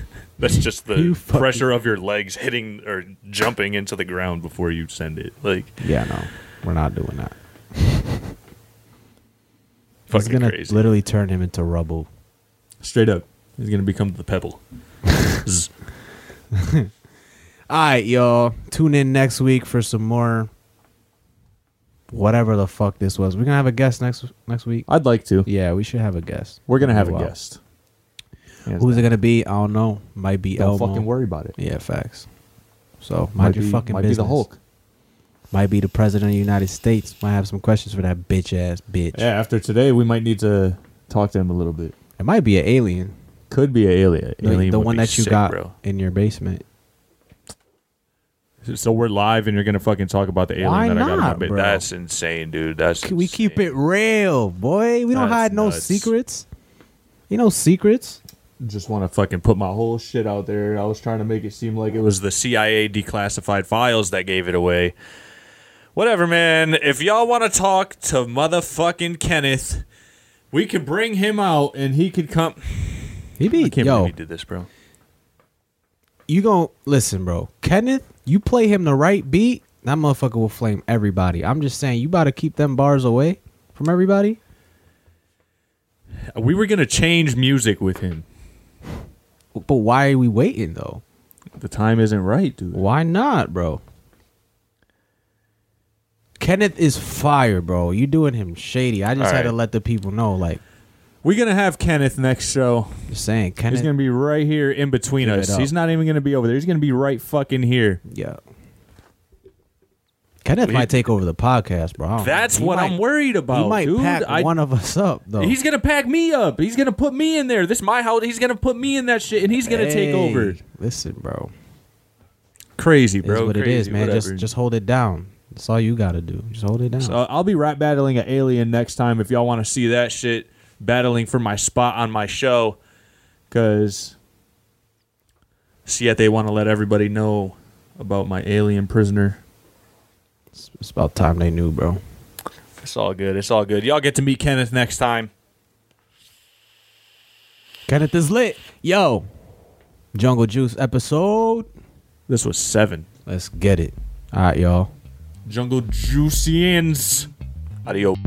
(laughs) That's just the fucking- pressure of your legs hitting or jumping into the ground before you send it. Like Yeah, no. We're not doing that. It's (laughs) fucking gonna crazy. literally turn him into rubble. Straight up. He's gonna become the pebble. (laughs) All right, y'all. Tune in next week for some more. Whatever the fuck this was, we're gonna have a guest next next week. I'd like to. Yeah, we should have a guest. We're gonna have a Wow. guest. Hands Who's it gonna be? I don't know. Might be Don't Elmo. fucking worry about it. Yeah, facts. So mind your be, fucking might business. be the Hulk. Might be the president of the United States. Might have some questions for that bitch ass bitch. Yeah, after today, we might need to talk to him a little bit. It might be an alien. Could be an alien. The, Alien the would one be that you sick, got bro. in your basement. So we're live and you're gonna fucking talk about the alien Why that I got in my not, bed. bro? That's insane, dude. That's We keep insane. it real, boy. We don't That's hide no nuts. secrets. You know secrets. Just want to fucking put my whole shit out there. I was trying to make it seem like it was the CIA declassified files that gave it away. Whatever, man. If y'all want to talk to motherfucking Kenneth, we could bring him out and he could come. He be I can't yo. believe he did this, bro. you gon' listen, bro. Kenneth, you play him the right beat, that motherfucker will flame everybody. I'm just saying, you about to keep them bars away from everybody. We were gonna change music with him. But why are we waiting though? the time isn't right, dude. Why not, bro? Kenneth is fire, bro. You doing him shady. I just All had to right. let the people know, like, We're gonna have Kenneth next show. just saying, Kenneth. He's gonna be right here in between Give it us. up. He's not even gonna be over there. He's gonna be right fucking here. yeah. Kenneth He- might take over the podcast, bro. I don't know. That's what might- I'm worried about, He might dude. pack I- one of us up, though. He's gonna pack me up. He's gonna put me in there. This is my house. He's gonna put me in that shit, and he's gonna take over. Listen, bro. Crazy, bro. what it Crazy, is, man. whatever. Just just hold it down. That's all you got to do. Just hold it down. So I'll be rap battling an alien next time if y'all want to see see that shit battling for my spot on my show. because See yet they want to let everybody know about my alien prisoner. It's, it's about time they knew, bro. It's all good. It's all good. Y'all get to meet Kenneth next time. Kenneth is lit. Yo, Jungle Juice episode. This was seven. Let's get it. All right, y'all. Jungle Juicians. Adios.